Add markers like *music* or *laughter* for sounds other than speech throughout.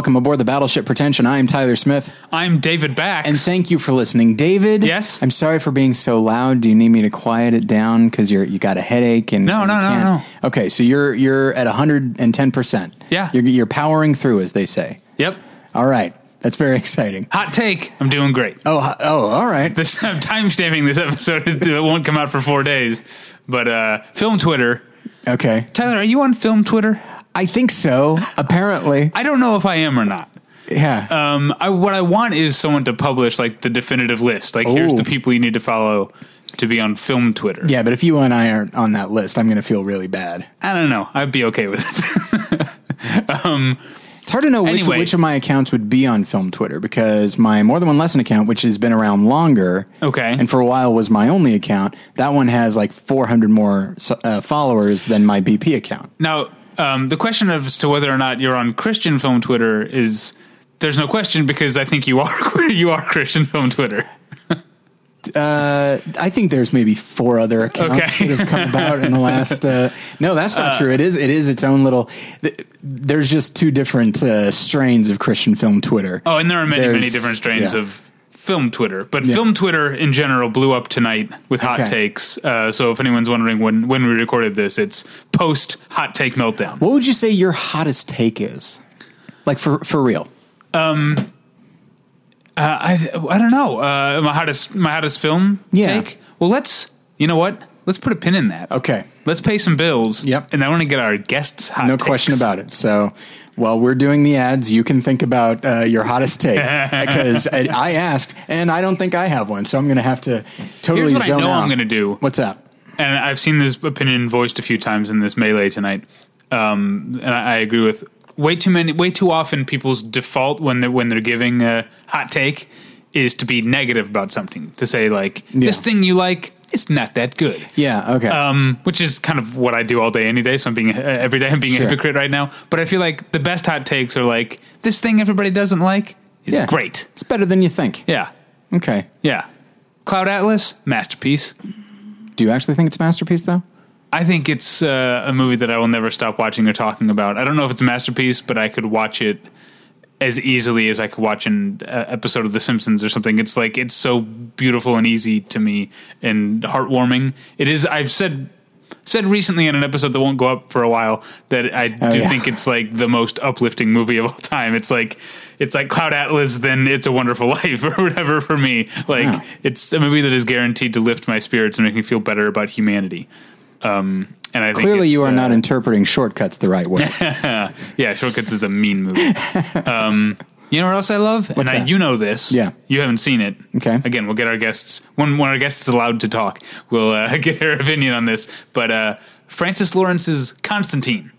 welcome aboard the Battleship Pretension. I am Tyler Smith, I'm David Bax. and thank you for listening, David. Yes? I'm sorry for being so loud. Do you need me to quiet it down because you're you got a headache and No, and no, no, no. Okay, so you're you're at 110. percent Yeah. you're, you're powering through, as they say. Yep. All right, that's very exciting. Hot take. I'm doing great. Oh, oh, all right. This I'm time stamping this episode. It won't come out for four days. But uh, film Twitter. Okay, Tyler, are you on film Twitter? I think so. Apparently, *laughs* I don't know if I am or not. yeah. Um, I, what I want is someone to publish like the definitive list. Like, here's the people you need to follow to be on film Twitter. yeah, but if you and I aren't on that list, I'm going to feel really bad. I don't know. I'd be okay with it. *laughs* um, It's hard to know which Anyway. which of my accounts would be on film Twitter because my more than one lesson account, which has been around longer, Okay. and for a while was my only account. That one has like 400 more uh, followers than my BP account. Now, um, the question as to whether or not you're on Christian film Twitter is there's no question because I think you are *laughs* you are Christian film Twitter. Uh, I think there's maybe four other accounts Okay. that have come about in the *laughs* last. Uh, no, that's not true. It is it is its own little. th- There's just two different uh, strains of Christian film Twitter. Oh, and there are many many different strains yeah. of film Twitter, but Yeah. film Twitter in general blew up tonight with hot Okay. takes. Uh, so if anyone's wondering when when we recorded this, it's post hot take meltdown. What would you say your hottest take is? Like for for real? Uh, I I don't know. Uh, my hottest my hottest film Yeah. take. Well, let's you know what? Let's put a pin in that. Okay. Let's pay some bills. Yep. And I want to get our guests hot. No takes. question about it. So while we're doing the ads, you can think about uh, your hottest take *laughs* because I, I asked, and I don't think I have one. So I'm going to have to totally Here's what I zone know out. I'm going to do. What's that? and I've seen this opinion voiced a few times in this melee tonight. Um, and I, I agree with way too many, way too often. People's default when they're when they're giving a hot take is to be negative about something. To say like this thing you like, it's not that good. Yeah. Okay. Um, which is kind of what I do all day, any day. So I'm being uh, every day. I'm being Sure. a hypocrite right now. But I feel like the best hot takes are like this thing everybody doesn't like is yeah. great. It's better than you think. Yeah, Okay. yeah. Cloud Atlas masterpiece. Do you actually think it's a masterpiece, though? I think it's uh, a movie that I will never stop watching or talking about. I don't know if it's a masterpiece, but I could watch it as easily as I could watch an episode of The Simpsons or something. It's like it's so beautiful and easy to me and heartwarming. It is. I've said said recently in an episode that won't go up for a while that I Oh, do yeah. think it's like the most uplifting movie of all time. It's like it's like Cloud Atlas, then It's a Wonderful *laughs* Life or whatever for me. Like Wow. it's a movie that is guaranteed to lift my spirits and make me feel better about humanity. Um, and I Clearly, you are uh, not interpreting shortcuts the right way. *laughs* Yeah, Shortcuts is a mean movie. *laughs* um, you know what else I love? and I, that? you know this. Yeah. You haven't seen it. Okay. Again, we'll get our guests when when our guest is allowed to talk. We'll uh, *laughs* get her opinion on this. But uh, Francis Lawrence's Constantine,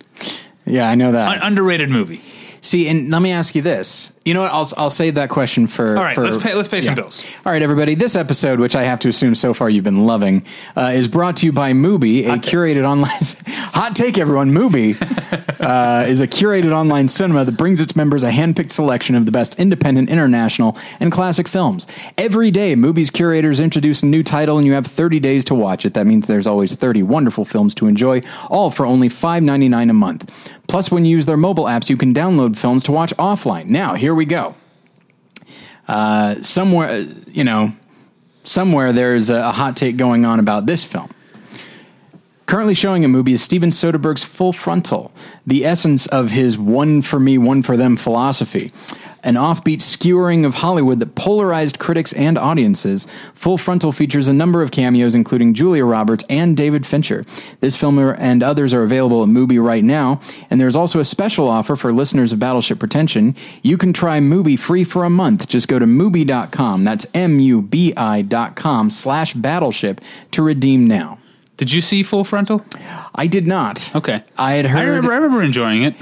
yeah, I know that. an underrated movie. See, and let me ask you this. You know what? I'll I'll save that question for. All right, for- let's pay let's pay some bills. All right, everybody. This episode, which I have to assume so far you've been loving, uh, is brought to you by Mubi, a Hot takes. curated online. *laughs* hot take, everyone. Mubi *laughs* uh, is a curated online cinema that brings its members a handpicked selection of the best independent, international, and classic films. Every day, Mubi's curators introduce a new title, and you have 30 days to watch it. That means there's always 30 wonderful films to enjoy, all for only $5.99 a month. Plus, when you use their mobile apps, you can download films to watch offline. Now, here we go uh, somewhere, you know, somewhere there's a, a hot take going on about this film. Currently showing a movie is Steven Soderbergh's Full Frontal, the essence of his one for me, one for them philosophy. An offbeat skewering of Hollywood that polarized critics and audiences, Full Frontal features a number of cameos, including Julia Roberts and David Fincher. This film and others are available at Mubi right now, and there's also a special offer for listeners of Battleship Pretension. You can try Mubi free for a month. Just go to Mubi.com, that's M-U-B-I dot com slash Battleship to redeem now. Did you see Full Frontal? I did not. Okay. I had heard I remember I remember enjoying it.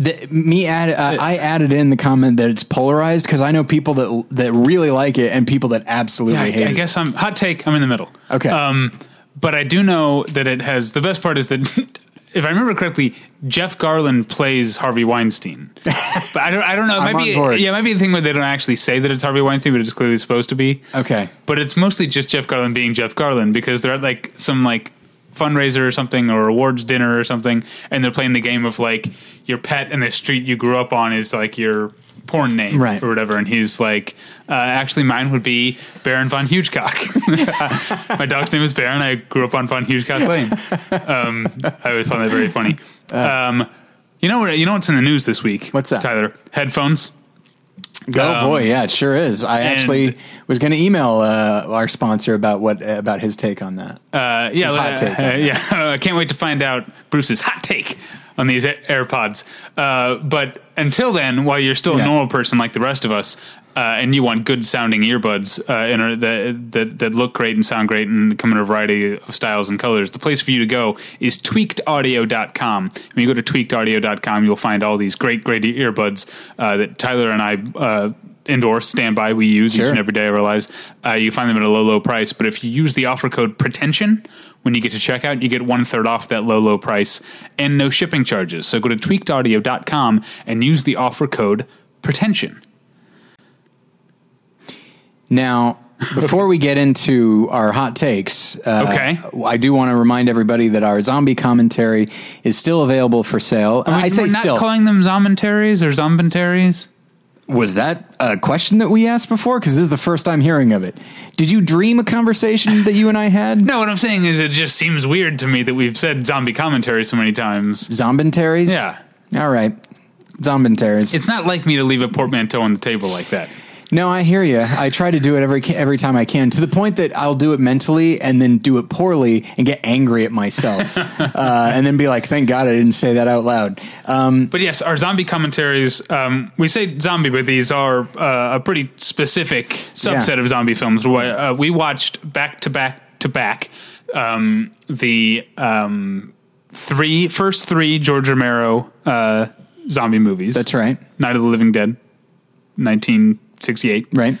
That me add uh, I added in the comment that it's polarized because I know people that that really like it and people that absolutely Yeah, I, hate I it. I guess I'm hot take. I'm in the middle. Okay. Um, but I do know that it has the best part is that *laughs* if I remember correctly, Jeff Garlin plays Harvey Weinstein. *laughs* but I don't. I don't know. It might be. board. Yeah, it might be the thing where they don't actually say that it's Harvey Weinstein, but it's clearly supposed to be. Okay. But it's mostly just Jeff Garlin being Jeff Garlin because they're at like some like fundraiser or something or awards dinner or something and they're playing the game of like your pet and the street you grew up on is like your porn name Right. or whatever. And he's like, uh, actually, mine would be Baron von Hugecock. *laughs* My dog's name is Baron. I grew up on von Hugecock Lane. *laughs* Um, I always found that very funny. Um, you know what? You know what's in the news this week? Uh. What's that? Tyler? Headphones. Oh Um, boy, yeah, it sure is. I actually was going to email uh, our sponsor about what about his take on that. Uh, yeah, His hot uh, take uh, yeah. *laughs* I can't wait to find out Bruce's hot take on these AirPods. Uh, but until then, while you're still Yeah. a normal person like the rest of us, uh, and you want good sounding earbuds uh, and that, that that look great and sound great and come in a variety of styles and colors, the place for you to go is tweakedaudio.com. When you go to tweakedaudio.com, you'll find all these great, great earbuds uh, that Tyler and I. Uh, endorse standby we use each and every day of our lives uh, you find them at a low low price but if you use the offer code pretension when you get to checkout you get one third off that low low price and no shipping charges so go to tweakedaudio.com and use the offer code pretension Now, before we get into our hot takes, uh, Okay. I do want to remind everybody that our zombie commentary is still available for sale. I say we're not still. calling them zombentaries or zombentaries was that a question that we asked before? Because this is the first time hearing of it. Did you dream a conversation that you and I had? no what i'm saying is it just seems weird to me that we've said zombie commentary so many times Zombentaries? Yeah. All right. Zombentaries. it's not like me to leave a portmanteau on the table like that No, I hear you. I try to do it every every time I can, to the point that I'll do it mentally and then do it poorly and get angry at myself, *laughs* uh, and then be like, "Thank God I didn't say that out loud." Um, But yes, our zombie commentaries, um, we say zombie, but these are uh, a pretty specific subset Yeah. of zombie films. We- Uh, we watched back to back to back um, the um, three first three George Romero uh, zombie movies. that's right. Night of the Living Dead, 1968. Right.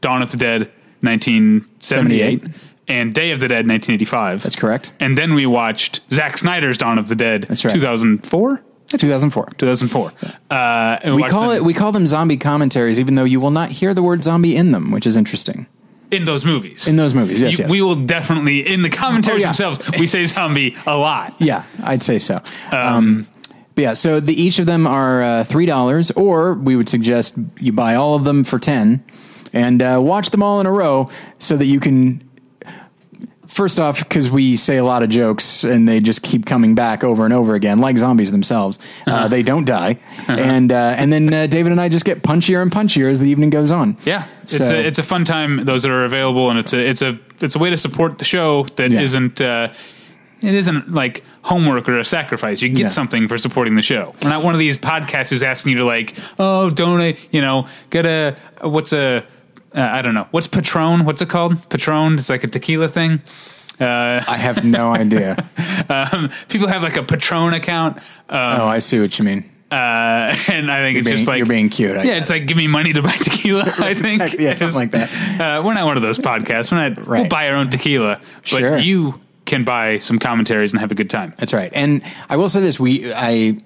Dawn of the Dead, 1978. 78. And Day of the Dead, 1985. That's correct. And then we watched Zack Snyder's Dawn of the Dead, That's right. 2004? 2004. 2004. Uh, and We watched call them it we call them zombie commentaries, even though you will not hear the word zombie in them, which is interesting. in those movies. In those movies, yes, You- yes. We will definitely in the commentaries Oh, yeah. themselves. We say zombie a lot. Yeah, I'd say so. Um, but yeah, so the, each of them are uh, three dollars, or we would suggest you buy all of them for ten, and uh, watch them all in a row, so that you can. First off, because we say a lot of jokes and they just keep coming back over and over again, like zombies themselves. Uh, they don't die, and uh, and then uh, David and I just get punchier and punchier as the evening goes on. Yeah, it's a it's a fun time. Those that are available, and it's a it's a it's a way to support the show that Yeah. not uh, it isn't like homework or a sacrifice. You get Yeah. something for supporting the show. We're not one of these podcasts who's asking you to like, oh, donate. You know, get a what's a uh, I don't know what's Patron. What's it called? Patron. It's like a tequila thing. Uh, I have no *laughs* idea. um, people have like a Patron account. Um, oh, I see what you mean. uh, *laughs* and I think it's being- just like you're being cute, I yeah, guess. it's like give me money to buy *laughs* tequila. I think Yeah, something like that. Uh, we're not one of those podcasts. We're not. We'll buy our own tequila, but Sure. you can buy some commentaries and have a good time. That's right. And I will say this: we I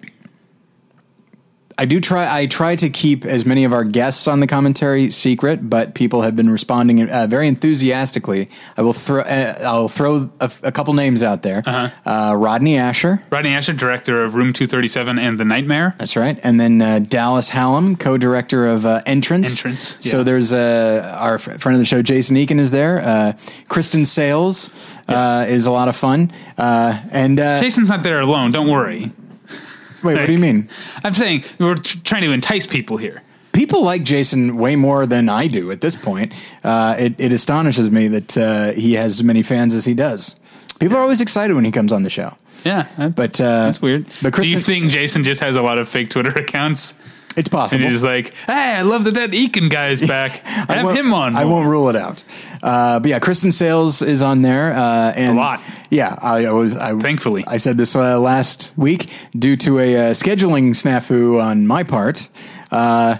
I do try. I try to keep as many of our guests on the commentary secret, but people have been responding uh, very enthusiastically. I will throw. Uh, I'll throw a, a couple names out there. Uh-huh. uh Rodney Ascher. Rodney Ascher, director of Room Two Thirty Seven and The Nightmare. That's right. And then uh, Dallas Hallam, co-director of uh, Entrance. Entrance, So there's uh, our friend of the show, Jason Eakin, is there. Uh, Kristen Sales uh, is a lot of fun. Uh, and uh, Jason's not there alone. Don't worry. Wait, what do you mean? I'm saying we're tr- trying to entice people here. people like Jason way more than I do at this point. Uh, it, it astonishes me that uh, he has as many fans as he does. People are always excited when he comes on the show. Yeah, that- But uh, that's weird. But Do you think Jason just has a lot of fake Twitter *laughs* accounts? It's And possible. he's like, "Hey, I love that that Eakin guy's back. *laughs* I Have him on." I more." won't rule it out. Uh, but yeah, Kristen Sales is on there, uh, and A lot. Yeah, I, I was. I, Thankfully. I said this uh, last week due to a uh, scheduling snafu on my part. Uh,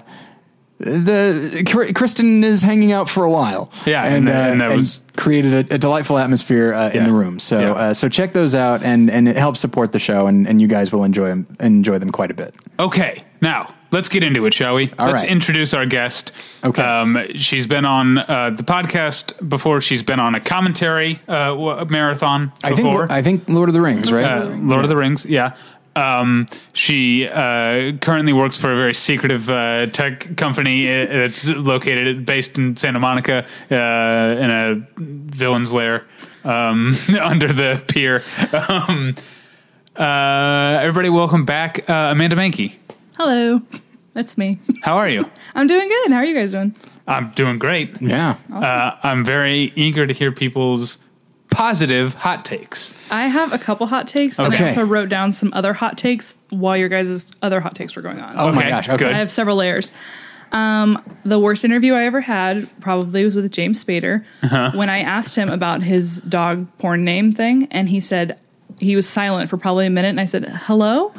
the Kristen is hanging out for a while, Yeah, and, and- uh, and that was- created a, a delightful atmosphere uh, in the room. So, Yeah. uh, so check those out, and and it helps support the show, and, and you guys will enjoy them enjoy them quite a bit. Okay, now let's get into it, shall we? All let's right. introduce our guest. Okay. Um, she's been on uh, the podcast before. She's been on a commentary uh, w- marathon I before. think I think Lord of the Rings, right? uh, Lord of the Rings, yeah. Um, she uh, currently works for a very secretive uh, tech company that's located based in Santa Monica uh, in a villain's lair um, *laughs* under the pier. *laughs* Um, uh, everybody, welcome back, uh, Amanda Meyncke. Hello, that's me. How are you? *laughs* I'm doing good. How are you guys doing? I'm doing great. Yeah. Uh, I'm very eager to hear people's positive hot takes. I have a couple hot takes, and Okay. I also wrote down some other hot takes while your guys' other hot takes were going on. Oh my Okay, gosh. Okay. good. I have several layers. Um, the worst interview I ever had probably was with James Spader Uh-huh. when I asked him about his dog porn name thing, and he said he was silent for probably a minute, and I said hello,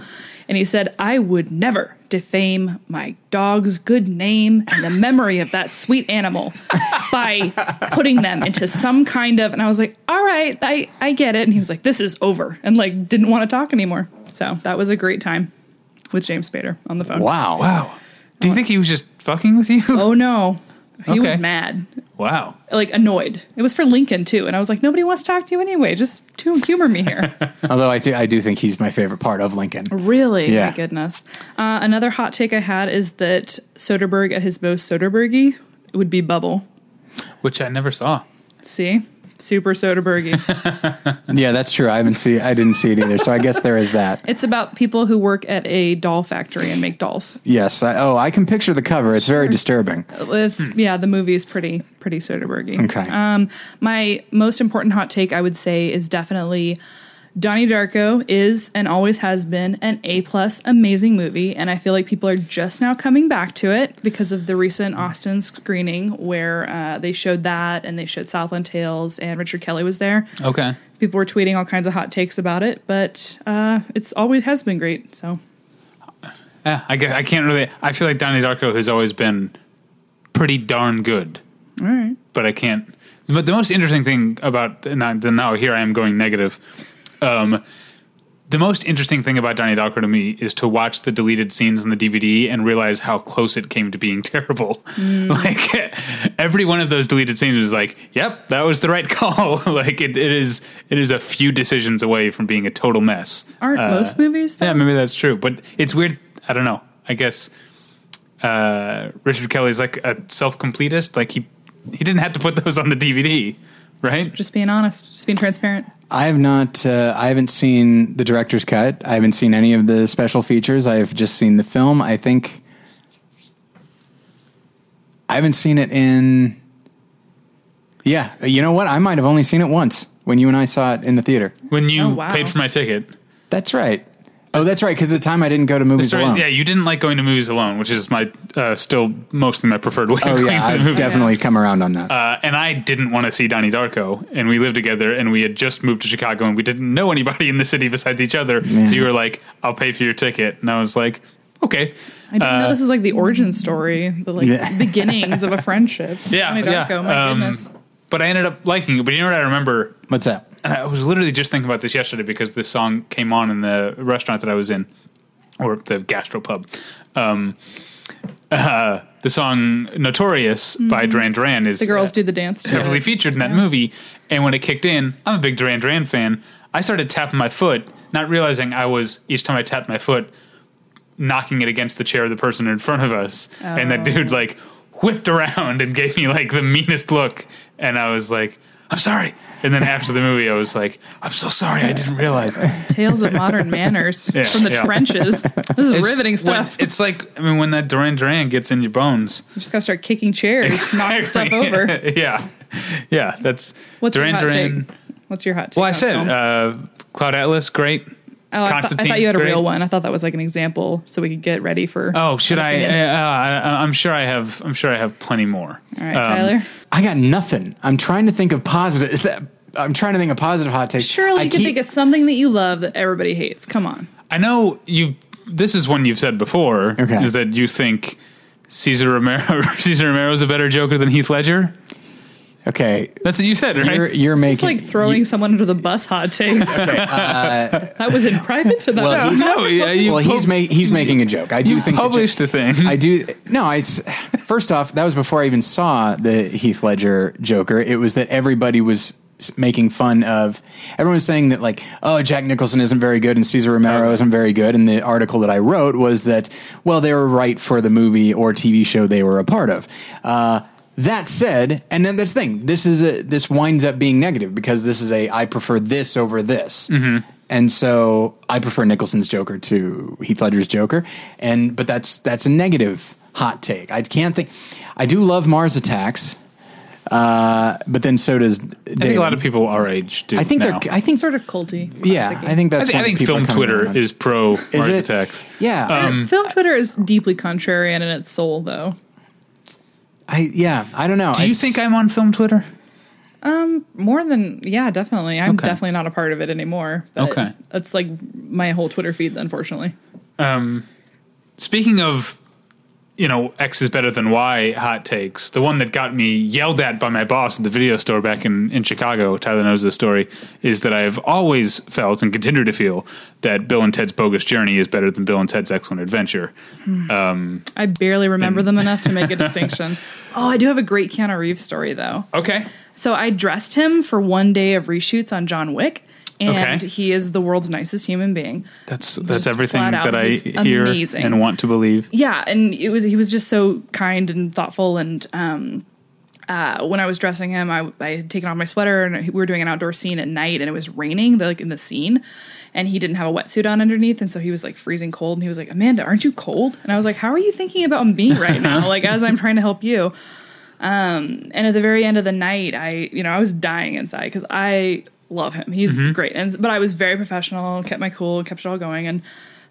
and he said I would never defame my dog's good name and the memory of that sweet animal by putting them into some kind of and I was like, all right, I, I get it. And he was like, this is over and like didn't want to talk anymore. So that was a great time with James Spader on the phone. Wow. Wow. Do you think he was just fucking with you? Oh no. He Okay. was mad. Wow. Like annoyed. It was for Lincoln too. And I was like, nobody wants to talk to you anyway. Just to humor me here. *laughs* Although I do, I do think he's my favorite part of Lincoln. really? Yeah. My goodness. Uh, another hot take I had is that Soderbergh at his most Soderberghy would be Bubble. Which I never saw. See? Super Soderberghy. *laughs* Yeah, that's true. I haven't seen. I didn't see it either. So I guess there is that. it's about people who work at a doll factory and make dolls. Yes. I, oh, I can picture the cover. It's very disturbing. It's, yeah, the movie is pretty pretty Soderberghy. Okay. Um, my most important hot take, I would say, is definitely Donnie Darko is and always has been an A plus amazing movie, and I feel like people are just now coming back to it because of the recent Austin screening where uh, they showed that and they showed Southland Tales and Richard Kelly was there. Okay. People were tweeting all kinds of hot takes about it, but uh, it's always has been great. So Yeah, I, I can't really. I feel like Donnie Darko has always been pretty darn good, all right. but I can't. But the most interesting thing about now, now here I am going negative. Um, the most interesting thing about Donnie Darko to me is to watch the deleted scenes in the DVD and realize how close it came to being *laughs* terrible. Like every one of those deleted scenes is like, "Yep, that was the right *laughs* call." like it, it is. It is a few decisions away from being a total mess. Aren't Uh, most movies? Though? Yeah, maybe that's true, but it's weird. I don't know. I guess uh, Richard Kelly's like a self completist. Like he he didn't have to put those on the DVD, right? Just being honest, just being transparent. I have not. Uh, I haven't seen the director's cut. I haven't seen any of the special features. I've just seen the film. I think I haven't seen it in. Yeah, you know what? I might have only seen it once when you and I saw it in the theater. When you Oh, wow. paid for my ticket. That's right. Oh, that's right. Because at the time I didn't go to movies Sorry, alone. yeah, you didn't like going to movies alone, which is my uh, still mostly my preferred way. Oh of yeah, I've movies. definitely come around on that. Uh, and I didn't want to see Donnie Darko, and we lived together, and we had just moved to Chicago, and we didn't know anybody in the city besides each other. So you were like, "I'll pay for your ticket," and I was like, "Okay." I didn't know this was like the origin story, the like Yeah. *laughs* beginnings of a friendship. *laughs* Yeah, Donnie yeah. Darko, my Um, goodness. But I ended up liking it. But you know what I remember? What's that? And I was literally just thinking about this yesterday because this song came on in the restaurant that I was in, or the gastropub. Um, uh, the song "Notorious" by Duran Duran is Mm-hmm. The girls uh, do the dance too. heavily featured in that movie. And when it kicked in, I'm a big Duran Duran fan. I started tapping my foot, not realizing I was each time I tapped my foot, knocking it against the chair of the person in front of us. And that dude like whipped around and gave me like the meanest look. And I was like, I'm sorry. And then after the movie, I was like, I'm so sorry. I didn't realize. Tales of modern manners Yeah, from the yeah. trenches. This is riveting when- stuff. it's like, I mean, when that Duran Duran gets in your bones, you just gotta start kicking chairs, knocking stuff *laughs* over. yeah. Yeah. That's What's Duran your hot Duran. take? What's your hot take? Well, I said uh, Cloud Atlas, great. Oh, I, thought, I thought you had a great. real one. I thought that was like an example, so we could get ready for. Oh, should I? Uh, I? I'm sure I have. I'm sure I have plenty more. All right, Um, Tyler. I got nothing. I'm trying to think of positive. Is that? I'm trying to think of positive hot takes. Surely I you can think of something that you love that everybody hates. Come on. I know you. This is one you've said before. Okay. Is that you think Cesar Romero? *laughs* Cesar Romero is a better Joker than Heath Ledger? Okay, That's what you said, right? you're you're It's making like throwing someone under the bus hot takes. *laughs* that was in private to that. uh, Well, he's- no, yeah, *laughs* you well, he's pub- ma- he's making a joke. I do you think the jo- published a thing. I do. No, I. s- First off, that was before I even saw the Heath Ledger Joker. It was that everybody was s- making fun of everyone was saying that like oh Jack Nicholson isn't very good and Cesar Romero isn't very good and the article that I wrote was that well they were right for the movie or TV show they were a part of uh, that said and then that's the thing this is a this winds up being negative because this is a I prefer this over this and so I prefer Nicholson's Joker to Heath Ledger's Joker and but that's that's a negative hot take I can't think I do love Mars Attacks uh, but then so does David. I think a lot of people our age do. I think now. they're. I think Sort of culty. Yeah, classic-y. I think I, that's. thi- I think film Twitter is pro Is Mars it? Attacks. Yeah, Um, Film Twitter is deeply contrarian in its soul, though. I yeah. I don't know. Do you It's- think I'm on film Twitter? Um, more than yeah, definitely. I'm Okay. definitely not a part of it anymore. but Okay. that's like my whole Twitter feed, unfortunately. Um, speaking of, you know, X is better than Y hot takes, the one that got me yelled at by my boss at the video store back in, in Chicago, Tyler knows this story, is that I have always felt and continue to feel that Bill and Ted's Bogus Journey is better than Bill and Ted's Excellent Adventure. Hmm. Um, I barely remember them enough to make a distinction. *laughs* Oh, I do have a great Keanu Reeves story though. Okay. So I dressed him for one day of reshoots on John Wick, and Okay. he is the world's nicest human being. That's that's Just everything out, that I he's hear amazing. and want to believe. Yeah, and it was he was just so kind and thoughtful and um uh, when I was dressing him, I, I had taken off my sweater and we were doing an outdoor scene at night and it was raining, like in the scene, and he didn't have a wetsuit on underneath, and so he was like freezing cold, and he was like, "Amanda, aren't you cold?" And I was like, "How are you thinking about me right *laughs* now? like as I'm trying to help you." Um, and at the very end of the night, I, you know, I was dying inside because I love him. He's great, and but I was very professional, kept my cool, kept it all going, and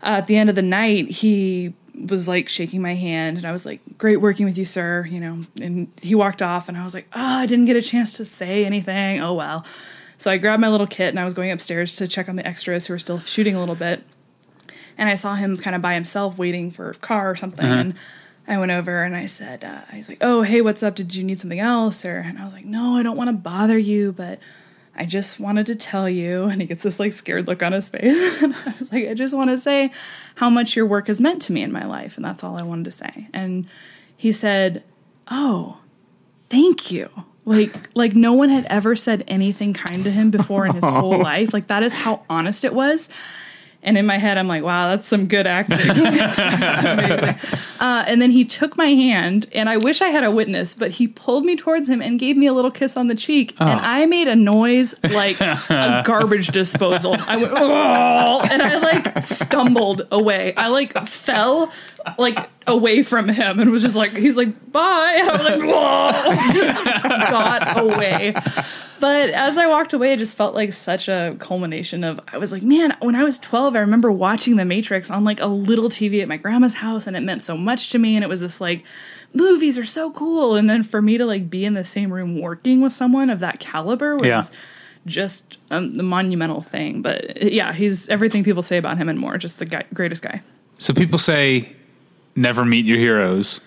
uh, at the end of the night, he was like shaking my hand, and I was like, "Great working with you, sir," you know. And he walked off, and I was like, "Oh, I didn't get a chance to say anything. Oh well." So I grabbed my little kit, and I was going upstairs to check on the extras who were still shooting a little bit and I saw him kind of by himself waiting for a car or something. And I went over and I said, uh, I was like, oh, hey, what's up? Did you need something else? Or, and I was like, no, I don't want to bother you, but I just wanted to tell you. *laughs* And he gets this like scared look on his face. *laughs* and I was like, I just want to say how much your work has meant to me in my life. And that's all I wanted to say. And he said, oh, thank you. Like, like no one had ever said anything kind to him before in his *laughs* whole life. Like that is how honest it was. And in my head, I'm like, wow, that's some good acting. *laughs* Amazing. Uh, and then he took my hand, and I wish I had a witness, but he pulled me towards him and gave me a little kiss on the cheek. And I made a noise like a *laughs* garbage disposal. I went, oh, and I like stumbled away. I like fell like away from him and was just like, he's like, bye. And *laughs* I was like, whoa, got away. But as I walked away, it just felt like such a culmination of I was like, man, when I was 12, I remember watching The Matrix on like a little TV at my grandma's house, and it meant so much to me. And it was this like, movies are so cool. And then for me to like be in the same room working with someone of that caliber was Yeah. just um, the monumental thing. But yeah, he's everything people say about him and more. Just the guy, greatest guy. So people say never meet your heroes.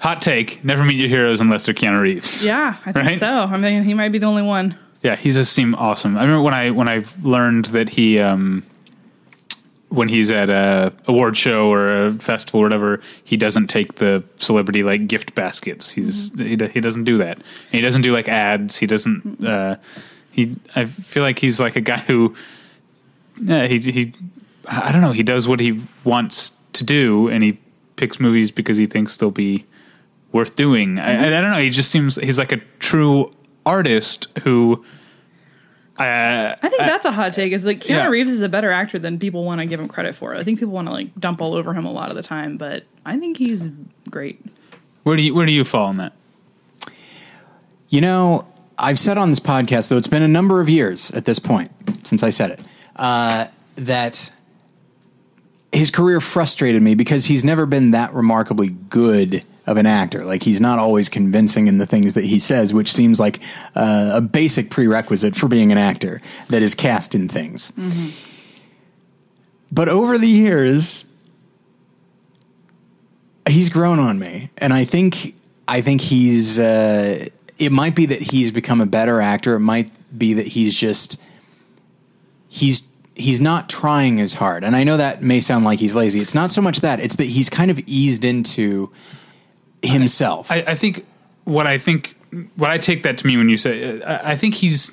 Hot take: Never meet your heroes unless they're Keanu Reeves. Yeah, I think Right? so. I mean, he might be the only one. Yeah, he just seem awesome. I remember when I when I learned that he um, when he's at a award show or a festival or whatever, he doesn't take the celebrity like gift baskets. He's he, do- he doesn't do that. And he doesn't do like ads. He doesn't. Uh, he I feel like he's like a guy who yeah he he I don't know. He does what he wants to do, and he picks movies because he thinks they'll be worth doing. I, I, I don't know. He just seems he's like a true artist who. Uh, I think that's a hot take. Is like Keanu yeah. Reeves is a better actor than people want to give him credit for. I think people want to like dump all over him a lot of the time, but I think he's great. where do you where do you fall on that? You know, I've said on this podcast, though it's been a number of years at this point since I said it, uh, that his career frustrated me because he's never been that remarkably good of an actor. Like he's not always convincing in the things that he says, which seems like uh, a basic prerequisite for being an actor that is cast in things. But over the years, he's grown on me, and I think I think he's. Uh, it might be that he's become a better actor. It might be that he's just he's he's not trying as hard. And I know that may sound like he's lazy. It's not so much that. It's that he's kind of eased into himself. I, I think what I think what I take that to mean when you say I, I think he's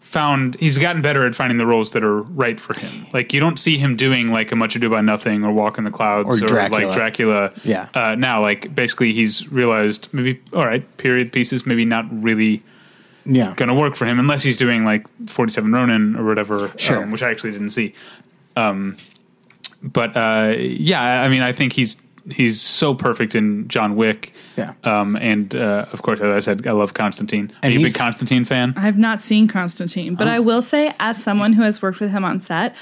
found he's gotten better at finding the roles that are right for him. Like you don't see him doing like a Much Ado About Nothing or Walk in the Clouds Or or, Dracula. like Dracula. Yeah. Uh, now, like basically, he's realized maybe all right, period pieces maybe not really Yeah. to work for him unless he's doing like 47 Ronin or whatever, Sure. um, which I actually didn't see. Um, but uh, yeah, I mean, I think he's he's so perfect in John Wick. Yeah. Um, and uh, of course, as I said, I love Constantine. Are And you a big Constantine fan? I have not seen Constantine, but I will say, as someone who has worked with him on set,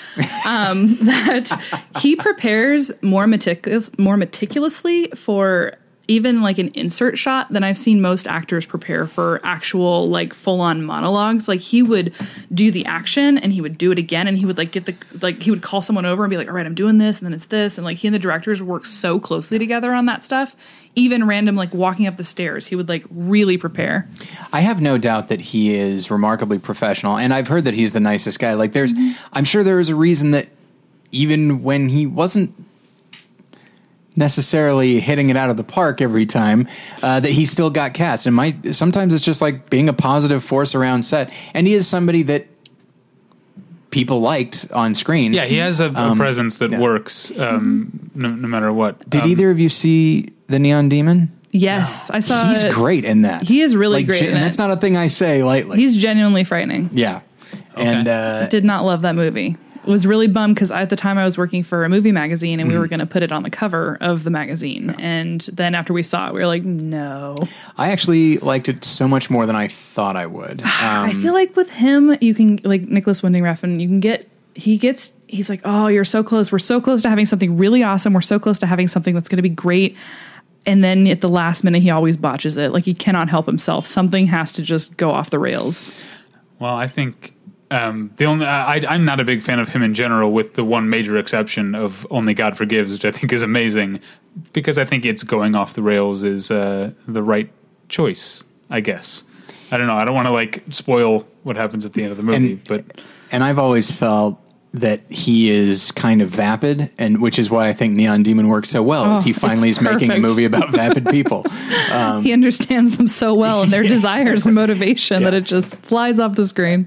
um, *laughs* that he prepares more meticulous, more meticulously for even like an insert shot than I've seen most actors prepare for actual like full on monologues. Like he would do the action and he would do it again, and he would like get the like he would call someone over and be like, "All right, I'm doing this," and then it's this, and like he and the directors work so closely together on that stuff. Even random like walking up the stairs, he would like really prepare. I have no doubt that he is remarkably professional, and I've heard that he's the nicest guy. Like, there's, Mm-hmm. I'm sure there is a reason that even when he wasn't necessarily hitting it out of the park every time, uh, that he still got cast. And might sometimes it's just like being a positive force around set, and he is somebody that people liked on screen. Yeah, he has a, a presence that yeah. works um, no, no matter what. Did Um, either of you see the Neon Demon? Yes, I saw. He's it. great in that. He is really Like, great gen- in and it. that's not a thing I say lightly. He's genuinely frightening. yeah, and uh, Did not love that movie. Was really bummed because at the time I was working for a movie magazine and we were going to put it on the cover of the magazine. And then after we saw it, we were like, no. I actually liked it so much more than I thought I would. *sighs* I Um, feel like with him, you can like Nicolas Winding Refn, you can get he gets he's like, oh, you're so close. We're so close to having something really awesome. We're so close to having something that's going to be great. And then at the last minute, he always botches it. Like he cannot help himself. Something has to just go off the rails. Well, I think um, the only I, I'm not a big fan of him in general, with the one major exception of Only God Forgives, which I think is amazing, because I think it's going off the rails is uh, the right choice. I guess I don't know. I don't want to like spoil what happens at the end of the movie, And- but and I've always felt that he is kind of vapid, and which is why I think Neon Demon works so well. is Oh, he finally is making a movie about vapid *laughs* people? Um, he understands them so well and their *laughs* Yeah, desires and motivation that it just flies off the screen.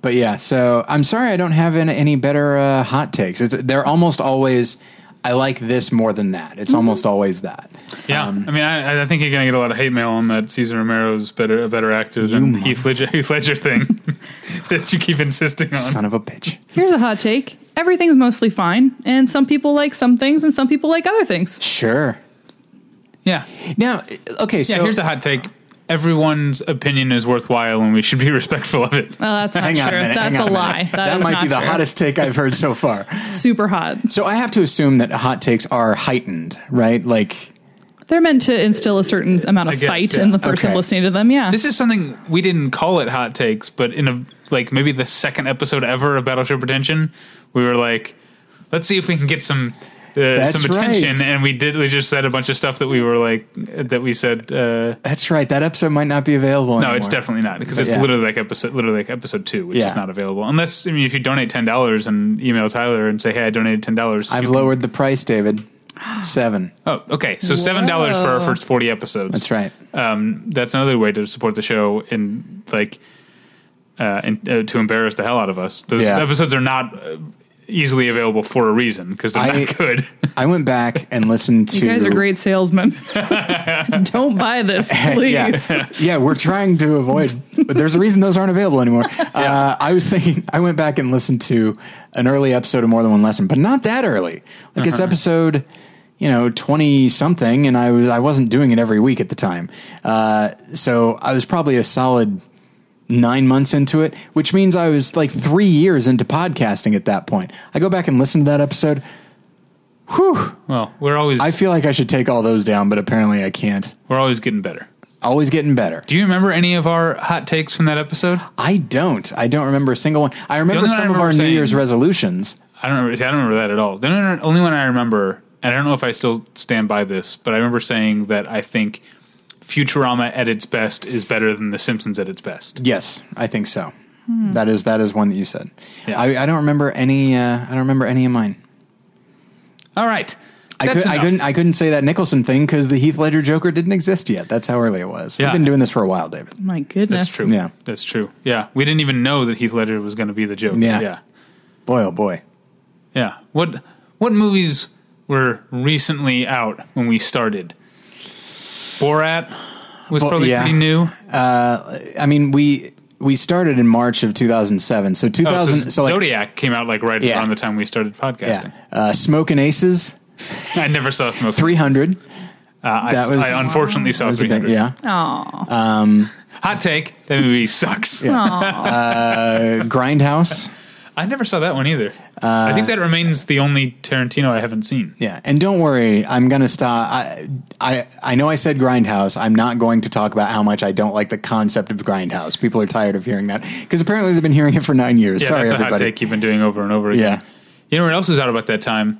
But yeah, so I'm sorry I don't have any, any better uh, hot takes. It's they're almost always. I like this more than that. It's almost always that. yeah. Um, I mean, I, I think you're gonna get a lot of hate mail on that Cesar Romero's better a better actor than You Heath Ledger, *laughs* Heath Ledger thing *laughs* that you keep insisting on. Son of a bitch. Here's a hot take. Everything's mostly fine, and some people like some things and some people like other things. Sure. Yeah. Now, okay. So Yeah, here's a hot take. Everyone's opinion is worthwhile, and we should be *laughs* respectful of it. Well, that's not hang true. on a minute. that's hang on a lie. minute. That that is might not be the true. hottest take I've heard so far. Super hot. So I have to assume that hot takes are heightened, right? Like, They're meant to instill a certain amount of guess, fight yeah. in the person Okay. listening to them. Yeah. This is something we didn't call it hot takes, but in a like maybe the second episode ever of Battleship Pretension, we were like, let's see if we can get some. Uh, some attention, right. and we did. We just said a bunch of stuff that we were like that. We said uh, that's right. That episode might not be available no, anymore. it's definitely not because it's yeah. literally like episode, literally like episode two, which Yeah. is not available unless I mean if you donate ten dollars and email Tyler and say, hey, I donated ten dollars. I've lowered the price, David. *gasps* Seven. Oh, okay. So seven dollars for our first forty episodes. That's right. um, that's another way to support the show and like uh, and uh, to embarrass the hell out of us. Those Yeah. episodes are not uh, easily available for a reason because they're I- not good. I went back and listened to. you guys are great salesmen. *laughs* Don't buy this, *laughs* please. yeah, yeah, we're trying to avoid. But there's a reason those aren't available anymore. *laughs* Uh, I was thinking. I went back and listened to an early episode of More Than One Lesson, but not that early. Like it's episode, you know, twenty something, and I was I wasn't doing it every week at the time. Uh, so I was probably a solid nine months into it, which means I was like three years into podcasting at that point. I go back and listen to that episode. Whew. Well, we're always I feel like I should take all those down, but apparently I can't. we're always getting better. Always getting better. Do you remember any of our hot takes from that episode? I don't. I don't remember a single one. I remember one I some of remember our New Year's resolutions. I don't remember. I don't remember that at all. The only- only one I remember, and I don't know if I still stand by this, but I remember saying that I think Futurama at its best is better than The Simpsons at its best. Yes, I think so. That is that is one that you said. Yeah. I, I don't remember any. Uh, I don't remember any of mine. All right. I, could, I couldn't. I couldn't say that Nicholson thing because the Heath Ledger Joker didn't exist yet. That's how early it was. Yeah. We've been doing this for a while, David. My goodness. That's true. Yeah. That's true. Yeah. We didn't even know that Heath Ledger was going to be the Joker. Yeah. Yeah. Boy, oh boy. Yeah. What what movies were recently out when we started? Borat was Well, probably yeah. pretty new. I mean, we we started in March of 2007. So Oh, 2000. so so, like, Zodiac came out like right Yeah. around the time we started podcasting. yeah, uh, Smoking Aces, *laughs* I never saw Smoke. 300. Uh, I, was- I unfortunately saw was big- 300. yeah. Aw. Hot take: that movie sucks. Uh, Grindhouse. I never saw that one either. Uh, I think that remains the only Tarantino I haven't seen. Yeah, and don't worry, I'm gonna stop. I, I I know I said Grindhouse. I'm not going to talk about how much I don't like the concept of Grindhouse. People are tired of hearing that because apparently they've been hearing it for nine years. Yeah, Sorry, that's a everybody. hot take you've been doing over and over again. Yeah. You know what else was out about that time?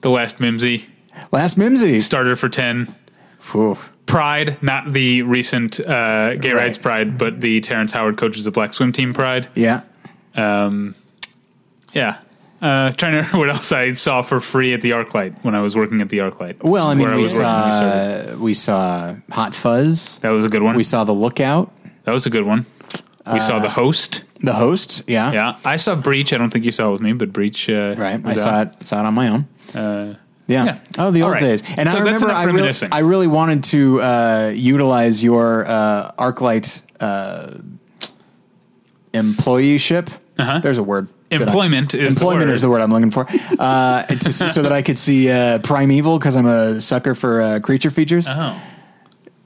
The Last Mimsy Last Mimsy. starter for ten. Whew. Pride, not the recent uh, gay Right. rights Pride, but the Terrence Howard coaches the black swim team Pride. Yeah. Um, yeah. Uh, trying to remember *laughs* what else I saw for free at the ArcLight when I was working at the ArcLight. Well, I mean, I we was working when we started. saw we saw Hot Fuzz. That was a good one. We saw The Lookout. that was a good one. We saw the host. The Host. Yeah. Yeah, I saw Breach. I don't think you saw it with me, but Breach. Uh, Right. I saw out. it. Saw it on my own. Uh, Yeah. Yeah. Oh, the All old right. days. And So I remember I really. I really wanted to uh, utilize your uh, ArcLight uh, employeeship. Uh-huh. There's a word. that I- Employment is the employment word. is the word I'm looking for. *laughs* Uh, to, so that I could see uh, Primeval because I'm a sucker for uh, creature features. oh.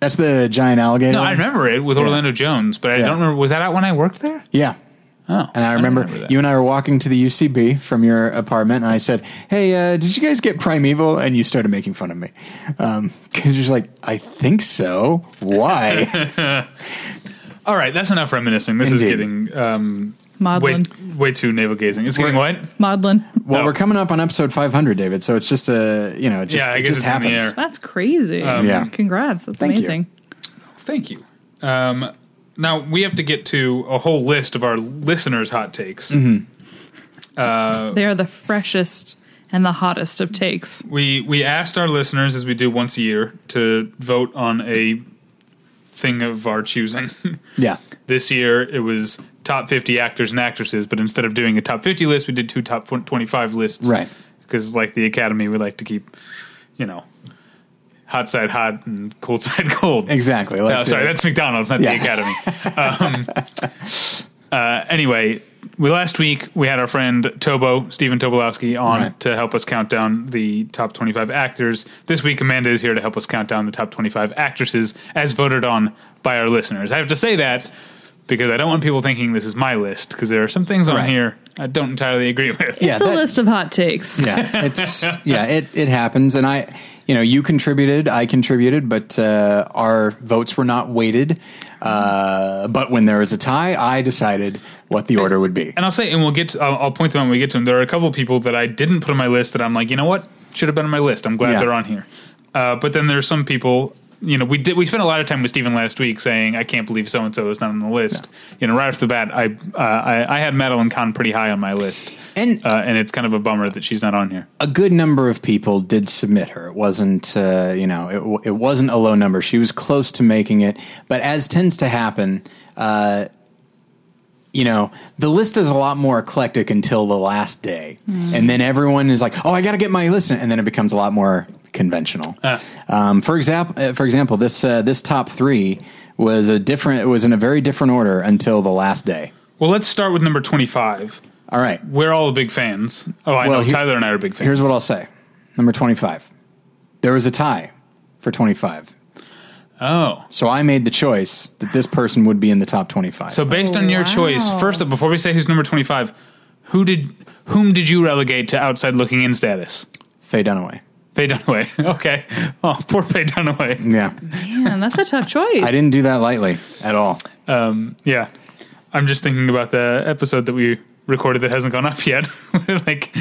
That's the giant alligator. No, I remember it with Orlando Jones, but I Yeah. don't remember. Was that out when I worked there? Yeah. Oh, And I remember, remember you and I were walking to the UCB from your apartment, and I said, "Hey, uh, did you guys get Primeval?" And you started making fun of me because you're just like, "I think so. Why?" *laughs* All right, that's enough reminiscing. This is getting um, Maudlin. way too navel gazing. It's getting We're- what? Maudlin. well, No. we're coming up on episode 500, David. So it's just a, you know, it just, Yeah, I it guess just it's in the happens. air. That's crazy. Yeah. Congrats. That's Thank you. amazing. Thank you. Um, now we have to get to a whole list of our listeners' hot takes. Mm-hmm. They are the freshest and the hottest of takes. We we asked our listeners, as we do once a year, to vote on a thing of our choosing. *laughs* Yeah, this year it was top 50 actors and actresses, but instead of doing a top 50 list, we did two top 25 lists. Right. Because, like the Academy, we like to keep, you know, hot side hot and cold *laughs* side cold. exactly. Like No, the- sorry, that's McDonald's, not Yeah. the Academy. um, *laughs* uh, anyway, we last week we had our friend Tobo Stephen Tobolowski on Right. to help us count down the top twenty-five actors. This week, Amanda is here to help us count down the top twenty-five actresses as voted on by our listeners. I have to say that because I don't want people thinking this is my list because there are some things on Right. here I don't entirely agree with. yeah, it's a that- list of hot takes. yeah, *laughs* it's yeah, it it happens, and I, you know, you contributed, I contributed, but uh, our votes were not weighted. Uh, but when there was a tie, I decided what the order would be. And I'll say, and we'll get. To, I'll, I'll point them out when we get to them. There are a couple of people that I didn't put on my list that I'm like, you know what, should have been on my list. I'm glad Yeah. they're on here. Uh, but then there's some people. You know, we did. We spent a lot of time with Steven last week saying, "I can't believe so and so is not on the list." You know, right off the bat, I uh, I, I had Madeline Kahn pretty high on my list, And- uh, and it's kind of a bummer that she's not on here. a good number of people did submit her. It wasn't, uh, you know, it, it wasn't a low number. She was close to making it, but as tends to happen, uh, you know, the list is a lot more eclectic until the last day, and then everyone is like, "Oh, I got to get my list," and then it becomes a lot more conventional. Ah. Um, for example, uh, for example, this uh, this top three was a different. It was in a very different order until the last day. Well, let's start with number twenty-five. All right. We're all big fans. Oh, I Well, know. here- Tyler and I are big fans. Here's what I'll say. Number 25. There was a tie for 25. Oh, So I made the choice that this person would be in the top 25. So based Oh, on your choice, wow. first up, before we say who's number twenty-five, who did whom did you relegate to outside looking in status? Faye Dunaway. Faye Dunaway. *laughs* Okay. Oh, poor Faye Dunaway. Yeah. Man, that's a tough choice. I didn't do that lightly at all. Um, yeah. I'm just thinking about the episode that we recorded that hasn't gone up yet. *laughs* like,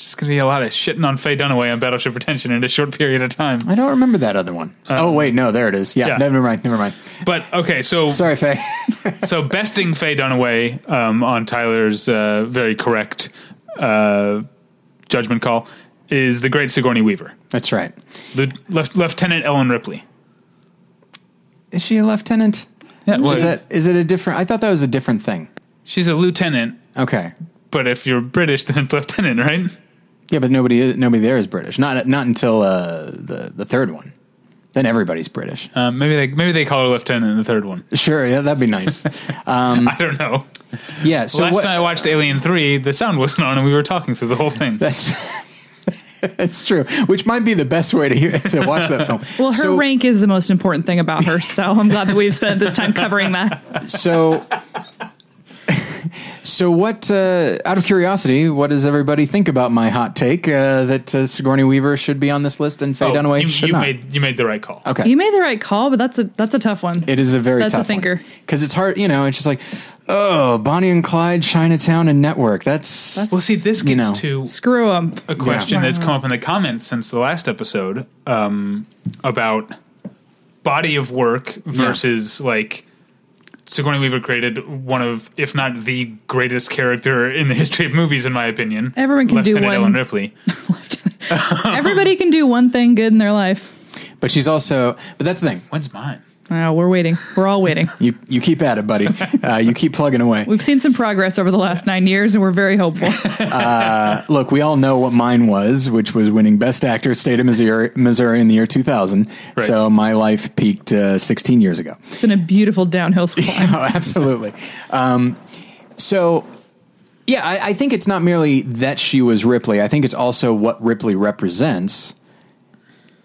just going to be a lot of shitting on Faye Dunaway on Battleship Pretension in a short period of time. I don't remember that other one. oh, wait. No, there it is. Yeah. yeah. Never mind. Never mind. But okay, so Sorry, Faye. *laughs* so besting Faye Dunaway um, on Tyler's uh, very correct uh, judgment call is the great Sigourney Weaver, That's right. the Lieutenant Ellen Ripley. Is she a lieutenant? Yeah, well, Is that is it a different? I thought that was a different thing. she's a lieutenant, Okay. but if you're British, then it's *laughs* lieutenant, right? Yeah, but nobody nobody there is British. Not not until uh, the the third one. Then everybody's British. Um, maybe they maybe they call her lieutenant in the third one. Sure, yeah, that'd be nice. *laughs* Um, I don't know. yeah. So Last what? time I watched Alien Three, the sound wasn't on, and we were talking through the whole thing. That's *laughs* that's true. Which might be the best way to hear, to watch that film. *laughs* Well, her so, rank is the most important thing about her, so I'm glad that we've spent this time covering that. So. *laughs* So what? Uh, out of curiosity, what does everybody think about my hot take uh, that uh, Sigourney Weaver should be on this list and Faye Oh, Dunaway you, should you not? made you made the right call. okay, You made the right call, but that's a that's a tough one. It is a very That's a tough thinker. because it's hard. You know, it's just like, oh, Bonnie and Clyde, Chinatown, and Network. That's, Well, see, this You gets know. to Screw them. a question that's come up in the comments since the last episode um, about body of work versus like Sigourney Weaver created one of, if not the greatest character in the *laughs* history of movies, in my opinion. Everyone can do Lieutenant one- Ellen Ripley. *laughs* *laughs* Everybody can do one thing good in their life. but she's also. But that's the thing. When's mine? Oh, we're waiting. We're all waiting. *laughs* You you keep at it, buddy. *laughs* Uh, you keep plugging away. We've seen some progress over the last nine years, and we're very hopeful. *laughs* Look, we all know what mine was, which was winning Best Actor, State of Missouri, Missouri in the year 2000. Right. So my life peaked uh, 16 years ago. It's been a beautiful downhill climb. Oh, absolutely. Um, so, yeah, I, I think it's not merely that she was Ripley. I think it's also what Ripley represents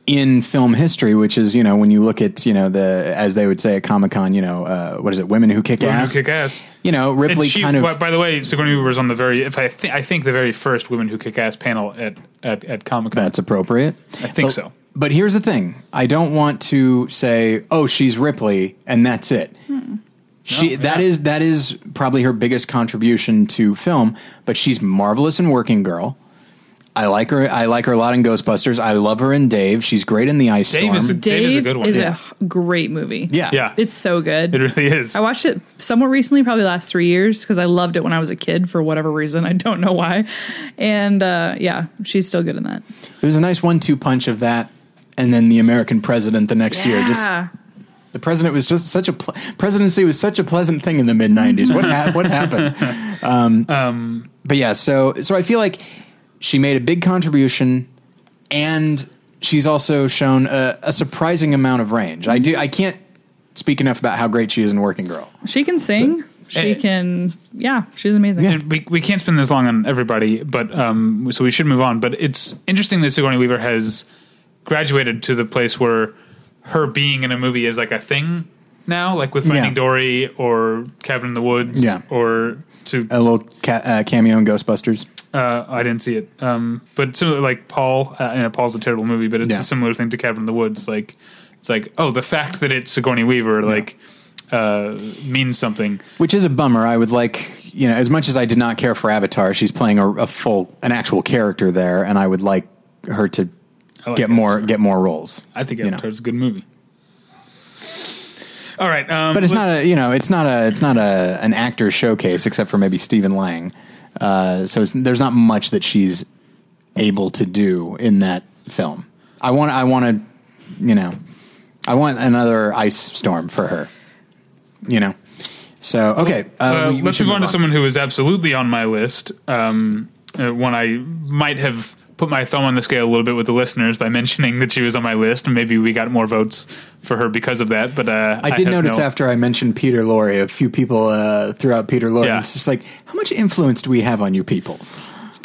in film history, which is, you know, when you look at, you know, the, as they would say at Comic Con, you know, uh, what is it, women who kick Women Who ass? Kick Ass. You know, Ripley she, kind of. by, the way, Sigourney Weaver was on the very, if I, thi- I think the very first Women Who Kick Ass panel at, at, at Comic Con. That's appropriate. I think But- so. But here's the thing: I don't want to say, "Oh, she's Ripley," and that's it. She No, that yeah. is that is probably her biggest contribution to film. But she's marvelous in Working Girl. I like her. I like her a lot in Ghostbusters. I love her in Dave. She's great in The Ice Dave Storm. is a- Dave is a good one. is Yeah. a great movie. yeah, Yeah. It's so good. It really is. I watched it somewhat recently, probably the last three years, because I loved it when I was a kid for whatever reason. I don't know why. And uh, yeah, she's still good in that. It was a nice one-two punch of that, and then the American president the next year. Just Yeah. the president was just such a ple- presidency was such a pleasant thing in the mid '90s. What ha- what happened? *laughs* Um, but yeah, so so I feel like she made a big contribution, and she's also shown a, a surprising amount of range. I do I can't speak enough about how great she is in Working Girl. She can sing. She can. Yeah, she's amazing. And we, we can't spend this long on everybody, but um, so we should move on. But it's interesting that Sigourney Weaver has graduated to the place where her being in a movie is like a thing now, like with Finding Yeah. Dory or Cabin in the Woods, Yeah. or to A little ca- uh, cameo in Ghostbusters. Uh, I didn't see it, um, but similar like Paul. Uh, you know, Paul's a terrible movie, but it's Yeah. a similar thing to Cabin in the Woods. Like it's like oh, the fact that it's Sigourney Weaver like uh, means something. which is a bummer. I would like, you know, as much as I did not care for Avatar, she's playing a, a full, an actual character there, and I would like her to like get more, get more roles. I think you know. Avatar's a good movie. All right, um, But it's not a, you know, it's not a, it's not a an actor showcase except for maybe Stephen Lang. Uh, so it's, there's not much that she's able to do in that film. I want, I want to, you know, I want another ice storm for her. You know, so okay. Uh, Uh, we- we let's move on to someone who is absolutely on my list. Um, uh, one I might have put my thumb on the scale a little bit with the listeners by *laughs* mentioning that she was on my list, and maybe we got more votes for her because of that. But uh, I did have notice no- after I mentioned Peter Lorre, a few people uh, threw out Peter Lorre. Yeah. It's just like, how much influence do we have on you people?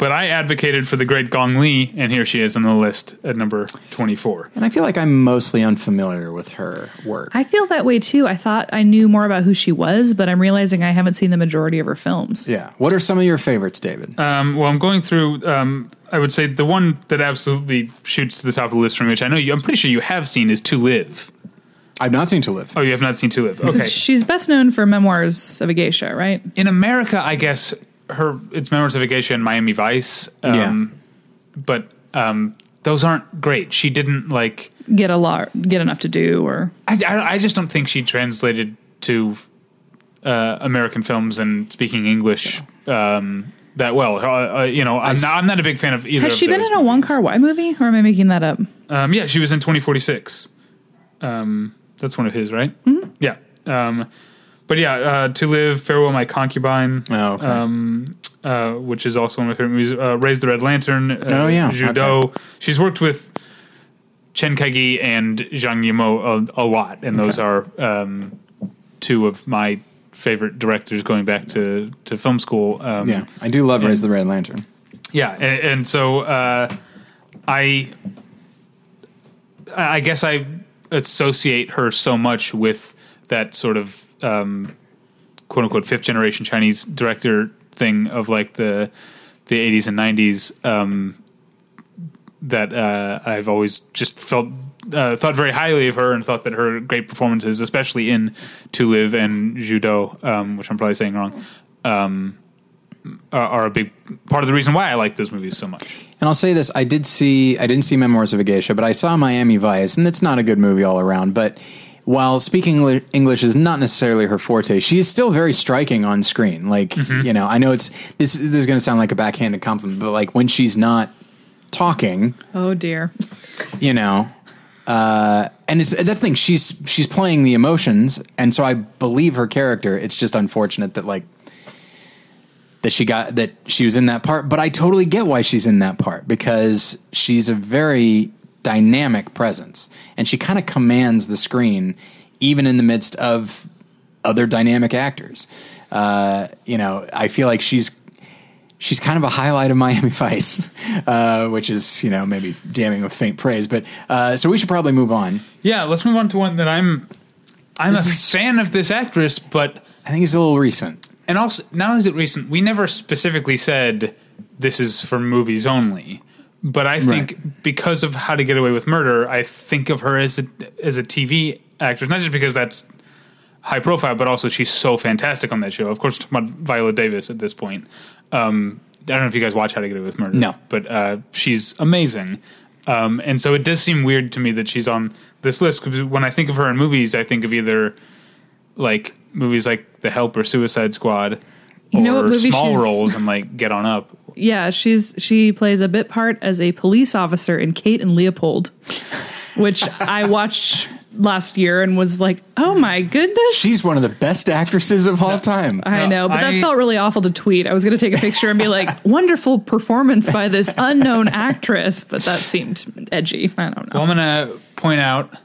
But I advocated for the great Gong Li, and here she is on the list at number twenty-four. And I feel like I'm mostly unfamiliar with her work. I feel that way too. I thought I knew more about who she was, but I'm realizing I haven't seen the majority of her films. yeah. What are some of your favorites, David? Um, well, I'm going through. Um, I would say the one that absolutely shoots to the top of the list for me, which I know you. I'm pretty sure you have seen, is To Live. I've not seen To Live. Oh, you have not seen To Live. Okay. She's best known for Memoirs of a Geisha, right? in America, I guess her it's Memoirs of a Geisha and Miami Vice. Um, Yeah. but um, those aren't great. She didn't like. Get a lot, get enough to do, or I, I, I just don't think she translated to uh, American films and speaking English um, that well. Uh, uh, you know, I'm s- not, I'm not a big fan of either. Has of she been those in a. Wong Kar-wai movie, or am I making that up? Um, yeah, she was in 2046. Um, that's one of his, right? Mm-hmm. Yeah. But yeah, uh, To Live, Farewell My Concubine, Oh, okay. um, uh, which is also one of my favorite movies. Uh, Raise the Red Lantern. Uh, Oh, yeah, Ju Dou. She's worked with Chen Kaige and Zhang Yimou a, a lot, and those are um, two of my favorite directors going back to, to film school. Um, yeah, I do love Raise the Red Lantern. yeah, and, and so uh, I, I guess I associate her so much with that sort of um, quote unquote fifth generation Chinese director thing of like the the eighties and nineties um, that uh, I've always just felt. Uh, thought very highly of her and thought that her great performances, especially in To Live and Ju Dou, um, which I'm probably saying wrong, um, are, are a big part of the reason why I like those movies so much. And I'll say this: I did see, I didn't see Memoirs of a Geisha, but I saw Miami Vice, and it's not a good movie all around. But while speaking English is not necessarily her forte, she is still very striking on screen. Like you know, I know it's this. This is going to sound like a backhanded compliment, but like when she's not talking, Oh dear. you know. Uh, and it's that's the thing. She's she's playing the emotions, and so I believe her character. It's just unfortunate that like that she got that she was in that part. But I totally get why she's in that part because she's a very dynamic presence, and she kind of commands the screen, even in the midst of other dynamic actors. Uh, you know, I feel like she's she's kind of a highlight of Miami *laughs* Vice, uh, which is you know maybe damning with faint praise. But uh, so we should probably move on. Yeah, let's move on to one that I'm I'm This a is- fan of this actress, but I think it's a little recent. and also not only is it recent, we never specifically said this is for movies only. But I think Right. because of How to Get Away with Murder, I think of her as a as a TV actress, not just because that's high profile, but also she's so fantastic on that show. Of course, talking about Viola Davis at this point. Um, I don't know if you guys watch How to Get Away with Murder. No. but uh, she's amazing. Um, and so it does seem weird to me that she's on this list because when I think of her in movies, I think of either like movies like The Help or Suicide Squad, You or know what movie small she's- roles and like Get On Up. Yeah, she's she plays a bit part as a police officer in Kate and Leopold, which I *laughs* watched last year and was like, "Oh my goodness." She's one of the best actresses of all time. I know, but I- that felt really awful to tweet. I was going to take a picture and be like, *laughs* "Wonderful performance by this unknown actress," but that seemed edgy. I don't know. Well, I'm gonna point out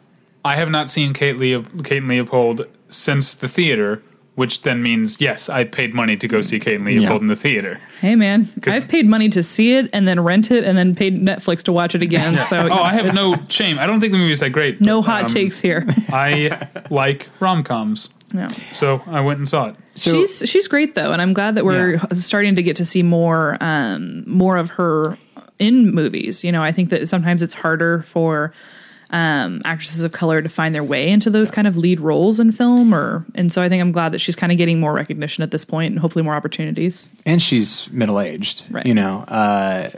I have not seen Kate, Leo- Kate and Leopold since the theater, which then means yes, I paid money to go see Kate and Leopold Yeah. in the theater. hey, man, I've paid money to see it and then rent it and then paid Netflix to watch it again. So, Oh, I have no shame. I don't think the movie is that great. no but, hot um, takes here. *laughs* I like rom coms, No. so I went and saw it. So she's she's great though, and I'm glad that we're Yeah. starting to get to see more um, more of her in movies. You know, I think that sometimes it's harder for um, actresses of color to find their way into those kind of lead roles in film, or and so I think I'm glad that she's kind of getting more recognition at this point and hopefully more opportunities. and she's middle aged, Right. you know. Uh,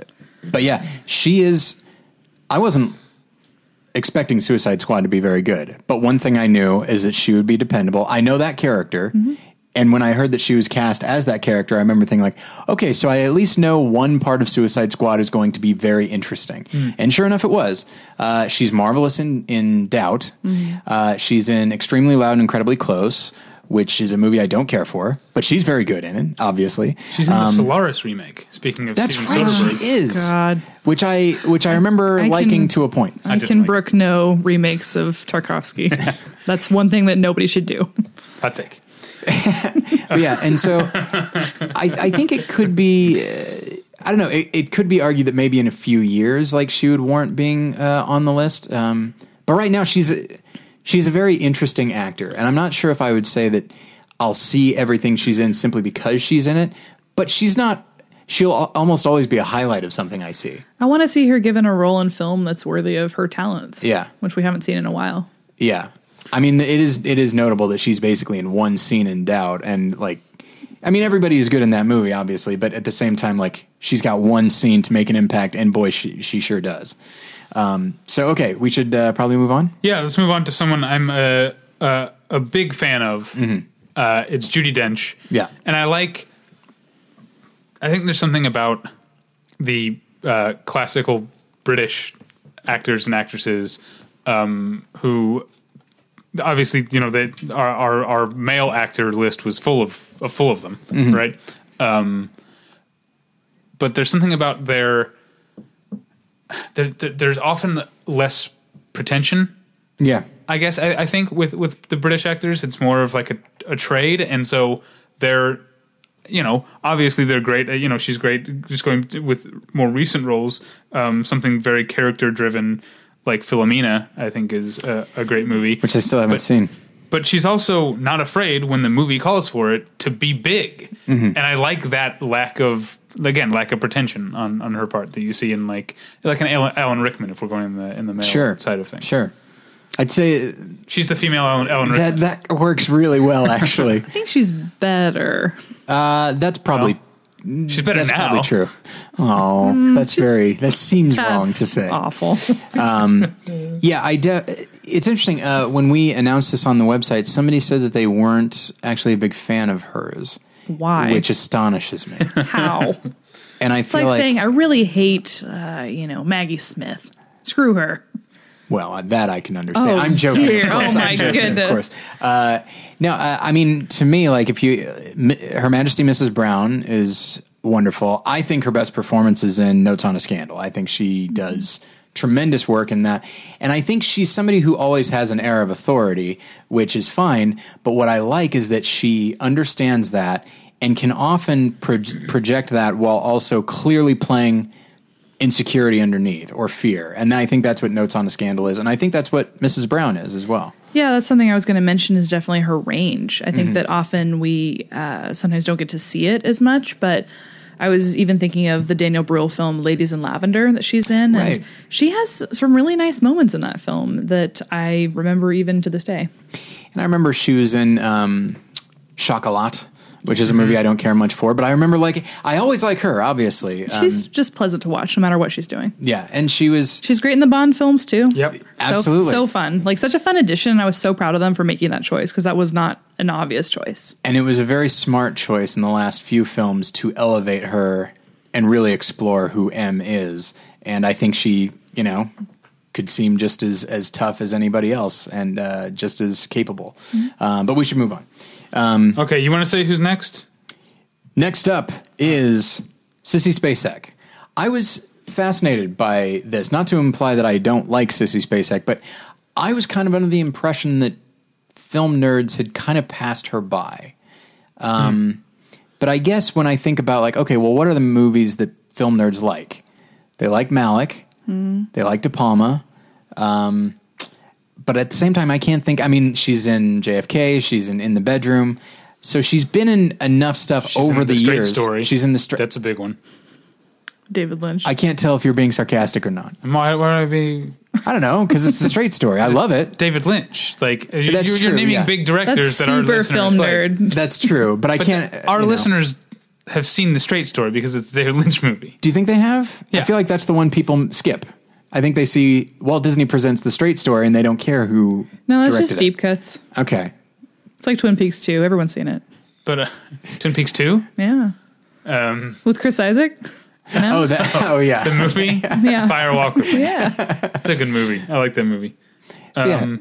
but yeah, she is. I wasn't expecting Suicide Squad to be very good, but one thing I knew is that she would be dependable. I know that character. And when I heard that she was cast as that character, I remember thinking like, okay, so I at least know one part of Suicide Squad is going to be very interesting. And sure enough, it was. Uh, she's marvelous in in Doubt. Uh, she's in Extremely Loud and Incredibly Close, which is a movie I don't care for, but she's very good in it. Obviously, She's in the Solaris remake. Speaking of Um, that's Steven right. Soderbergh, She is. God. Which I which I remember I can- liking to a point. I, didn't can like brook no remakes of Tarkovsky. *laughs* That's one thing that nobody should do. hot take. *laughs* But yeah, and so I, I think it could be. Uh, I don't know. It, it could be argued that maybe in a few years, like she would warrant being uh, on the list. Um, but right now, she's a, she's a very interesting actor, and I'm not sure if I would say that I'll see everything she's in simply because she's in it. But she's not. She'll al- almost always be a highlight of something I see. I want to see her given a role in film that's worthy of her talents. Yeah. which we haven't seen in a while. Yeah, I mean, it is it is notable that she's basically in one scene in Doubt, and like, I mean, everybody is good in that movie, obviously, but at the same time, like, she's got one scene to make an impact, and boy, she she sure does. Um, so, okay, we should uh, probably move on. Yeah, let's move on to someone I'm a a, a big fan of. Mm-hmm. Uh, it's Judi Dench. Yeah. and I like. I think there's something about the uh, classical British actors and actresses um, who obviously you know they our, our our male actor list was full of, of full of them right um, but there's something about their there, there, there's often less pretension Yeah. I guess I, I think with with the British actors, it's more of like a, a trade, and so they're, you know, obviously they're great. uh, You know, she's great. Just going with more recent roles, um, something very character driven, like Philomena, I think is a, a great movie. Which I still haven't But- seen. But she's also not afraid when the movie calls for it to be big, and I like that lack of again lack of pretension on on her part that you see in like like an Alan, Alan Rickman if we're going in the in the male Sure. side of things. Sure. I'd say She's the female Alan, Alan Rickman. that that works really well, actually. *laughs* I think she's better. uh, that's probably She's better that's now. probably true. Oh, that's very that seems wrong to say. Awful. *laughs* Yeah, I. De- it's interesting. Uh, when we announced this on the website, somebody said that they weren't actually a big fan of hers, Why? which astonishes me. How? *laughs* And I It's feel like, like, saying I really hate, uh, you know, Maggie Smith. Screw her. Well, uh, that I can understand. Oh, I'm joking. dear. Of course, Oh, I'm joking, goodness. Of course. Uh, no, uh, I mean, to me, like if you, Her Majesty Mrs. Brown is wonderful. I think her best performance is in Notes on a Scandal. I think she does tremendous work in that. And I think she's somebody who always has an air of authority, which is fine. But what I like is that she understands that and can often pro- project that while also clearly playing insecurity underneath or fear. And I think that's what Notes on a Scandal is. And I think that's what Mrs. Brown is as well. Yeah, that's something I was going to mention is definitely her range. I Mm-hmm. think that often we uh, sometimes don't get to see it as much, but I was even thinking of the Daniel Bruhl film Ladies in Lavender that she's in. Right. And she has some really nice moments in that film that I remember even to this day. And I remember she was in um, Chocolat, which is a movie I don't care much for, but I remember like I always like her, obviously. Um, She's just pleasant to watch no matter what she's doing. yeah, and she was She's great in the Bond films too. Yep. So- absolutely, So, fun. Like such a fun addition. And I was so proud of them for making that choice because that was not an obvious choice. and it was a very smart choice in the last few films to elevate her and really explore who M is. And I think she, you know, could seem just as as tough as anybody else and uh, just as capable. Um, but we should move on. Okay, you want to say who's next? Next up is Sissy Spacek. I was fascinated by this, not to imply that I don't like Sissy Spacek, but I was kind of under the impression that film nerds had kind of passed her by. Um, But I guess when I think about like, okay, well, what are the movies that film nerds like? They like Malick. They like De Palma. Um, but at the same time, I can't think. I mean, she's in JFK. She's in In the Bedroom. So she's been in enough stuff She's over in the, Straight years. Story. She's in the straight. That's a big one. David Lynch. I can't tell if you're being sarcastic or not. And Why, why would I be I don't know because it's a straight story. I love it. David Lynch? Like you, That's you're, true, you're naming yeah. big directors That's that our super listeners film like. nerd. *laughs* That's true, but I But can't. th- our you know. listeners have seen the Straight Story because it's a David Lynch movie. Do you think they have? I feel like that's the one people skip. I think they see Walt Disney presents the straight story and they don't care who. no, that's directed just it. deep cuts. Okay. It's like Twin Peaks 2. Everyone's seen it. But uh, Twin Peaks Two, Yeah. um, With Chris Isaak? *laughs* Oh, that. Oh, the yeah. The movie *laughs* Yeah. Fire Walker. *laughs* Yeah. It's a good movie. I like that movie. yeah.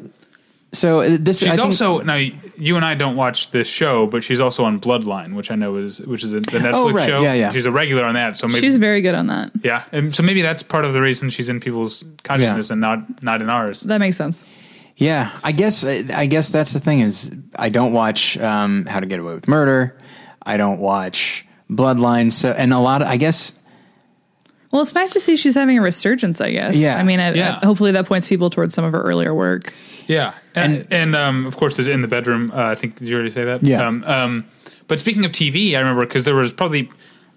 So uh, this. She's I think, also now. You and I don't watch this show, but she's also on Bloodline, which I know is which is a, the Netflix Oh, right. show. Yeah, yeah. She's a regular on that, so maybe She's very good on that. yeah, and so maybe that's part of the reason she's in people's consciousness Yeah. and not not in ours. That makes sense. Yeah, I guess. I guess that's the thing is I don't watch um, How to Get Away with Murder. I don't watch Bloodline. So and a lot. Of, I guess. Well, it's nice to see she's having a resurgence, I guess. Yeah. I mean, I, Yeah. I- hopefully that points people towards some of her earlier work. Yeah, and and, um, of course, there's in the bedroom. Uh, I think did you already say that? Yeah. Um, um, but speaking of TV, I remember because there was probably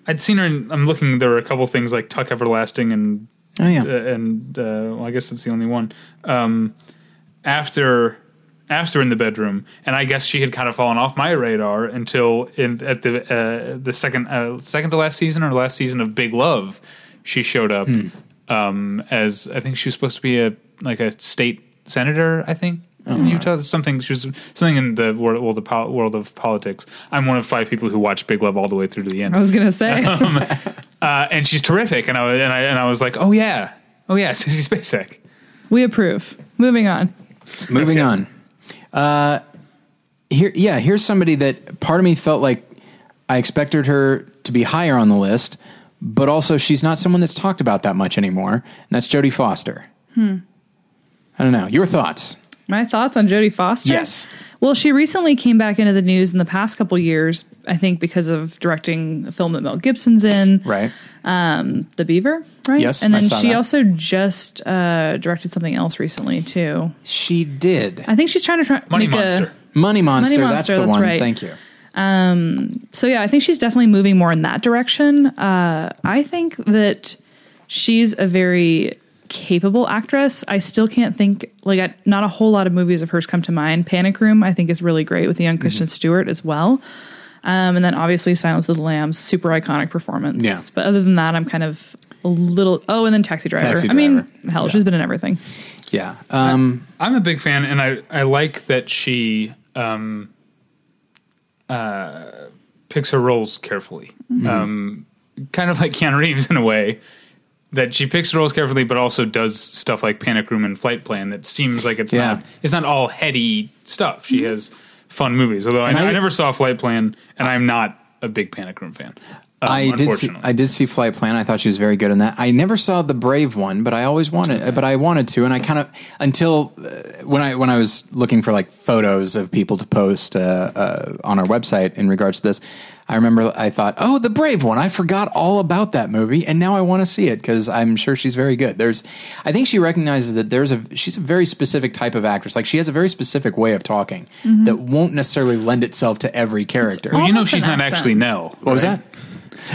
I'd seen her. In, I'm looking. There were a couple things like Tuck Everlasting and Oh yeah. uh, and uh, well, I guess that's the only one. Um, after after in the bedroom, and I guess she had kind of fallen off my radar until in at the uh, the second uh, second to last season or last season of Big Love, she showed up um, as I think she was supposed to be a like a state senator. I think in Utah. Something she was something in the world, world of pol- world of politics. I'm one of five people who watched Big Love all the way through to the end, I was gonna say. *laughs* uh, and she's terrific. And I was and I and I was like, oh yeah, oh yeah, *laughs* Sissy Spacek. we approve. Moving on. Moving Okay. on. Uh, here, yeah, here's somebody that part of me felt like I expected her to be higher on the list, but also she's not someone that's talked about that much anymore, and that's Jodie Foster. Hmm. I don't know. Your thoughts? My thoughts on Jodie Foster? Yes. Well, she recently came back into the news in the past couple years, I think because of directing a film that Mel Gibson's in, Right. The Beaver, right? Yes, And I then saw she that. also just uh, directed something else recently too. She did. I think she's trying to try Money make Monster. A, Money Monster. Money Monster, that's the that's one. right. Thank you. Um, so yeah, I think she's definitely moving more in that direction. Uh, I think that she's a very capable actress. I still can't think like I, not a whole lot of movies of hers come to mind. Panic Room, I think, is really great with the young Kristen Stewart as well. Um, and then obviously Silence of the Lambs, super iconic performance. Yeah. But other than that, I'm kind of a little. Oh, and then Taxi Driver. Taxi I mean, hell, Yeah. she's been in everything. Yeah. Um, I'm a big fan, and I I like that she um, uh, picks her roles carefully. Um, kind of like Keanu Reeves in a way that she picks roles carefully, but also does stuff like Panic Room and Flight Plan that seems like it's Yeah. not it's not all heady stuff. She has fun movies. Although I, I- I never saw Flight Plan, and I'm not a big Panic Room fan. Um, I did. See. I did see Flight Plan. I thought she was very good in that. I never saw the Brave one, but I always wanted. But I wanted to, and I kind of until uh, when I when I was looking for like photos of people to post uh, uh, on our website in regards to this. I remember I thought, oh, the Brave one. I forgot all about that movie, and now I want to see it because I'm sure she's very good. There's, I think she recognizes that there's a she's a very specific type of actress. Like she has a very specific way of talking that won't necessarily lend itself to every character. well, you know she's not accent. actually Nell. What was that?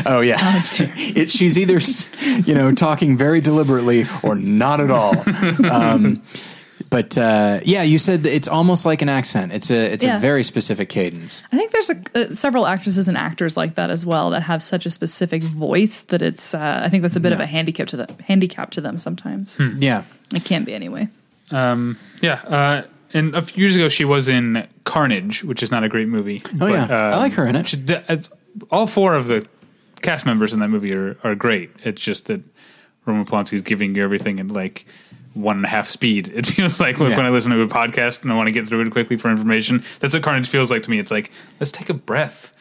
Oh yeah, *laughs* it, she's either you know talking very deliberately or not at all. *laughs* Um, but uh, yeah, you said that it's almost like an accent. It's a it's Yeah. a very specific cadence. I think there's a, uh, several actresses and actors like that as well that have such a specific voice that it's. Uh, I think that's a bit of a handicap to them. Handicap to them sometimes. Yeah, It can be anyway. Yeah, uh, and a few years ago she was in Carnage, which is not a great movie. Oh, yeah. I like her in it. she- it's- all four of the cast members in that movie are, are great. It's just that Roman Polanski is giving you everything and like one and a half speed. It *laughs* feels like when, Yeah. when I listen to a podcast and I want to get through it quickly for information. That's what Carnage feels like to me. It's like let's take a breath.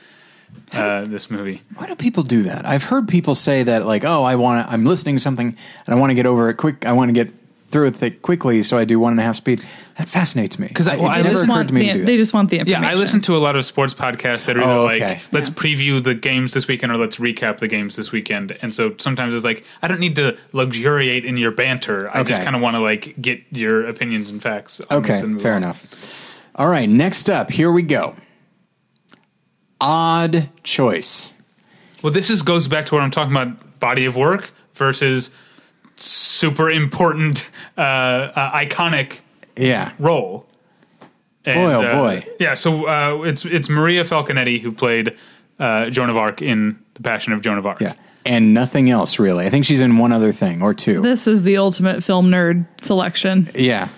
Uh, this movie. why do people do that? I've heard people say that like, oh, I want to. I'm listening to something and I want to get over it quick. I want to get through it thick quickly, so I do one and a half speed. That fascinates me because well, it's I never just occurred want to me the, to do that. they just want the information. Yeah. I listen to a lot of sports podcasts that are either Oh, like, okay. let's preview the games this weekend or let's recap the games this weekend. And so sometimes it's like, I don't need to luxuriate in your banter. I just kind of want to like get your opinions and facts. on Okay, this and fair on. enough. All right, next up, here we go. Odd choice. Well, this is goes back to what I'm talking about: body of work versus super important, uh, uh, iconic Yeah. role. And, Boy, oh, uh, boy. Yeah, so uh, it's it's Maria Falconetti who played uh, Joan of Arc in The Passion of Joan of Arc. Yeah. And nothing else really. I think she's in one other thing or two. This is the ultimate film nerd selection. yeah.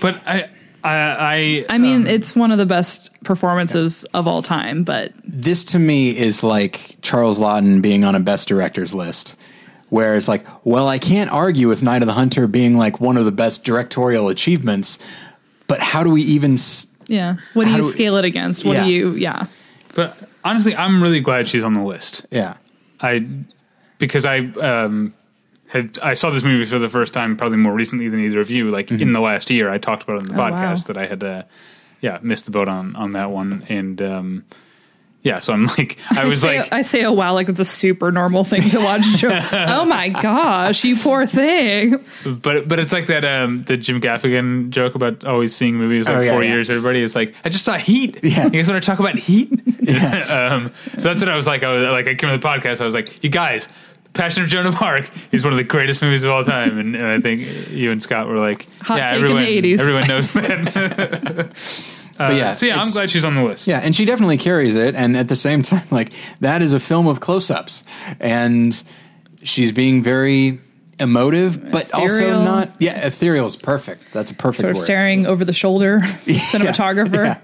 But I, I, I, I mean, um, it's one of the best performances of all time, but This to me is like Charles Laughton being on a best directors list. Where it's like, well, I can't argue with Night of the Hunter being like one of the best directorial achievements, but how do we even s- yeah. What do you do we- scale it against? What Yeah. do you, yeah. but honestly, I'm really glad she's on the list. yeah. I because I um had I saw this movie for the first time probably more recently than either of you. Like Mm-hmm. in the last year, I talked about it on the Oh, podcast wow. that I had uh, yeah missed the boat on on that one, and um yeah, so I'm like I was *laughs* say, like I say, oh wow, like it's a super normal thing to watch. *laughs* oh my gosh, you poor thing. but but it's like that um the Jim Gaffigan joke about always seeing movies like Oh, yeah, four yeah. years. Everybody is like, I just saw Heat. Yeah. You guys want to talk about Heat? *laughs* um, so that's what I was like. I was like, I came to the podcast. I was like, you guys. Passion of Joan of Arc is one of the greatest movies of all time, and, and I think you and Scott were like, Hot "Yeah, take in the everyone, 80s. everyone knows that." But yeah. so yeah, I'm glad she's on the list. Yeah, and she definitely carries it. And at the same *laughs* time, like that is a film of close-ups, and she's being very emotive, but also not. Yeah, ethereal is perfect. That's a perfect Sort of word. staring over the shoulder, *laughs* *laughs* cinematographer.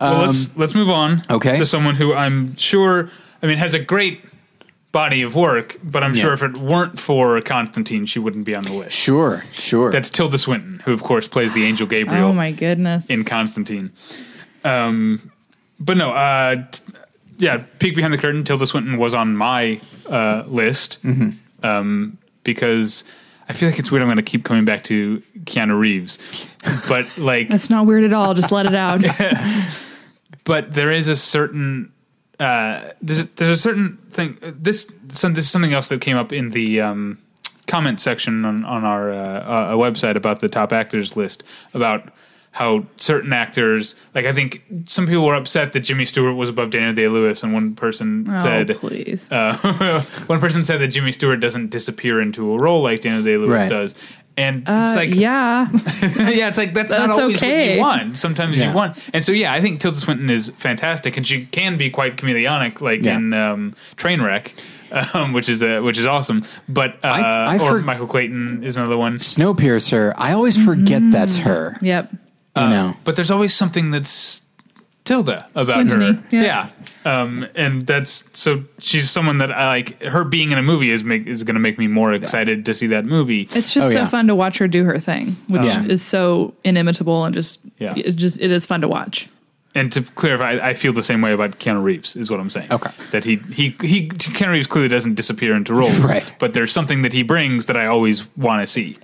Well, let's let's move on. Um, okay. To someone who I'm sure, I mean, has a great body of work, but I'm Yeah. sure if it weren't for Constantine, she wouldn't be on the list. Sure, sure. That's Tilda Swinton, who of course plays the angel Gabriel Oh my goodness. in Constantine. Um, but no, uh, t- yeah, peek behind the curtain. Tilda Swinton was on my uh, list Mm-hmm. um, because I feel like it's weird. I'm going to keep coming back to Keanu Reeves, but like *laughs* That's not weird at all. Just let it out. *laughs* but there is a certain uh, there's there's a certain thing. This some this is something else that came up in the um, comment section on on our uh, uh, website about the top actors list about how certain actors like I think some people were upset that Jimmy Stewart was above Daniel Day Lewis, and one person Oh, said please. uh, *laughs* one person said that Jimmy Stewart doesn't disappear into a role like Daniel Day Lewis Right. does. And it's Uh, like, yeah. *laughs* yeah, it's like that's, not That's always what okay. you want. Sometimes Yeah. you want, and so yeah, I think Tilda Swinton is fantastic, and she can be quite chameleonic, like Yeah. in um, Trainwreck, um, which is uh, which is awesome. But uh, I- I or for- Michael Clayton is another one. Snowpiercer. I always forget that's her. Yep. You know, But there's always something that's Tilda about Swinton-y, her. yes. Yeah. Um, and that's so she's someone that I like. Her being in a movie is make is going to make me more excited to see that movie. It's just Oh, so yeah. fun to watch her do her thing, which Yeah. is so inimitable and just Yeah. it's just it is fun to watch. And to clarify, I feel the same way about Keanu Reeves. Is what I'm saying. Okay. That he he he Keanu Reeves clearly doesn't disappear into roles, *laughs* Right. But there's something that he brings that I always want to see.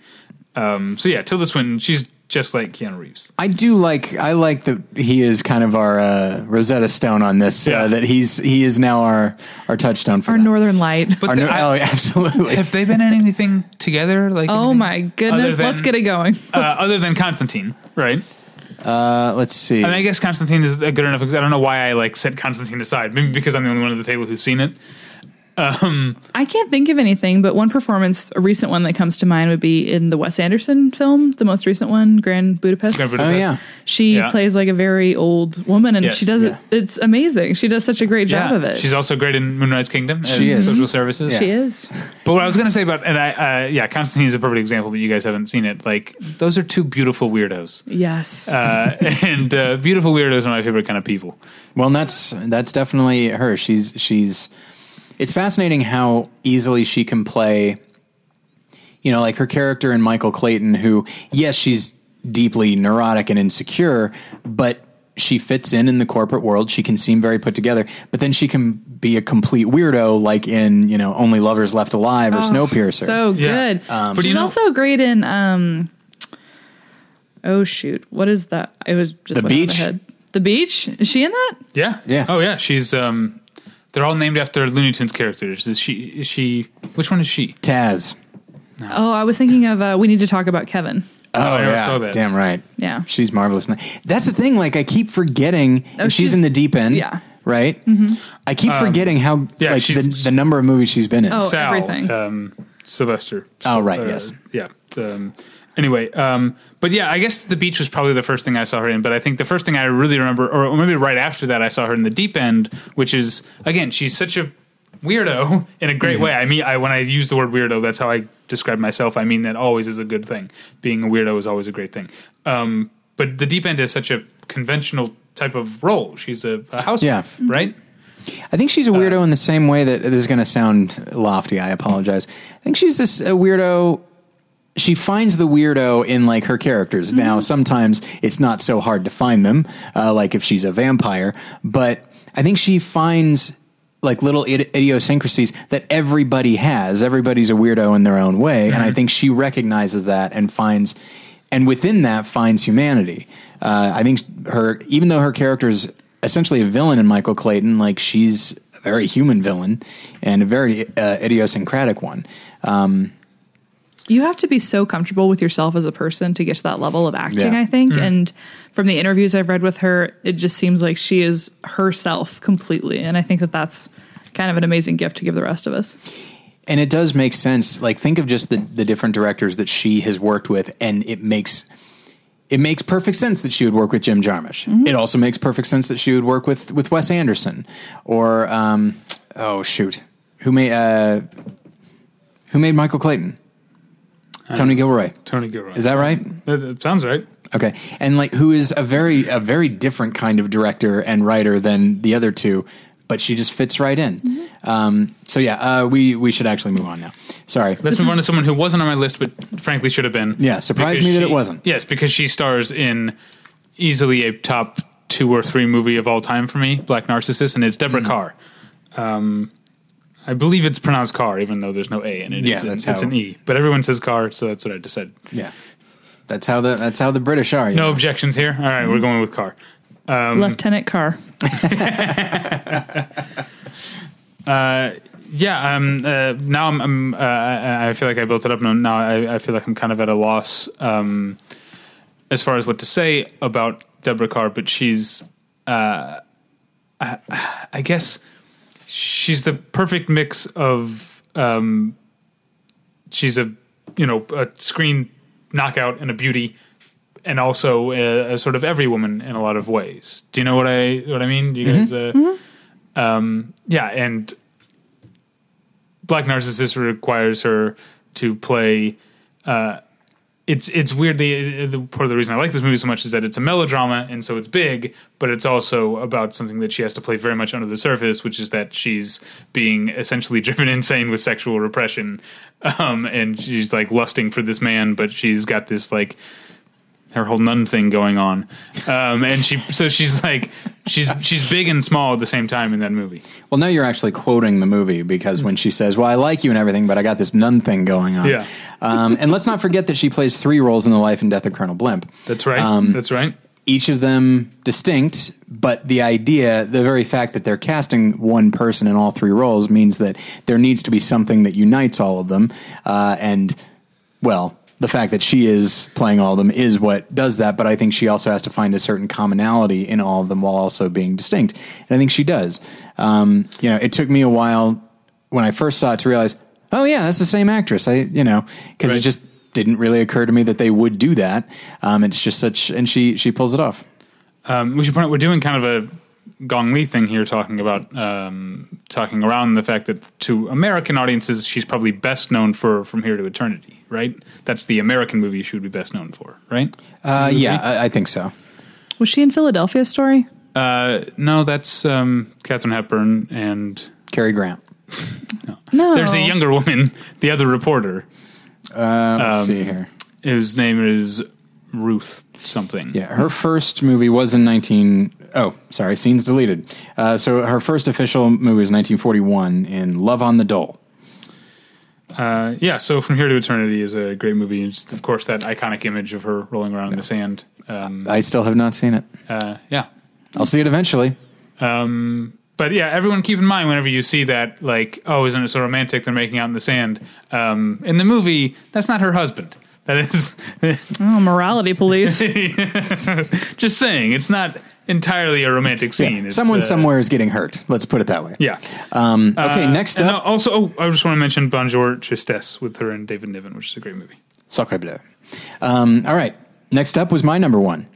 Um, so yeah, Tilda Swinton, she's just like Keanu Reeves. I do like. I like that he is kind of our uh, Rosetta Stone on this. Yeah. Uh, that he's he is now our our touchstone for Our that. Northern Light. But Our the- no- I- oh, *laughs* absolutely. have they been in anything together? Like oh my goodness. than- Let's get it going. *laughs* uh, other than Constantine, right? Uh, let's see. I mean, I guess Constantine is good enough because I don't know why I like set Constantine aside. Maybe because I'm the only one at the table who's seen it. I can't think of anything, but one performance, a recent one that comes to mind would be in the Wes Anderson film, the most recent one, Grand Budapest. Grand oh yeah. She Yeah. plays like a very old woman and Yes. she does Yeah. it. It's amazing. She does such a great job Yeah. of it. She's also great in Moonrise Kingdom as She is. social services. Yeah. she is. But what I was going to say about, and I, uh, yeah, Constantine is a perfect example, but you guys haven't seen it. Like, those are two beautiful weirdos. Yes. Uh, *laughs* and uh, beautiful weirdos are my favorite kind of people. Well, and that's that's definitely her. She's she's. It's fascinating how easily she can play. You know, like her character in Michael Clayton, who yes, she's deeply neurotic and insecure, but she fits in in the corporate world. She can seem very put together, but then she can be a complete weirdo, like in you know Only Lovers Left Alive or Snowpiercer. Oh, So Yeah. good. But She's you know- also great in um Oh shoot. What is that? It was just The went out Beach? head. The beach? Is she in that? Yeah. Yeah. Oh, yeah. She's, um, they're all named after Looney Tunes characters. Is she, is she, which one is she? Taz. Oh, I was thinking of uh, we need to talk about Kevin. Oh, I never yeah, saw that. damn right. Yeah. she's marvelous. That's the thing. Like I keep forgetting, and she's, she's- in the deep end. yeah. right. I keep forgetting how yeah, like the, she's- the number of movies she's been in. Oh, Sal, everything. Um, Sylvester. Oh, right, Uh, yes. Yeah. Um, anyway, um, but yeah, I guess the beach was probably the first thing I saw her in. But I think the first thing I really remember, or maybe right after that, I saw her in the deep end, which is again, she's such a weirdo *laughs* in a great Mm-hmm. way. I mean, I when I use the word weirdo, that's how I describe myself. I mean that always is a good thing. Being a weirdo is always a great thing. Um, but the deep end is such a conventional type of role. She's a, a housewife, Yeah. right? I think she's a weirdo in the same way that this is going to sound lofty. I apologize. I think she's this a weirdo. She finds the weirdo in like her characters. Now, sometimes it's not so hard to find them, uh, like if she's a vampire. But I think she finds like little id- idiosyncrasies that everybody has. Everybody's a weirdo in their own way, and I think she recognizes that and finds, and within that finds humanity. Uh, I think her, even though her character is essentially a villain in Michael Clayton, like she's a very human villain and a very uh, idiosyncratic one. Um, You have to be so comfortable with yourself as a person to get to that level of acting, Yeah. I think. And from the interviews I've read with her, it just seems like she is herself completely. And I think that that's kind of an amazing gift to give the rest of us. And it does make sense. Like think of just the the different directors that she has worked with, and it makes it makes perfect sense that she would work with Jim Jarmusch. It also makes perfect sense that she would work with with Wes Anderson or um, oh shoot, who made uh, Who made Michael Clayton? Tony Gilroy. Tony Gilroy. Is that right? That, that sounds right. Okay, and like who is a very a very different kind of director and writer than the other two, but she just fits right in. Um, so yeah, uh, we we should actually move on now. Sorry. Let's move on to someone who wasn't on my list, but frankly should have been. Yeah, surprised me that it wasn't. Yes, because she stars in easily a top two or three movie of all time for me, Black Narcissus, and it's Deborah Mm. Kerr. Um, I believe it's pronounced car, even though there's no A in it. Yeah, it's, an- that's it's an E, but everyone says car, so that's what I decided. Yeah, that's how the that's how the British are. No know. objections here. All right, we're going with car. Um, Lieutenant Kerr. *laughs* Yeah, um, uh, now I'm, I'm uh, I, I feel like I built it up. Now, now I, I feel like I'm kind of at a loss um, as far as what to say about Deborah Kerr. But she's, uh, I, I guess, she's the perfect mix of. Um, she's a, you know, a screen knockout and a beauty, and also a, a sort of every woman in a lot of ways. Do you know what I what I mean? Do you guys? Uh, um, yeah, and Black Narcissus requires her to play. Uh, it's it's weirdly the part of the reason I like this movie so much is that it's a melodrama and so it's big, but it's also about something that she has to play very much under the surface, which is that she's being essentially *laughs* driven insane with sexual repression, um, and she's like lusting for this man, but she's got this like her whole nun thing going on, um, and she so she's like she's she's big and small at the same time in that movie. Well, now you're actually quoting the movie because when she says, "Well, I like you and everything, but I got this nun thing going on." Yeah. Um, and let's not forget that she plays three roles in the life and death of Colonel Blimp. That's right. Um, That's right. each of them distinct, but the idea, the very fact that they're casting one person in all three roles means that there needs to be something that unites all of them. Uh, and, well, the fact that she is playing all of them is what does that, but I think she also has to find a certain commonality in all of them while also being distinct. And I think she does. Um, you know, it took me a while when I first saw it to realize, oh, yeah, that's the same actress. I, you know, because it just didn't really occur to me that they would do that. Um, it's just such, and she she pulls it off. Um, we should point out we're doing kind of a Gong Li thing here, talking about um, talking around the fact that to American audiences, she's probably best known for From Here to Eternity, right? That's the American movie she would be best known for, right? Uh, yeah, I, I think so. Was she in Philadelphia Story? Uh, no, that's um, Katharine Hepburn, and Cary Grant. *laughs* No. there's a younger woman, the other reporter, Uh, let's Um, see here. whose name is Ruth something. Yeah, her first movie was in 19. Oh, sorry, scenes deleted. Uh, so her first official movie was 1941 in Love on the Dole. Uh, yeah, so From Here to Eternity is a great movie. It's, of course, that iconic image of her rolling around in the sand. Um, I still have not seen it. uh, yeah. I'll see it eventually. But yeah, everyone keep in mind whenever you see that, like, oh, isn't it so romantic? They're making out in the sand. Um, in the movie, that's not her husband. That is Oh, morality police. *laughs* just saying. It's not entirely a romantic scene. It's, Someone uh, somewhere is getting hurt. Let's put it that way. Yeah. Um, okay, next up, also, oh, I just want to mention Bonjour Tristesse with her and David Niven, which is a great movie. Sacre bleu. Um, all right, next up was my number one,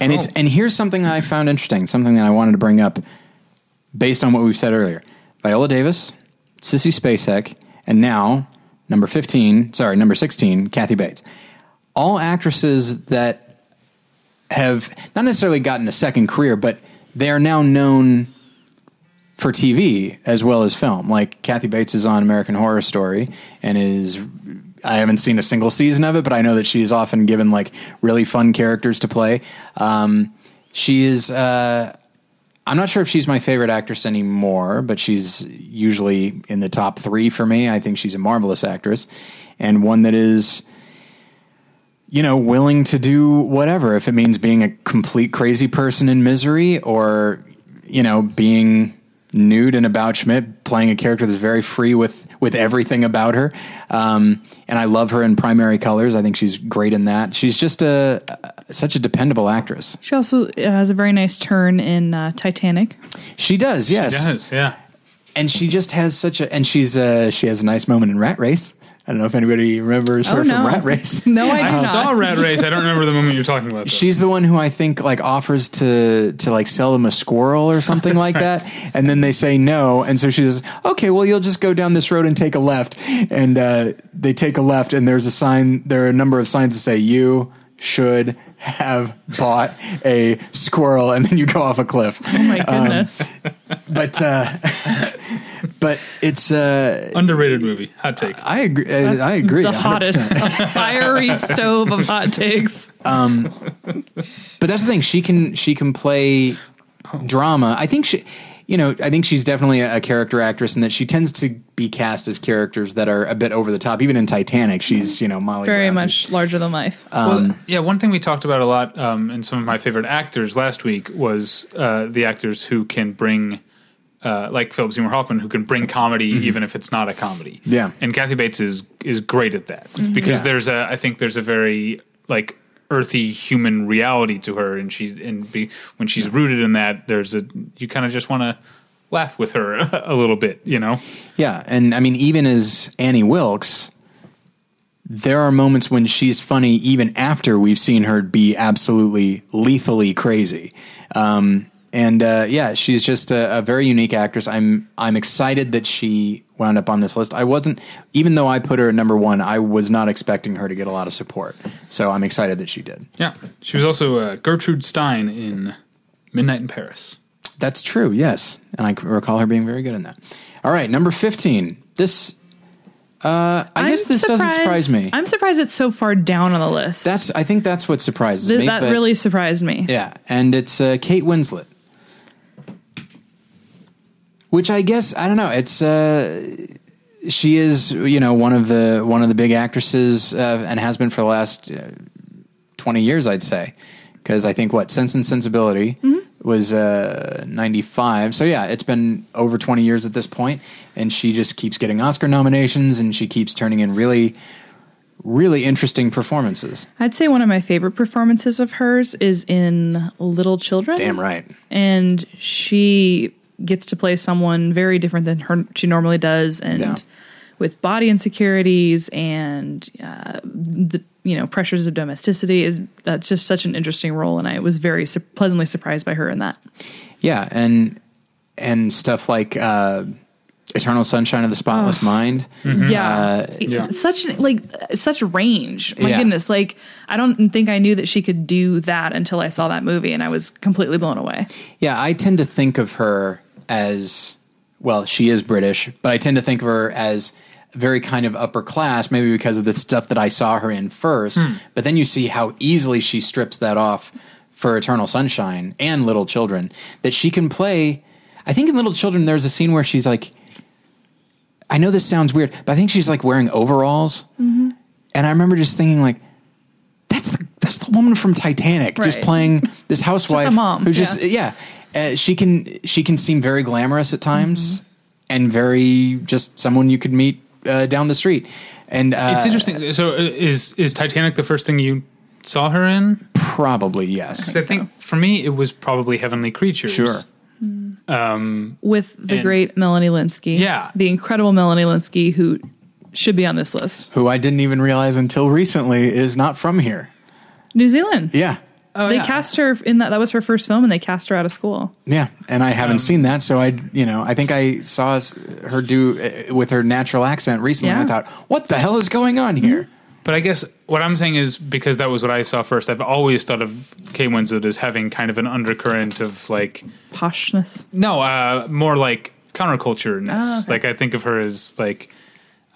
and it's Oh. and here's something that I found interesting, something that I wanted to bring up, based on what we've said earlier. Viola Davis, Sissy Spacek, and now number fifteen, sorry, number sixteen, Kathy Bates. All actresses that have not necessarily gotten a second career, but they are now known for TV as well as film. Like Kathy Bates is on American Horror Story and is I haven't seen a single season of it, but I know that she is often given like really fun characters to play. Um, she is. Uh, I'm not sure if she's my favorite actress anymore, but she's usually in the top three for me. I think she's a marvelous actress and one that is you know, willing to do whatever. If it means being a complete crazy person in misery or, you know, being nude and about Schmidt, playing a character that's very free with, with everything about her. Um, and I love her in primary colors. I think she's great in that. She's just a, such a dependable actress. she also uh, has a very nice turn in uh, Titanic. She does, yes. Yes, yeah. and she just has such a and she's uh she has a nice moment in rat race I don't know if anybody remembers her Oh, no. from Rat Race. *laughs* No, I do I not. saw Rat Race. I don't remember the moment you're talking about. though. She's the one who I think like offers to to like sell them a squirrel or something *laughs* like that, and then they say no, and so she says, "Okay, well you'll just go down this road and take a left," and uh, they take a left, and there's a sign. There are a number of signs that say you should have bought a squirrel, and then you go off a cliff. Oh my goodness. But uh, *laughs* but it's uh, underrated movie. Hot take. I agree. uh, I agree. The 100%. hottest a fiery stove of hot takes. Um, But that's the thing. She can she can play drama. I think she, you know, I think she's definitely a, a character actress, and that she tends to be cast as characters that are a bit over the top. Even in Titanic, she's you know Molly. Very Brown, much larger than life. well, yeah, one thing we talked about a lot um, in some of my favorite actors last week was uh, the actors who can bring, uh, like Philip Seymour Hoffman, who can bring comedy even if it's not a comedy. Yeah. and Kathy Bates is is great at that It's because Yeah. there's a I think there's a very like earthy human reality to her, and she and be, when she's rooted in that, there's a you kind of just want to laugh with her *laughs* a little bit, you know. Yeah, and I mean, even as Annie Wilkes, there are moments when she's funny, even after we've seen her be absolutely lethally crazy. Um, and uh, yeah, she's just a, a very unique actress. I'm I'm excited that she wound up on this list. I wasn't, even though I put her at number one, I was not expecting her to get a lot of support. So I'm excited that she did. Yeah, she was also uh, Gertrude Stein in Midnight in Paris. That's true. Yes, and I recall her being very good in that. All right, number fifteen. This, uh, I guess I'm this doesn't surprise me. I'm surprised it's so far down on the list. That's I think that's what surprises Th- me. that but- really surprised me. yeah, and it's uh, Kate Winslet, which I guess I don't know. It's uh, she is you know one of the one of the big actresses uh, and has been for the last uh, twenty years, I'd say, because I think what Sense and Sensibility was uh, ninety five. So yeah, it's been over twenty years at this point, and she just keeps getting Oscar nominations, and she keeps turning in really. Really interesting performances. I'd say one of my favorite performances of hers is in Little Children. Damn right. and she gets to play someone very different than her she normally does and Yeah. with body insecurities and uh, the you know pressures of domesticity is that's just such an interesting role and i was very su- pleasantly surprised by her in that Yeah, and and stuff like uh, Eternal Sunshine of the Spotless Mind. yeah, yeah. such an, like such range my Yeah. goodness like i don't think i knew that she could do that until i saw that movie and i was completely blown away Yeah, I tend to think of her as well. She is British, but I tend to think of her as very kind of upper class, maybe because of the stuff that I saw her in first. Hmm. But then you see how easily she strips that off for Eternal Sunshine and Little Children. That she can play. I think in Little Children, there's a scene where she's like. I know this sounds weird, but I think she's like wearing overalls, mm-hmm. and I remember just thinking like, "That's the that's the woman from Titanic, just playing this *laughs* housewife mom, who just yeah. yeah, uh, she can she can seem very glamorous at times Mm-hmm. and very just someone you could meet uh, down the street. And uh, It's interesting. So, uh, is is Titanic the first thing you saw her in? Probably yes. I think for me, it was probably Heavenly Creatures. Sure. Um, with the And- great Melanie Lynskey Yeah. the incredible Melanie Lynskey who should be on this list Who I didn't even realize until recently is not from here. New Zealand. Yeah. Oh, they yeah. cast her in that. That was her first film, and they cast her out of school. Yeah, and I Um, haven't seen that, so I, you know, I think I saw her do uh, with her natural accent recently. and I thought, what the hell is going on here? But I guess what I'm saying is because that was what I saw first. I've always thought of Kate Winslet as having kind of an undercurrent of like Poshness. no, uh, more like counterculture-ness. Ah, okay. Like I think of her as like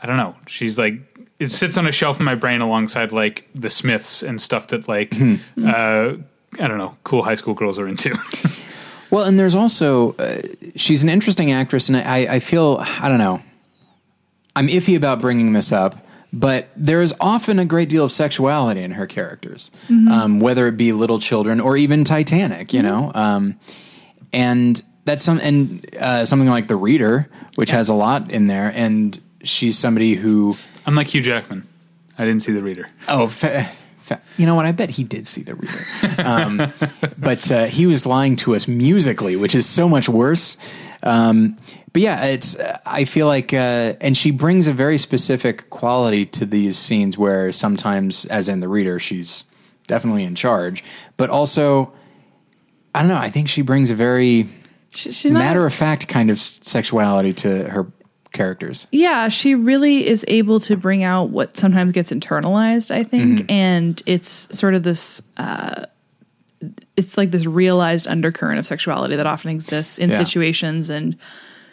I don't know. She's like it sits on a shelf in my brain alongside like the Smiths and stuff that like Hmm. uh, I don't know, cool high school girls are into. *laughs* Well, and there's also uh, she's an interesting actress, and I, I feel I don't know. I'm iffy about bringing this up, but there is often a great deal of sexuality in her characters, um, whether it be Little Children or even Titanic. You know, um, and that's some and uh, something like The Reader, which has a lot in there, and she's somebody who I'm like Hugh Jackman. I didn't see the reader. Oh, fa- fa- you know what? I bet he did see the reader, um, *laughs* but uh, he was lying to us musically, which is so much worse. Um, but yeah, it's. I feel like, uh, and she brings a very specific quality to these scenes where sometimes, as in the reader, she's definitely in charge, but also, I don't know. I think she brings a very She- she's not- matter of fact kind of sexuality to her characters. Yeah, she really is able to bring out what sometimes gets internalized, I think. Mm-hmm. And it's sort of this uh it's like this realized undercurrent of sexuality that often exists in Yeah. situations and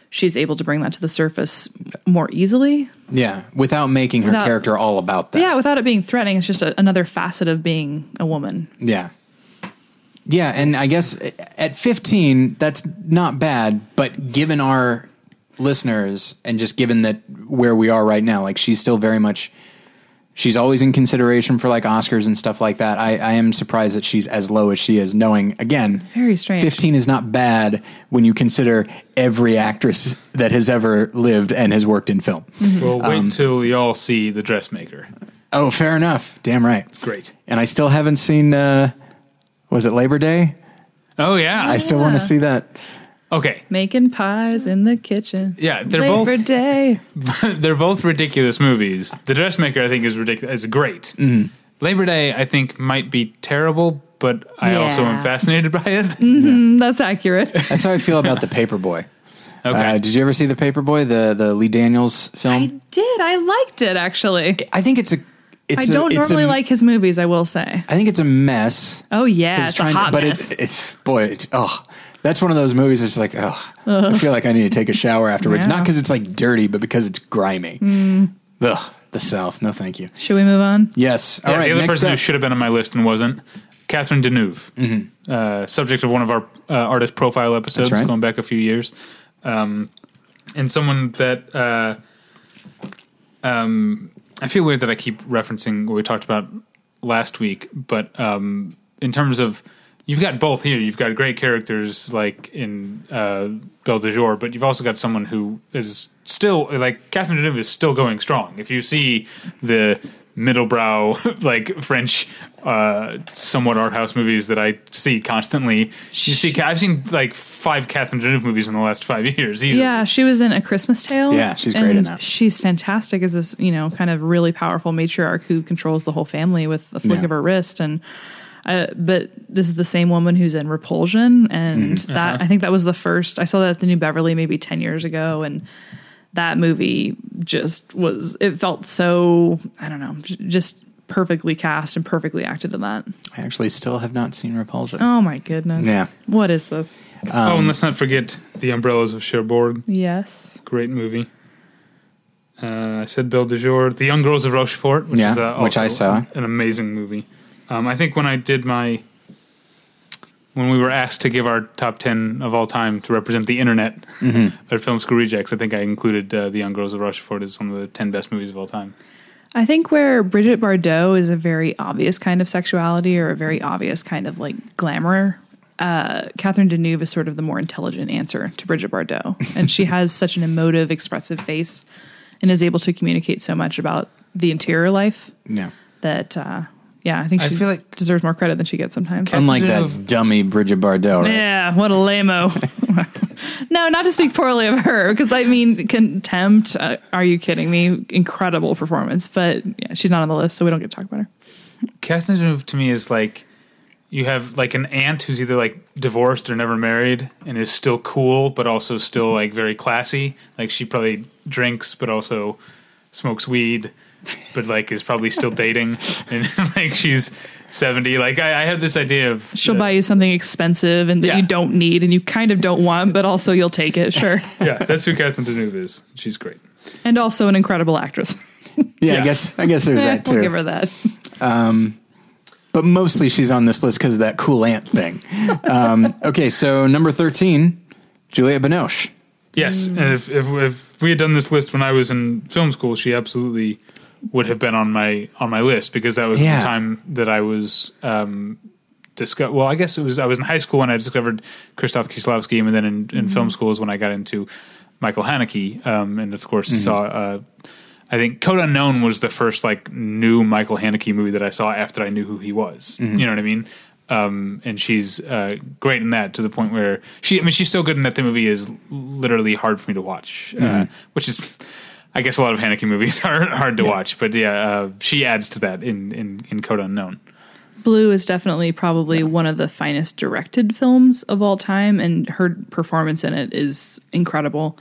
she's able to bring that to the surface more easily. Yeah, without making her Without- character all about that. Yeah, without it being threatening, it's just a, another facet of being a woman. Yeah. Yeah, and I guess at 15, that's not bad, but given our listeners and just given that where we are right now, like she's still very much, she's always in consideration for like Oscars and stuff like that. I, I am surprised that she's as low as she is, knowing, again, Very strange. 15 is not bad when you consider every actress that has ever lived and has worked in film. Well, wait Um, till y'all see the dressmaker. Oh, fair enough. Damn right. It's great. And I still haven't seen, uh, was it Labor Day? Oh yeah. I still want to see that. Okay. Making pies in the kitchen. Yeah, they're Labor both Day. *laughs* they're both ridiculous movies. The Dressmaker, I think, is ridiculous. Is great. Mm-hmm. Labor Day, I think, might be terrible, but I also am fascinated by it. Mm, That's accurate. *laughs* That's how I feel about the Paperboy. *laughs* Okay. Uh, did you ever see the Paperboy, the the Lee Daniels film? I did. I liked it actually. I think it's a. It's I a- don't it's normally a- like his movies, I will say. I think it's a mess. Oh yeah, it's, a hot but mess. it's it's boy, it's oh, that's one of those movies. That's like oh, I feel like I need to take a shower afterwards. Yeah. Not because it's like dirty, but because it's grimy. Ugh, the South. No, thank you. Should we move on? Yes. All Yeah, right. the other next person who should have been on my list and wasn't, Catherine Deneuve, Mm-hmm. uh, subject of one of our uh, artist profile episodes right. going back a few years, um, and someone that uh, um, I feel weird that I keep referencing what we talked about last week, but um, in terms of you've got both here, you've got great characters like in uh, Belle de Jour, but you've also got someone who is still like Catherine Deneuve is still going strong. If you see the middlebrow *laughs* like French uh somewhat art house movies that I see constantly you see I've seen like five Catherine Deneuve movies in the last five years easily. Yeah, she was in A Christmas Tale. Yeah, she's great in and that. She's fantastic as this, you know, kind of really powerful matriarch who controls the whole family with a flick Yeah. of her wrist. And uh, but this is the same woman who's in Repulsion, and Mm-hmm. that Uh-huh. I think that was the first I saw that at the New Beverly maybe ten years ago, and that movie just was. It felt so I don't know, just perfectly cast and perfectly acted in that. I actually still have not seen Repulsion. Oh my goodness! Yeah. what is this? oh, Um, and let's not forget The Umbrellas of Cherbourg. Yes, Great movie. Uh, I said Belle de Jour, The Young Girls of Rochefort, which Yeah, is uh, which I saw. an amazing movie. Um, I think when I did my when we were asked to give our top ten of all time to represent the internet Mm-hmm. *laughs* at Film School Rejects, I think I included uh, The Young Girls of Rochefort as one of the ten best movies of all time. I think where Brigitte Bardot is a very obvious kind of sexuality or a very obvious kind of like glamour, uh, Catherine Deneuve is sort of the more intelligent answer to Brigitte Bardot. And she has such an emotive, expressive face and is able to communicate so much about the interior life Yeah. that, uh, yeah, I think I she feel like- deserves more credit than she gets sometimes. Unlike that dummy Brigitte Bardot. Right? Yeah, what a lameo. *laughs* no, not to speak poorly of her, because I mean, Contempt. Uh, are you kidding me? Incredible performance, but yeah, she's not on the list, so we don't get to talk about her. Catherine Deneuve to me is like you have like an aunt who's either like divorced or never married and is still cool but also still like very classy. Like she probably drinks but also smokes weed, but like is probably still dating *laughs* and like she's seventy. Like I, I have this idea of She'll uh, buy you something expensive and that Yeah. you don't need and you kind of don't want, but also you'll take it, sure. *laughs* yeah, that's who Catherine Deneuve is. She's great. and also an incredible actress. Yeah, *laughs* Yeah. I guess I guess there's Eh, that we'll give her that. But mostly she's on this list because of that cool aunt thing. um, okay, so number thirteen, Juliette Binoche. Yes, and if, if if we had done this list when I was in film school, she absolutely would have been on my on my list because that was Yeah. the time that I was um disco- well, I guess it was I was in high school when I discovered Krzysztof Kieslowski, and then in, in film school is when I got into Michael Haneke, um, and of course saw. Uh, I think Code Unknown was the first like new Michael Haneke movie that I saw after I knew who he was. You know what I mean? Um, and she's uh, great in that to the point where she, I mean, she's so good in that the movie is literally hard for me to watch, uh, which is, I guess, a lot of Haneke movies *laughs* are hard to watch. But yeah, uh, she adds to that in in, in Code Unknown. Blue is definitely probably one of the finest directed films of all time, and her performance in it is incredible.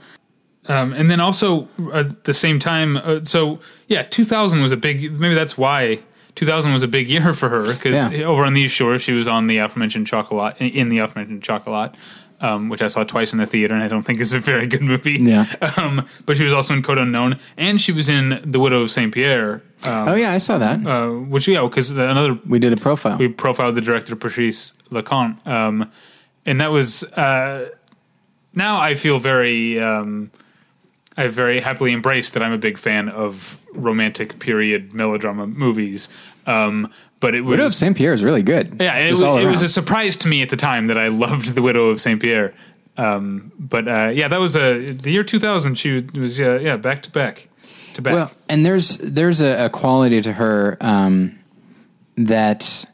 Um, and then also at the same time, uh, so yeah, 2000 was a big. Maybe that's why 2000 was a big *laughs* year for her because Yeah. over on these shores, she was on the aforementioned Chocolat in the aforementioned Chocolat, um, which I saw twice in the theater, and I don't think is a very good movie. Yeah. *laughs* Um, but she was also in Code Unknown, and she was in The Widow of Saint Pierre, um, Oh yeah, I saw that. uh, which yeah, because another we did a profile. we profiled the director Patrice Leconte, um, and that was uh, now I feel very um, I very happily embraced that I'm a big fan of romantic period melodrama movies. Um, but it was Widow of Saint Pierre is really good. yeah, it, Just wa- all it was a surprise to me at the time that I loved The Widow of Saint Pierre. Um, but uh, yeah, that was a the year 2000. She was yeah yeah back to back to back. Well, and there's there's a, a quality to her um, that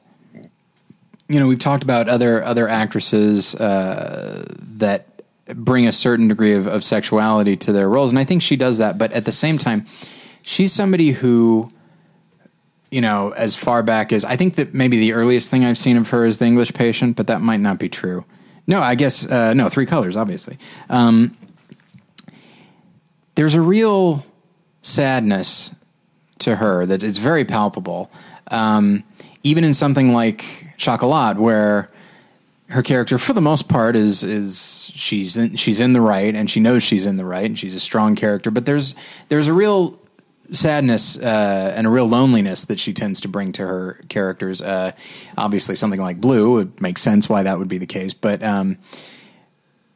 you know we've talked about other other actresses uh, that bring a certain degree of, of sexuality to their roles, and I think she does that. But at the same time, she's somebody who you know as far back as I think that maybe the earliest thing I've seen of her is The English Patient, but that might not be true. No, I guess uh, no. Three Colors, obviously. Um, there's a real sadness to her that it's very palpable. Um, even in something like Chocolat, where her character, for the most part, is is she's in, she's in the right and she knows she's in the right and she's a strong character. But there's there's a real sadness uh, and a real loneliness that she tends to bring to her characters. Uh, obviously, something like Blue it makes sense why that would be the case, but. Um,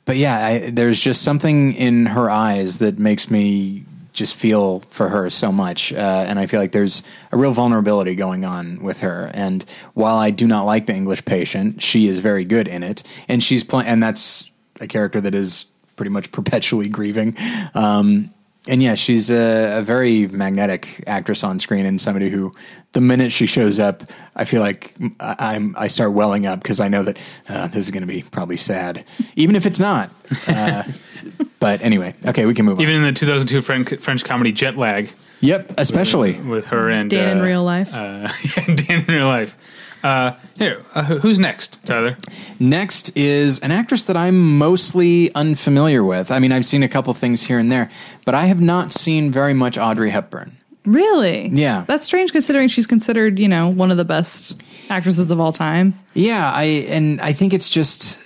but yeah, I, there's just something in her eyes that makes me just feel for her so much, uh, and I feel like there's a real vulnerability going on with her. And while I do not like the English Patient, she is very good in it, and she's playing, and that's a character that is pretty much perpetually grieving. Um, and yeah, she's a, a very magnetic actress on screen, and somebody who, the minute she shows up, I feel like I- I'm I start welling up because I know that uh, this is going to be probably sad, even if it's not. Uh, *laughs* but anyway, okay, we can move on. Even in the 2002 French, French comedy Jet Lag, Yep, especially with her and Dan in uh, real life. Uh, *laughs* Dan in real life. Uh, here, uh, who's next, Tyler? next is an actress that I'm mostly unfamiliar with. I mean, I've seen a couple things here and there, but I have not seen very much Audrey Hepburn. really? Yeah. That's strange considering she's considered, you know, one of the best actresses of all time. Yeah, I and I think it's just,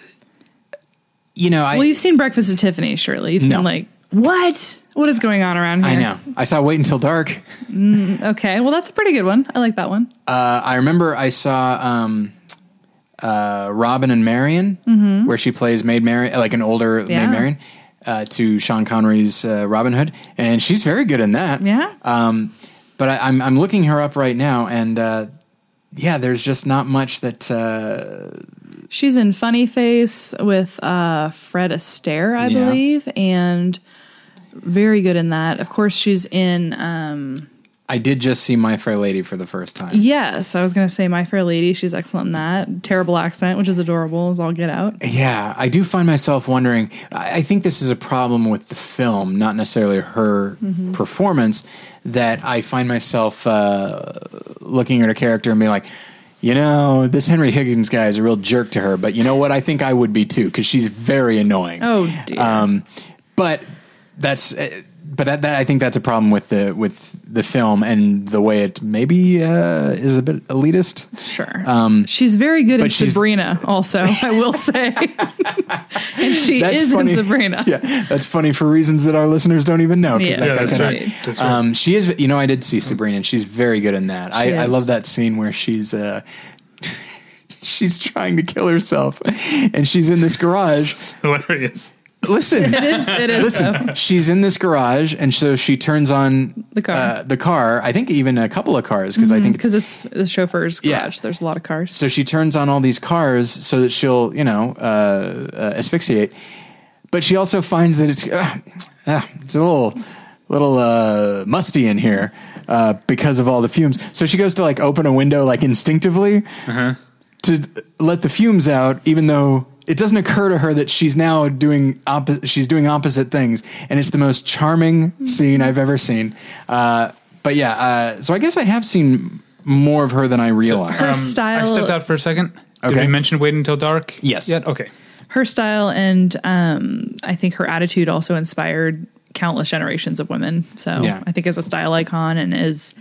you know, I Well, you've seen Breakfast at Tiffany's, surely. You've No. seen like what? What is going on around here? I know. I saw Wait Until Dark. Okay, well that's a pretty good one. I like that one. Uh, I remember I saw um, uh, Robin and Marian, where she plays Maid Marian, like an older Yeah. Maid Marian, uh, to Sean Connery's uh, Robin Hood, and she's very good in that. Yeah. Um, but I, I'm I'm looking her up right now, and uh, yeah, there's just not much that. Uh, She's in Funny Face with uh, Fred Astaire, I Yeah. believe, and very good in that. Of course, she's in. Um, I did just see My Fair Lady for the first time. yes, I was going to say My Fair Lady. She's excellent in that. Terrible accent, which is adorable as all get out. Yeah, I do find myself wondering. I think this is a problem with the film, not necessarily her performance. That I find myself uh, looking at her character and being like, you know, this Henry Higgins guy is a real jerk to her, but you know what? I think I would be too because she's very annoying. Oh dear. Um, but that's. Uh, but that, that, I think that's a problem with the with the film and the way it maybe uh, is a bit elitist. sure. um, she's very good in but Sabrina. Also, I will say, *laughs* and she That's is funny. in Sabrina. Yeah, that's funny for reasons that our listeners don't even know. Yeah. that- Yeah, that that's kinda- right. That's right. Um, she is, you know, I did see Sabrina, and she's very good in that. I, I love that scene where she's uh, *laughs* she's trying to kill herself, and she's in this garage. *laughs* It's hilarious. Listen, It is. It is. though. listen. She's in this garage, and so she turns on The car. Uh, the car. I think even a couple of cars because I think because it's the chauffeur's garage. Yeah. There's a lot of cars. so she turns on all these cars so that she'll, you know, uh, uh, asphyxiate. But she also finds that it's uh, uh, it's a little little uh, musty in here uh, because of all the fumes. So she goes to like open a window like instinctively, to let the fumes out, even though it doesn't occur to her that she's now doing oppo- she's doing opposite things, and it's the most charming scene I've ever seen. Uh, but yeah, uh, so I guess I have seen more of her than I realized. Her style. I stepped out for a second. Did Okay. we mention Wait Until Dark? Yes. Yet? Okay. her style and um, I think her attitude also inspired countless generations of women. So Yeah. I think as a style icon and as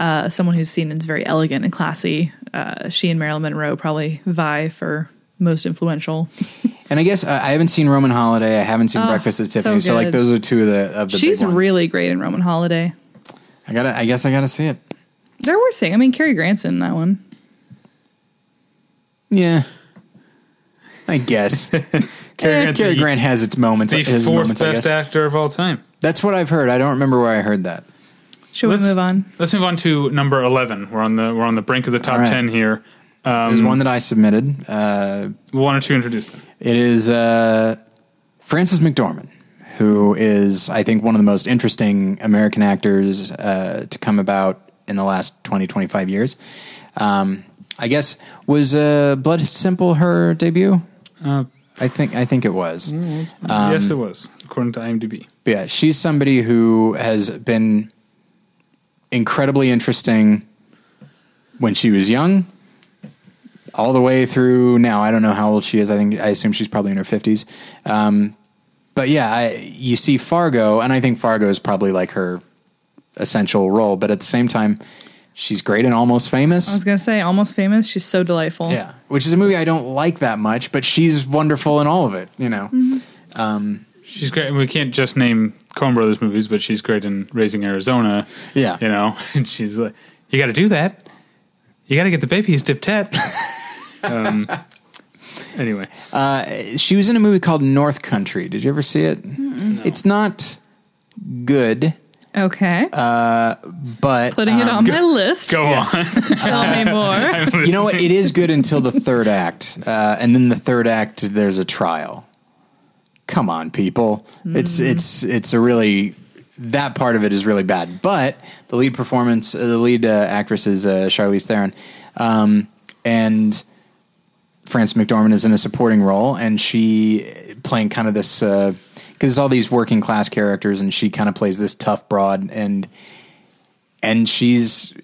uh, someone who's seen as very elegant and classy, uh, she and Marilyn Monroe probably vie for most influential. And I guess uh, I haven't seen Roman Holiday. I haven't seen Breakfast at so Tiffany. So, like those are two of the of the. She's big ones. really great in Roman Holiday. I gotta. I guess I gotta see it. They're worth seeing. I mean, Cary Grant's in that one. Yeah. I guess *laughs* Cary Eh, Grant, Cary the, Grant has its moments. the his fourth moments, I best actor of all time. That's what I've heard. I don't remember where I heard that. Should we move on? Let's move on to number eleven. We're on the we're on the brink of the top All right. ten here. Um, There's one that I submitted. Uh, Why don't you introduce them? it is uh, Frances McDormand, who is, I think, one of the most interesting American actors uh, to come about in the last 20, 25 years. Um, I guess was uh, Blood Simple her debut? Uh, I think I think it was. yes, it was according to IMDb. But yeah, she's somebody who has been incredibly interesting when she was young, all the way through now. I don't know how old she is. I think I assume she's probably in her fifties. Um, but yeah, I, you see Fargo, and I think Fargo is probably like her essential role. But at the same time, she's great and almost famous. I was gonna say almost famous. She's so delightful. Yeah, which is a movie I don't like that much, but she's wonderful in all of it. You know. She's great. We can't just name Coen Brothers movies, but she's great in Raising Arizona. Yeah. you know, *laughs* and she's like, you got to do that. You got to get the babies dip tat. *laughs* um, anyway, she was in a movie called North Country. Did you ever see it? It's not good, Okay. Uh, but Putting it on my list. go on. *laughs* Tell me *laughs* more. you know what? It is good until the third act, uh, and then the third act there's a trial. Come on, people! It's it's it's a really that part of it is really bad. But the lead performance, uh, the lead uh, actress is uh, Charlize Theron, um, and Frances McDormand is in a supporting role, and she playing kind of this because it's all these working class characters, and she kind of plays this tough broad, and and she's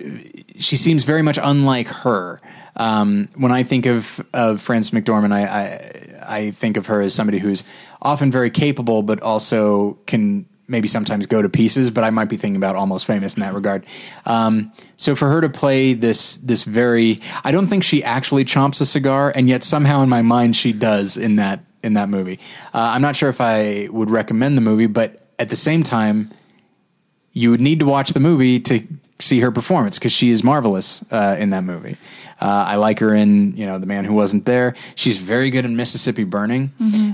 she seems very much unlike her. Um, when I think of of Frances McDormand, I, I I think of her as somebody who's often very capable, but also can maybe sometimes go to pieces. But I might be thinking about Almost Famous in that regard. Um, so for her to play this this very, I don't think she actually chomps a cigar, and yet somehow in my mind she does in that in that movie. Uh, I'm not sure if I would recommend the movie, but at the same time you would need to watch the movie to see her performance because she is marvelous uh, in that movie. Uh, I like her in you know the man who wasn't there. She's very good in Mississippi Burning.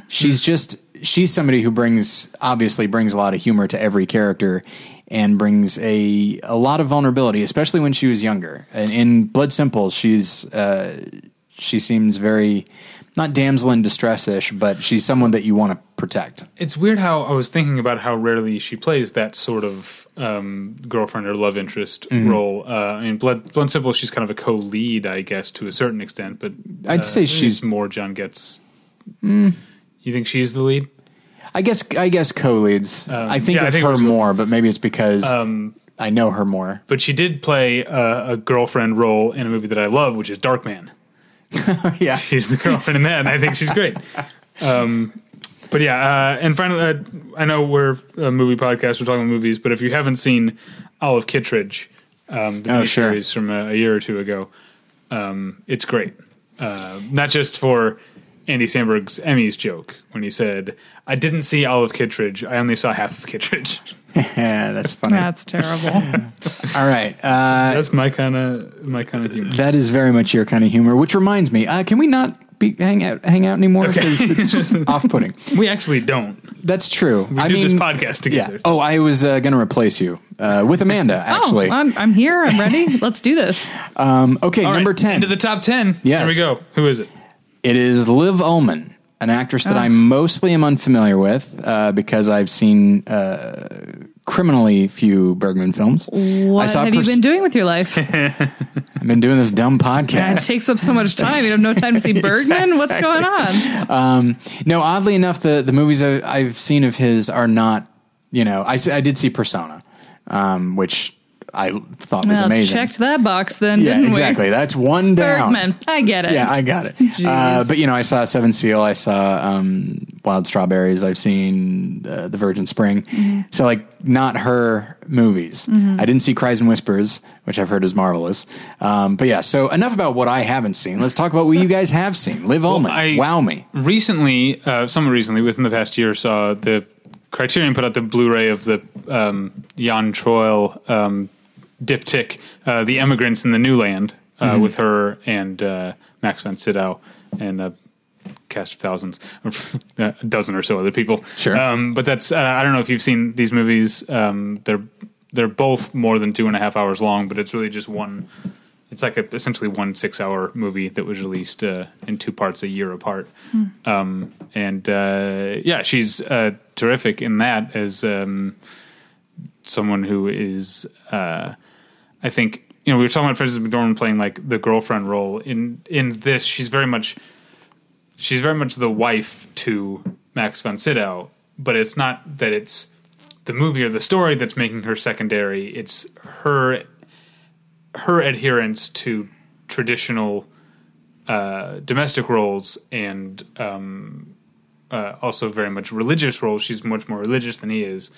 She's just she's somebody who brings obviously brings a lot of humor to every character and brings a a lot of vulnerability, especially when she was younger. And in Blood Simple, she's uh, she seems very not damsel in distress ish, but she's someone that you want to protect. It's weird how I was thinking about how rarely she plays that sort of um, girlfriend or love interest Mm-hmm. role. Uh, I mean, Blood, Blood Simple, she's kind of a co-lead, I guess, to a certain extent. But I'd uh, say she's- more John gets. You think she's the lead? I guess I guess co-leads. I think yeah, I of think her more, but maybe it's because I know her more. But she did play uh, a girlfriend role in a movie that I love, which is Darkman. *laughs* yeah, *laughs* She's the girlfriend in that, and I think she's great. Um, but yeah, uh, and finally, uh, I know we're a movie podcast, we're talking about movies, but if you haven't seen Olive Kitteridge, um, the Oh, sure. from a, a year or two ago, um, it's great. Uh, not just for Andy Samberg's Emmys joke when he said, "I didn't see Olive Kitteridge, I only saw half of Kitteridge." yeah, *laughs* *laughs* that's funny. That's terrible. *laughs* All right, uh, That's my kind of my kind of humor. that is very much your kind of humor. Which reminds me, uh, can we not be hang out hang out anymore because it's off-putting? We actually don't. That's true. We I do mean, this podcast together. Yeah. Oh, I was uh, going to replace you uh, with Amanda. Actually, Oh, I'm, I'm here. I'm ready. Let's do this. um, okay. All number right, ten. into the top ten. Yes. Here we go. Who is it? It is Liv Ullmann, an actress that I mostly am unfamiliar with uh, because I've seen uh, criminally few Bergman films. What I saw have you been doing with your life? *laughs* I've been doing this dumb podcast. It takes up so much time. You have no time to see *laughs* Bergman. What's going on? Um, no, oddly enough, the the movies I, I've seen of his are not. You know, I I did see Persona, um, which I thought was Well, amazing. checked that box then, yeah, didn't exactly. we? That's one down. Bergman. I get it. Yeah, I got it. Jeez. Uh, but you know, I saw Seven Seal. I saw um, Wild Strawberries. I've seen uh, The Virgin Spring. Mm-hmm. So like, not her movies. I didn't see Cries and Whispers, which I've heard is marvelous. Um, but yeah, so enough about what I haven't seen. Let's talk about what you guys have seen. Liv Ullmann, I- wow me. recently, uh, somewhat recently, within the past year, saw the Criterion put out the Blu-ray of the um, Jan Troell um, diptych, uh, "The Emigrants in the New Land," uh, Mm-hmm. with her and uh, Max von Sydow and a cast of thousands, *laughs* a dozen or so other people. Sure. um, but that's uh, I don't know if you've seen these movies. Um, they're they're both more than two and a half hours long, but it's really just one. It's like a, essentially one six-hour movie that was released uh, in two parts a year apart. Um, and uh, yeah, she's uh, terrific in that as um, someone who is, uh, I think, you know, we were talking about Frances McDormand playing like the girlfriend role. In in this, she's very much, she's very much the wife to Max von Sydow, but it's not that it's the movie or the story that's making her secondary. It's her her adherence to traditional uh, domestic roles and um, uh, also very much religious roles. She's much more religious than he is.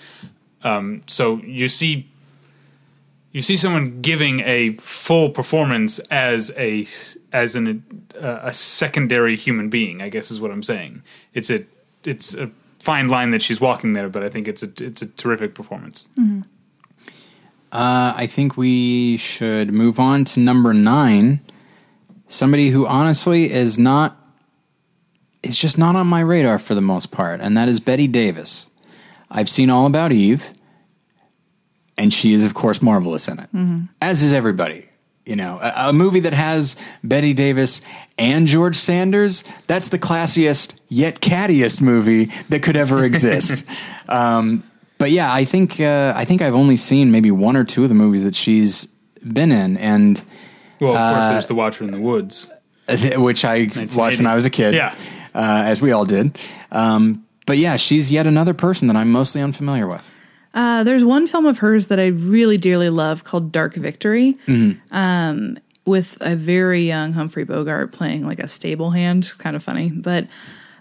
Um, so you see, you see someone giving a full performance as a as an uh, a secondary human being. I guess is what I'm saying. It's a it's a fine line that she's walking there, but I think it's a it's a terrific performance. Uh, I think we should move on to number nine. Somebody who honestly is not is just not on my radar for the most part, and that is Bette Davis. I've seen All About Eve, and she is, of course, marvelous in it, as is everybody. You know, a, a movie that has Bette Davis and George Sanders, that's the classiest yet cattiest movie that could ever exist. *laughs* um, but yeah, I think uh, I think I've only seen maybe one or two of the movies that she's been in, and Well, of course, there's the Watcher in the Woods. which I watched when I was a kid, Yeah. uh, as we all did. Um, but yeah, she's yet another person that I'm mostly unfamiliar with. Uh, there's one film of hers that I really dearly love called Dark Victory, um, with a very young Humphrey Bogart playing like a stable hand. It's kind of funny, but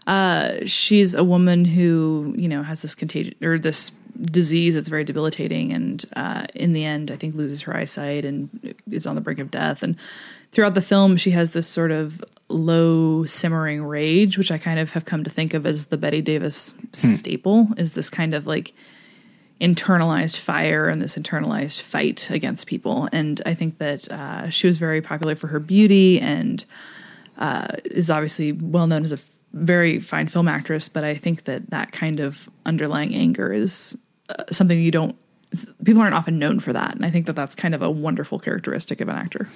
uh, she's a woman who you know has this contagion or this disease that's very debilitating, and uh, in the end, I think loses her eyesight and is on the brink of death. And throughout the film, she has this sort of low simmering rage, which I kind of have come to think of as the Bette Davis staple. Is this kind of like internalized fire and this internalized fight against people. And I think that uh, she was very popular for her beauty and uh, is obviously well known as a very fine film actress. But I think that that kind of underlying anger is uh, something you don't. People aren't often known for that, and I think that that's kind of a wonderful characteristic of an actor.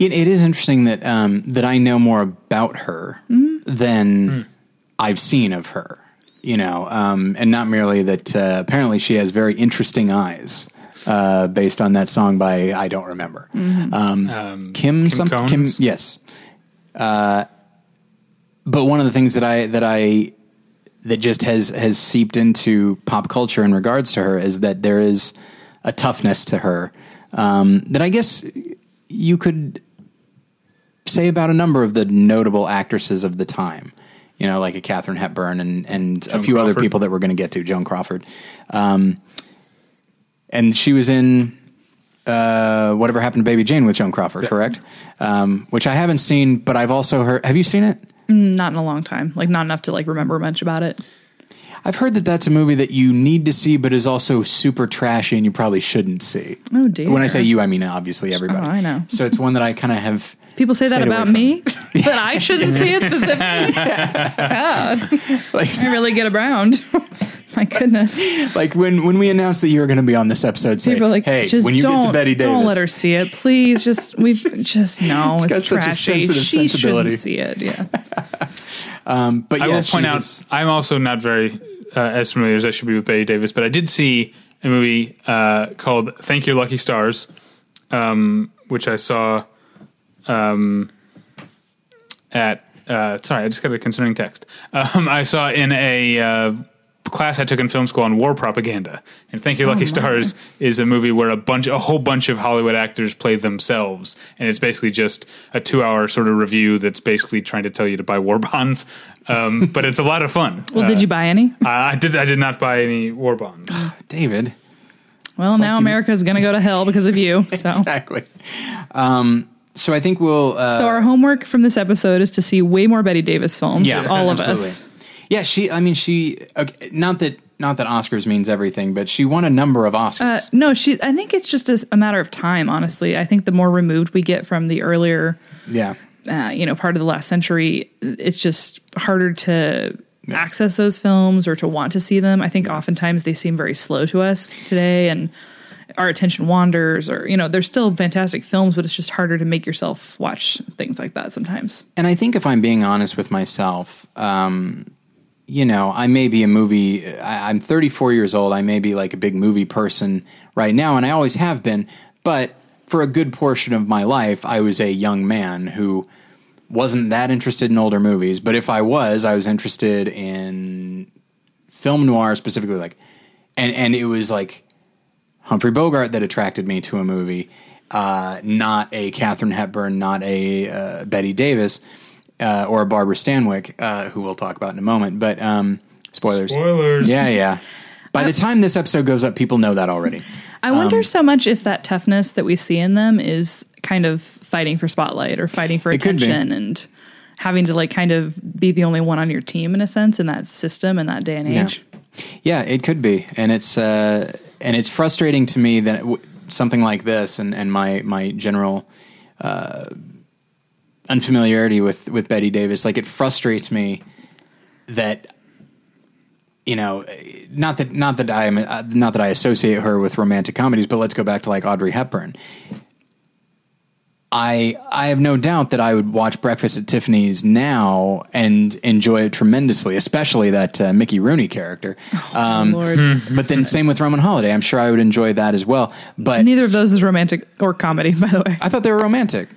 It, it is interesting that um, that I know more about her than I've seen of her. You know, um, and not merely that. Uh, apparently, she has very interesting eyes. Uh, based on that song by I don't remember um, Um, Kim, Kim some Kim yes. Uh, but one of the things that I that I that just has has seeped into pop culture in regards to her is that there is a toughness to her um, that I guess you could say about a number of the notable actresses of the time. You know, like a Katharine Hepburn and and a Joan few other people that we're going to get to, Joan Crawford. Um, and she was in uh, whatever happened to Baby Jane with Joan Crawford, correct? Um, which I haven't seen, but I've also heard. Have you seen it? Not in a long time, like not enough to like remember much about it. I've heard that that's a movie that you need to see, but is also super trashy and you probably shouldn't see. Oh, dear. When I say you, I mean obviously everybody. Oh, I know. So it's one that I kind of have. People say that about me, *laughs* but I shouldn't see it specifically. *laughs* God, Like, I really get around. *laughs* My goodness. like when when we announced that you were going to be on this episode, say, People are like, "Hey, just when you don't, get to Bette Davis, don't let her see it, please. Just we just no, got it's such a trashy. sensitive she sensibility. shouldn't see it. Yeah, But I yeah, will she point out, I'm also not very uh, as familiar as I should be with Bette Davis, but I did see a movie uh, called "Thank Your Lucky Stars," um, which I saw um, at. Uh, sorry, I just got a concerning text. Um, I saw in a uh, class I took in film school on war propaganda, and Thank You Lucky Stars is a movie where a bunch, a whole bunch of Hollywood actors play themselves, and it's basically just a two-hour sort of review that's basically trying to tell you to buy war *laughs* bonds. Um, but it's a lot of fun. Well, did you buy any? Uh, I did. I did not buy any war bonds. *gasps* David. Well, like now you- America's going to go to hell because of you. So. *laughs* Exactly. Um, so I think we'll. Uh, So our homework from this episode is to see way more Bette Davis films. Yeah, all of absolutely. us. Yeah, she. I mean, she. Okay, not that. Not that Oscars means everything, but she won a number of Uh, Oscars. no, she. I think it's just a, a matter of time. Honestly, I think the more removed we get from the earlier, yeah. uh, you know, part of the last century, it's just harder to access those films or to want to see them. I think oftentimes they seem very slow to us today, and our attention wanders. Or you know, they're still fantastic films, but it's just harder to make yourself watch things like that sometimes. And I think if I'm being honest with myself, um, you know, I may be a movie. I, I'm 34 years old. I may be like a big movie person right now, and I always have been. But for a good portion of my life, I was a young man who wasn't that interested in older movies. But if I was, I was interested in film noir specifically, like, and and it was like Humphrey Bogart that attracted me to a movie, uh, not a Katharine Hepburn, not a uh, Bette Davis, uh, or a Barbara Stanwyck, uh, who we'll talk about in a moment. But um, spoilers. Spoilers. Yeah, yeah. By the time this episode goes up, people know that already. I wonder Um, so much if that toughness that we see in them is kind of fighting for spotlight or fighting for It could be. attention and having to like kind of be the only one on your team in a sense in that system in that day and Yeah. age. Yeah, it could be, and it's uh, and it's frustrating to me that w- something like this, and, and my my general uh, unfamiliarity with with Bette Davis, like it frustrates me that you know, not that not that I am uh, not that I associate her with romantic comedies, but let's go back to like Audrey Hepburn. I I have no doubt that I would watch Breakfast at Tiffany's now and enjoy it tremendously, especially that uh, Mickey Rooney character. Um, Lord. but then same with Roman Holiday. I'm sure I would enjoy that as well. But Neither of those is romantic or comedy, by the way. I thought they were romantic.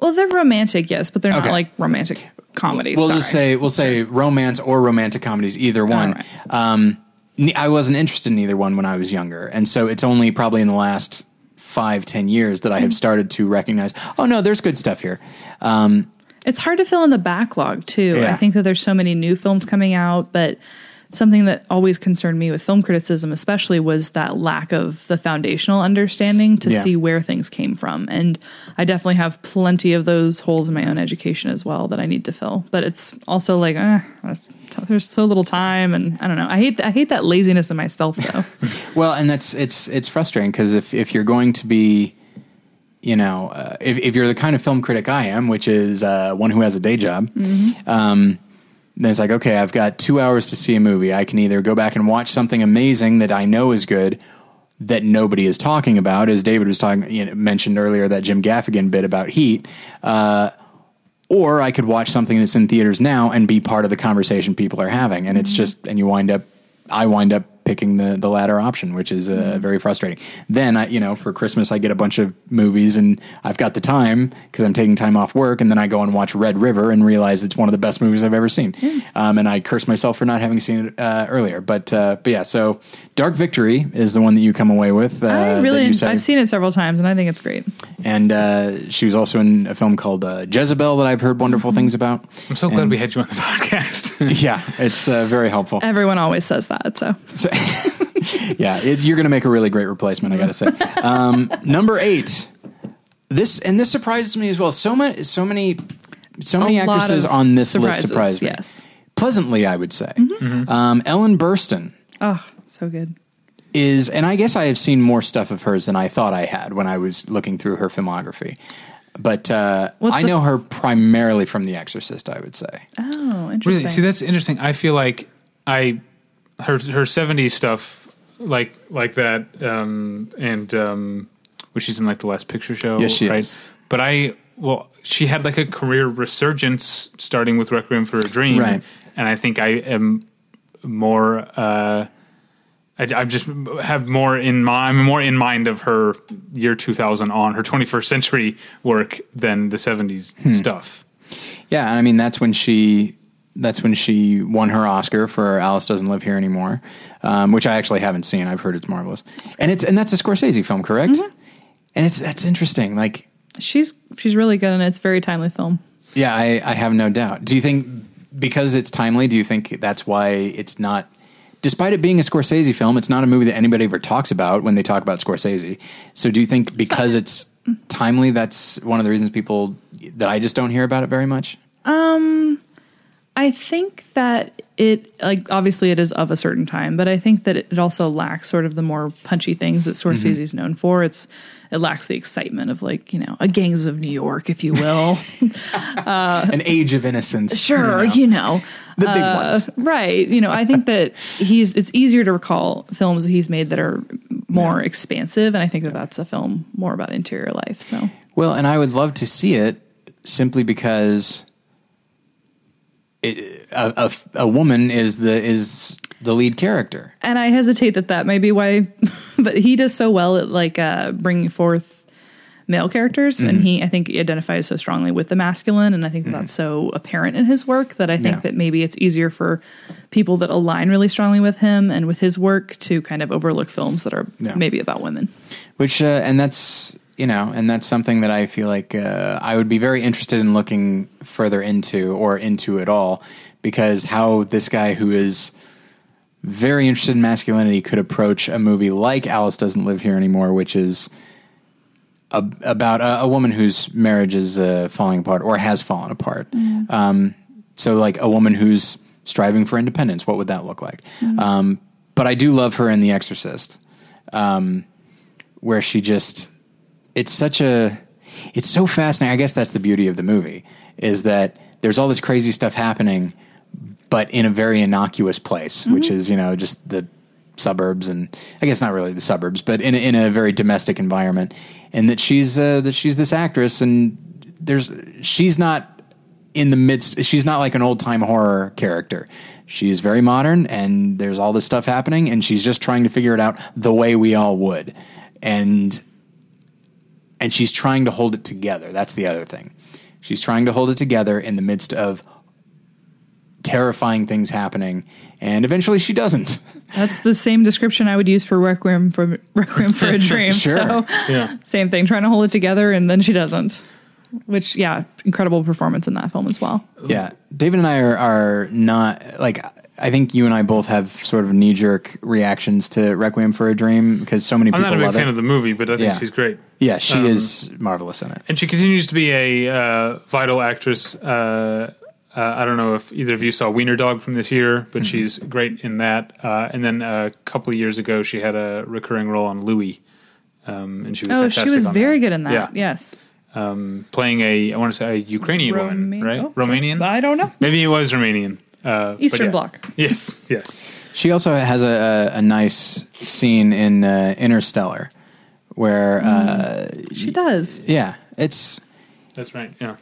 Well, they're romantic, yes, but they're Okay. not like romantic comedy. We'll Sorry. just say we'll say romance or romantic comedies, either one. right. Um, I wasn't interested in either one when I was younger, and so it's only probably in the last five ten years that I have started to recognize. Oh no, there's good stuff here. Um, It's hard to fill in the backlog too. Yeah. I think that there's so many new films coming out, but something that always concerned me with film criticism especially was that lack of the foundational understanding to Yeah. see where things came from. And I definitely have plenty of those holes in my own education as well that I need to fill. But it's also like, eh, there's so little time and I don't know. I hate I hate that laziness in myself though. *laughs* *laughs* Well, and that's it's it's frustrating because if if you're going to be, you know, uh, if if you're the kind of film critic I am, which is uh, one who has a day job, um, then it's like okay, I've got two hours to see a movie. I can either go back and watch something amazing that I know is good. That nobody is talking about, as David was talking, you know, mentioned earlier, that Jim Gaffigan bit about Heat, uh, or I could watch something that's in theaters now and be part of the conversation people are having. And it's just, and you wind up, I wind up picking the, the latter option, which is uh, very frustrating. Then I, you know, for Christmas, I get a bunch of movies and I've got the time because I'm taking time off work. And then I go and watch Red River and realize it's one of the best movies I've ever seen. Um, and I curse myself for not having seen it uh, earlier. But, uh, but yeah, so Dark Victory is the one that you come away with. Uh, I that really you said- I've seen it several times and I think it's great. and uh, she was also in a film called uh, Jezebel that I've heard wonderful things about. I'm so glad we had you on the *laughs* podcast. *laughs* yeah, it's uh, very helpful. Everyone always says that, so So, *laughs* yeah, it, you're going to make a really great replacement. I got to say. Um, number eight. This and this surprises me as well. So many, so many, so many A actresses on this surprises, list surprised me. yes. pleasantly, I would say. Mm-hmm. Um, Ellen Burstyn Oh, so good. is, and I guess I have seen more stuff of hers than I thought I had when I was looking through her filmography. But uh, I the- know her primarily from The Exorcist. I would say. Oh, interesting. Really? See, that's interesting. I feel like I her her '70s stuff, like like that, um, and um, where she's in like the Last Picture Show. Yes, she right? is. But I well, she had like a career resurgence starting with Requiem for a Dream, Right. And I think I am more. Uh, I, I just have more in mind. I'm more in mind of her year 2000 on her 21st century work than the 70s Hmm. stuff. Yeah, and I mean that's when she that's when she won her Oscar for Alice Doesn't Live Here Anymore, um, which I actually haven't seen. I've heard it's marvelous, and it's and that's a Scorsese film, correct? Mm-hmm. And it's that's interesting. Like, She's she's really good and it's a very timely film. yeah, I, I have no doubt. Do you think because it's timely? Do you think that's why it's not? Despite it being a Scorsese film, it's not a movie that anybody ever talks about when they talk about Scorsese. So, do you think because it's timely, that's one of the reasons people that I just don't hear about it very much? I think that it like obviously it is of a certain time, but I think that it, also lacks sort of the more punchy things that Scorsese is known for. It's it lacks the excitement of like you know a Gangs of New York, if you will. *laughs* An age of innocence, sure, you know, you know, the big uh, ones. right? You know, I think that he's it's easier to recall films that he's made that are more expansive, and I think that that's a film more about interior life. So Well, and I would love to see it simply because it, a, a, a woman is the is the lead character. and I hesitate that that may be why, *laughs* but he does so well at like uh, bringing forth male characters, Mm-hmm. and he I think he identifies so strongly with the masculine, and I think that that's so apparent in his work that I think Yeah. that maybe it's easier for people that align really strongly with him and with his work to kind of overlook films that are Yeah. maybe about women. Which uh, and that's you know, and that's something that I feel like uh, I would be very interested in looking further into or into at all because how this guy who is very interested in masculinity could approach a movie like Alice Doesn't Live Here Anymore, which is a, about a, a woman whose marriage is uh, falling apart or has fallen apart. Um, so, like a woman who's striving for independence, what would that look like? Um, but I do love her in The Exorcist, um, where she just it's such a it's so fascinating. I guess that's the beauty of the movie is that there's all this crazy stuff happening, but in a very innocuous place, which is you know just the suburbs and I guess not really the suburbs, but in a, in a very domestic environment, and that she's uh, that she's this actress and there's she's not in the midst she's not like an old time horror character. She's very modern and there's all this stuff happening and she's just trying to figure it out the way we all would. And and she's trying to hold it together. That's the other thing. She's trying to hold it together in the midst of terrifying things happening, and eventually she doesn't. *laughs* That's the same description I would use for Requiem for Requiem for a *laughs* Dream. Sure. So Yeah. same thing, trying to hold it together, and then she doesn't. Which, yeah, incredible performance in that film as well. Yeah, David and I are are not like. I think you and I both have sort of knee jerk reactions to Requiem for a Dream because so many I'm people not a big love fan it. of the movie, but I think Yeah. she's great. Yeah, she um, is marvelous in it. And she continues to be a uh, vital actress. Uh, uh, I don't know if either of you saw Wiener Dog from this year, Mm-hmm. but she's great in that. Uh, and then a couple of years ago, she had a recurring role on Louie. Um, and she was Oh, she was on very that. good in that. Yeah. Yes. Um, playing a, I want to say a Ukrainian woman, right? oh, Romanian? I don't know. Maybe it was Romanian. Uh, Eastern yeah. Bloc. Yes, yes. She also has a, a, a nice scene in uh, Interstellar where, uh, She does. yeah, it's That's right. Yeah.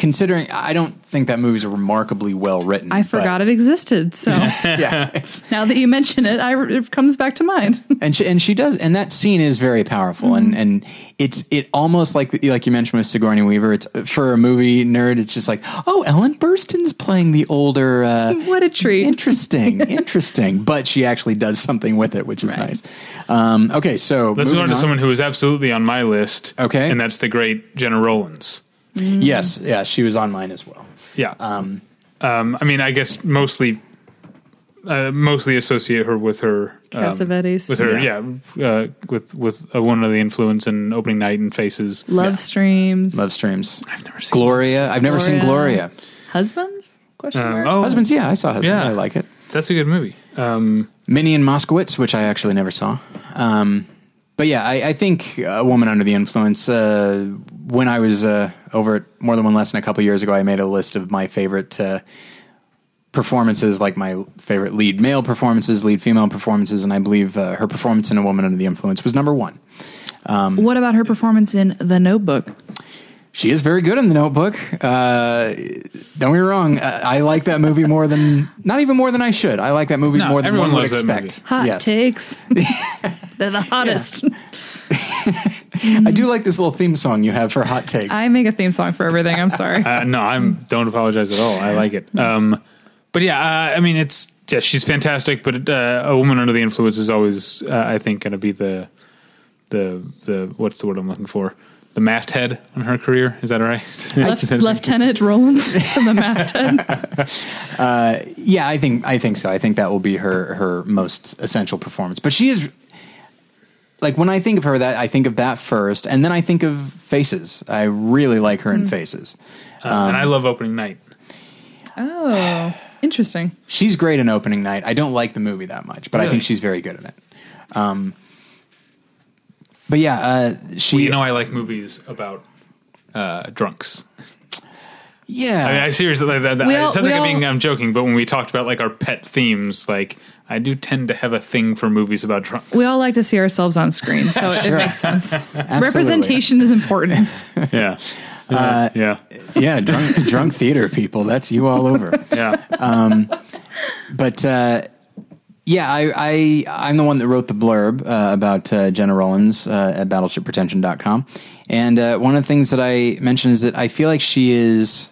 Considering. I don't think that movie's remarkably well written. I forgot it existed. So. *laughs* Yeah, now that you mention it, I, it comes back to mind. *laughs* and she and she does, and that scene is very powerful, and and it's it almost like like you mentioned with Sigourney Weaver. It's for a movie nerd. It's just like, oh, Ellen Burstyn's playing the older. Uh, what a treat. Interesting, *laughs* interesting, but she actually does something with it, which is Right. nice. Um, okay, so Let's move moving on to someone who is absolutely on my list. Okay. And that's the great Gena Rowlands. Yes, yeah, she was on mine as well. Yeah. Um, um, I mean, I guess mostly, uh, mostly associate her with her um, Cassavetes. with her, yeah, uh, with with a woman of the influence and opening night and faces. Love streams. Love streams. I've never seen Gloria. I've never seen Gloria. Gloria. Husbands? Question Um, mark. oh, Husbands, yeah, I saw Husbands. Yeah. I like it. that's a good movie. Um, Minnie and Moskowitz, which I actually never saw. Um, but yeah, I, I think A Woman Under the Influence. Uh, when I was uh, over at More Than One Lesson a couple years ago, I made a list of my favorite uh, performances, like my favorite lead male performances, lead female performances, and I believe uh, her performance in A Woman Under the Influence was number one. what about her performance in The Notebook? she is very good in the Notebook. Uh, don't get me wrong. uh, I like that movie more than not even more than I should. I like that movie No, more than everyone one would expect. Hot yes. takes. *laughs* They're the hottest. *laughs* I do like this little theme song you have for hot takes. I make a theme song for everything. I'm sorry. *laughs* Uh, no, I'm don't apologize at all. I like it. Um, but yeah, uh, I mean, it's yeah, she's fantastic. But uh, a woman under the influence is always, uh, I think, going to be the the the what's the word I'm looking for? The masthead on her career. Is that all right? *laughs* Left, Lieutenant Rollins from the masthead. yeah, I think I think so. I think that will be her her most essential performance. But she is like when I think of her, that I think of that first, and then I think of Faces. I really like her in Faces. Uh, and I love opening night. Oh, interesting. She's great in Opening Night. I don't like the movie that much, but I think she's very good in it. Um, but yeah, uh, she. Well, you know, I like movies about uh, drunks. yeah, I, mean, I seriously, like, that, that, all- it sounds we like I'm being I'm joking, but when we talked about like our pet themes, like I do tend to have a thing for movies about drunk. We all like to see ourselves on screen, so it, *laughs* it makes sense. Representation is important. *laughs* Yeah, Uh, yeah, yeah, drunk, drunk theater people. That's you all over. *laughs* yeah. But uh, yeah, I, I I'm the one that wrote the blurb uh, about uh, Gena Rowlands uh, at BattleshipPretension.com, and uh, one of the things that I mentioned is that I feel like she is.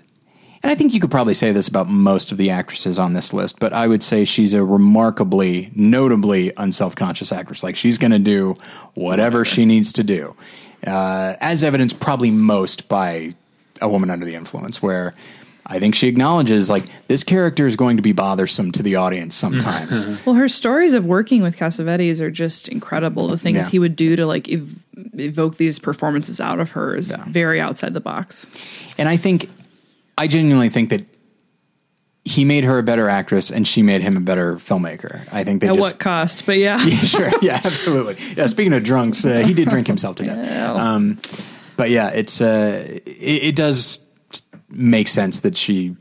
And I think you could probably say this about most of the actresses on this list, but I would say she's a remarkably, notably unself-conscious actress. Like she's going to do whatever she needs to do, uh, as evidenced probably most by a woman under the influence, where I think she acknowledges like this character is going to be bothersome to the audience sometimes. *laughs* Well, her stories of working with Cassavetes are just incredible. The things Yeah. he would do to like ev- evoke these performances out of her is Yeah. very outside the box. and I think, I genuinely think that he made her a better actress and she made him a better filmmaker. I think they At just. what cost? But yeah, *laughs* Yeah, sure. Yeah, absolutely. Yeah, speaking of drunks, uh, he did drink himself to death. Um, but yeah, it's uh, it, it does make sense that she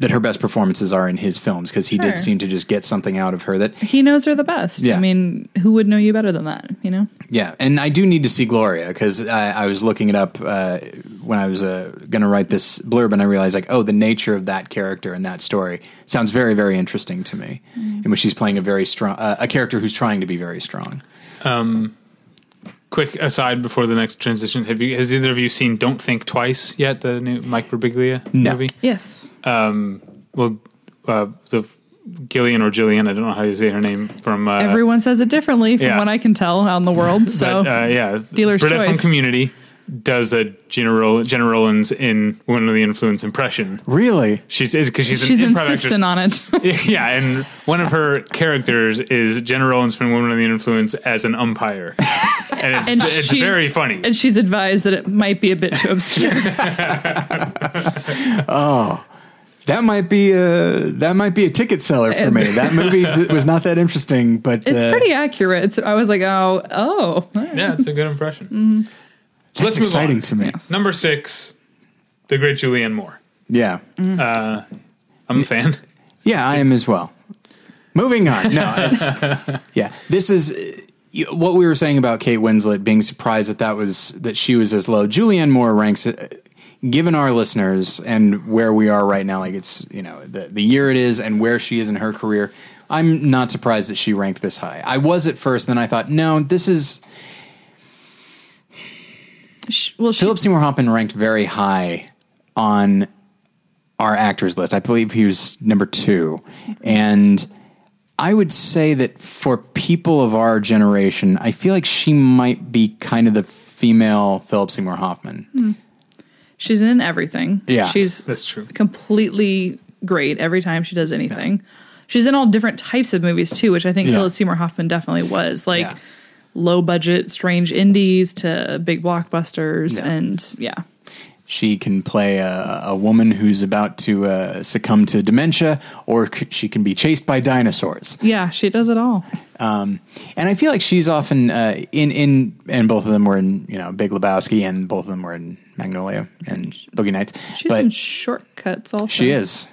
that her best performances are in his films because he Sure. did seem to just get something out of her that he knows her the best. Yeah. I mean, who would know you better than that? You know. Yeah, and I do need to see Gloria because I, I was looking it up uh, when I was uh, going to write this blurb, and I realized like, oh, the nature of that character and that story sounds very, very interesting to me. In which she's playing a very strong, uh, a character who's trying to be very strong. Quick aside before the next transition: Have you has either of you seen Don't Think Twice yet? The new Mike Birbiglia No. movie. Yes. Well, uh, the Gillian or Jillian, I don't know how you say her name from uh, Everyone says it differently from yeah. what I can tell out in the world. *laughs* So But, uh, yeah, Dealer's choice from. Community does a General Gena Rowlands in Woman of the Influence impression. Really? She's because she's, she's an insistent on it. *laughs* yeah, and one of her characters is Gena Rowlands from Woman of the Influence as an umpire, and it's, And it's she's- very funny. and she's advised that it might be a bit too obscure. *laughs* *laughs* Oh. That might be a that might be a ticket seller for me. That movie d- was not that interesting, but It's uh, pretty accurate. I was like, oh, oh. yeah, it's a good impression. Mm-hmm. That's Let's move exciting on. to me. Number six, the great Julianne Moore. Yeah, Mm. I'm a fan. yeah, I am as well. Moving on. No, *laughs* it's, yeah, this is uh, you- what we were saying about Kate Winslet being surprised that that was that she was as low. Julianne Moore ranks it. Given our listeners and where we are right now, like it's you know the the year it is and where she is in her career, I'm not surprised that she ranked this high. I was at first, then I thought, no, this is Sh- Well, Philip Seymour Hoffman ranked very high on our actors list. I believe he was number two. And I would say that for people of our generation, I feel like she might be kind of the female Philip Seymour Hoffman. Hmm. she's in everything. Yeah, she's that's true. Completely great every time she does anything. She's in all different types of movies too, which I think Yeah. Philip Seymour Hoffman definitely was. Like Yeah. Low budget, strange indies to big blockbusters, Yeah. and yeah, She can play a, a woman who's about to uh, succumb to dementia, or c- she can be chased by dinosaurs. yeah, she does it all. Um, and I feel like she's often uh, in in and both of them were in you know Big Lebowski and both of them were in Magnolia and Boogie Nights. She's but in shortcuts also. she is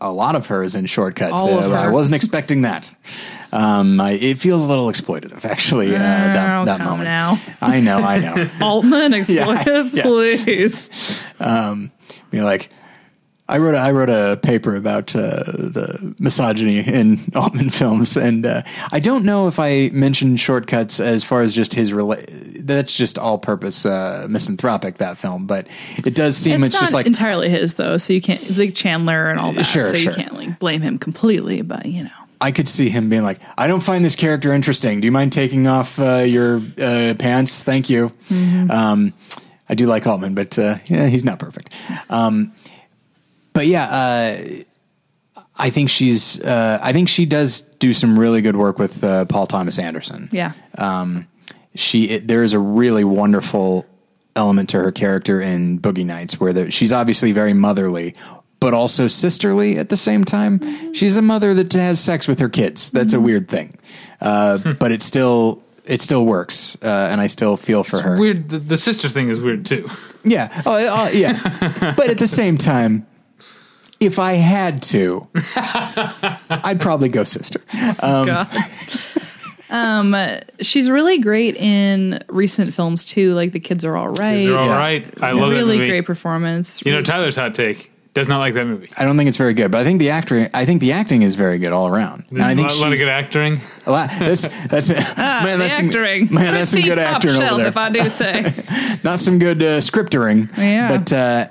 a lot of her is in shortcuts. Uh, I wasn't expecting that. Um, I, it feels a little exploitative, actually. Uh, that that moment. now. I know, I know. *laughs* Altman, *laughs* Yeah, yeah. please. Be like, I wrote a, I wrote a paper about uh, the misogyny in *laughs* Altman films, and uh, I don't know if I mentioned shortcuts as far as just his rela- That's just all purpose uh, misanthropic that film, but it does seem It's, it's, not just like entirely his though, so you can't like Chandler and all that. Sure, so sure. you can't like blame him completely, but you know. I could see him being like, I don't find this character interesting. Do you mind taking off uh, your uh, pants? Thank you. Um, I do like Altman, but uh, yeah, he's not perfect. Um, but yeah, uh, I think she's. Uh, I think she does do some really good work with uh, Paul Thomas Anderson. Yeah. Um, she it, there is a really wonderful element to her character in Boogie Nights where she's obviously very motherly, but also sisterly at the same time. She's a mother that has sex with her kids. That's a weird thing, uh, but it still it still works, uh, and I still feel for her. Weird. The, the sister thing is weird too. Yeah, oh, uh, yeah, *laughs* but at the same time. If I had to, *laughs* I'd probably go sister. God. *laughs* um, she's really great in recent films too, like The Kids Are All Right. They're all Yeah. right. I love that really great performance. You know, Tyler's hot take does not like that movie. I don't think it's very good, but I think the actor, I think the acting is very good all around. And I a think lot, lot of good acting. a lot. That's that's *laughs* Ah, man. That's some, acting. man. That's some good acting shelf, over there. If I do say, *laughs* Not some good uh, scriptering. Yeah. but uh,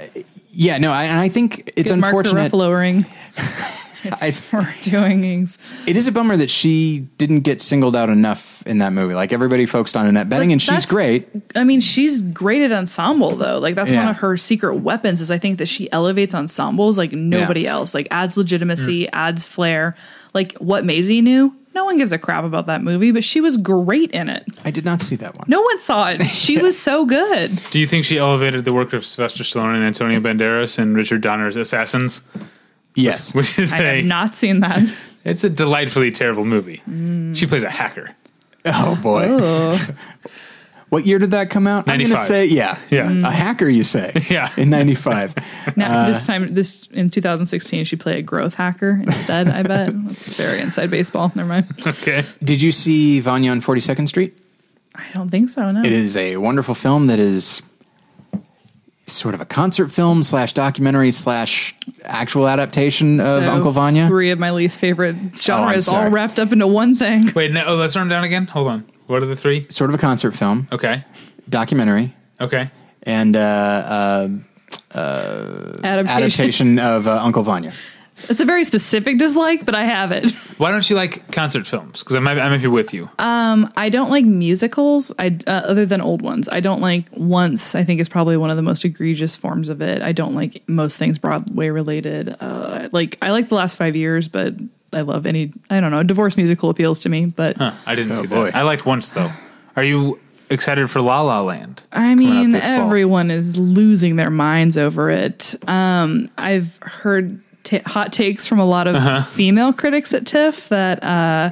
yeah, no. I, and I think it's Good Mark unfortunate. Ruffalo ring *laughs* *laughs* I, for doing things. it is a bummer that she didn't get singled out enough in that movie. Like everybody focused on Annette Bening, and she's great. I mean, she's great at ensemble though. Like that's one of her secret weapons is I think that she elevates ensembles like nobody Yeah. else. Like adds legitimacy, mm. adds flair. Like what Maisie knew, no one gives a crap about that movie, but she was great in it. I did not see that one. No one saw it. She *laughs* was so good. Do you think she elevated the work of Sylvester Stallone and Antonio Banderas and Richard Donner's Assassins? Yes, *laughs* Which is I a have not seen that. it's a delightfully terrible movie. She plays a hacker. Oh boy. *laughs* What year did that come out? I'm going to 95. say yeah, Yeah. Mm. a hacker. You say *laughs* Yeah. in '95. Now this uh, time, this in 2016, she played a growth hacker instead. I bet that's very inside baseball. Never mind. Okay. Did you see Vanya on 42nd Street? I don't think so. No. It is a wonderful film that is sort of a concert film slash documentary slash actual adaptation of So, Uncle Vanya. Three of my least favorite genres all wrapped up into one thing. *laughs* Wait, no, oh, let's run them down again. Hold on. What are the three? Sort of a concert film, Okay. documentary, Okay. and uh, Adaptation. adaptation of uh, Uncle Vanya. It's a very specific dislike, but I have it. *laughs* Why don't you like concert films? Because I might, I might be with you. I don't like musicals. I uh, other than old ones. I don't like once. I think is probably one of the most egregious forms of it. I don't like most things Broadway related. Uh, like I like the last five years, but I love any. I don't know. Divorce musical appeals to me, but Huh, I didn't Oh, see boy. that. I liked once though. Are you excited for La La Land? I mean, this fall? everyone is losing their minds over it. Um, I've heard ta hot takes from a lot of Uh-huh. female critics at TIFF that, uh,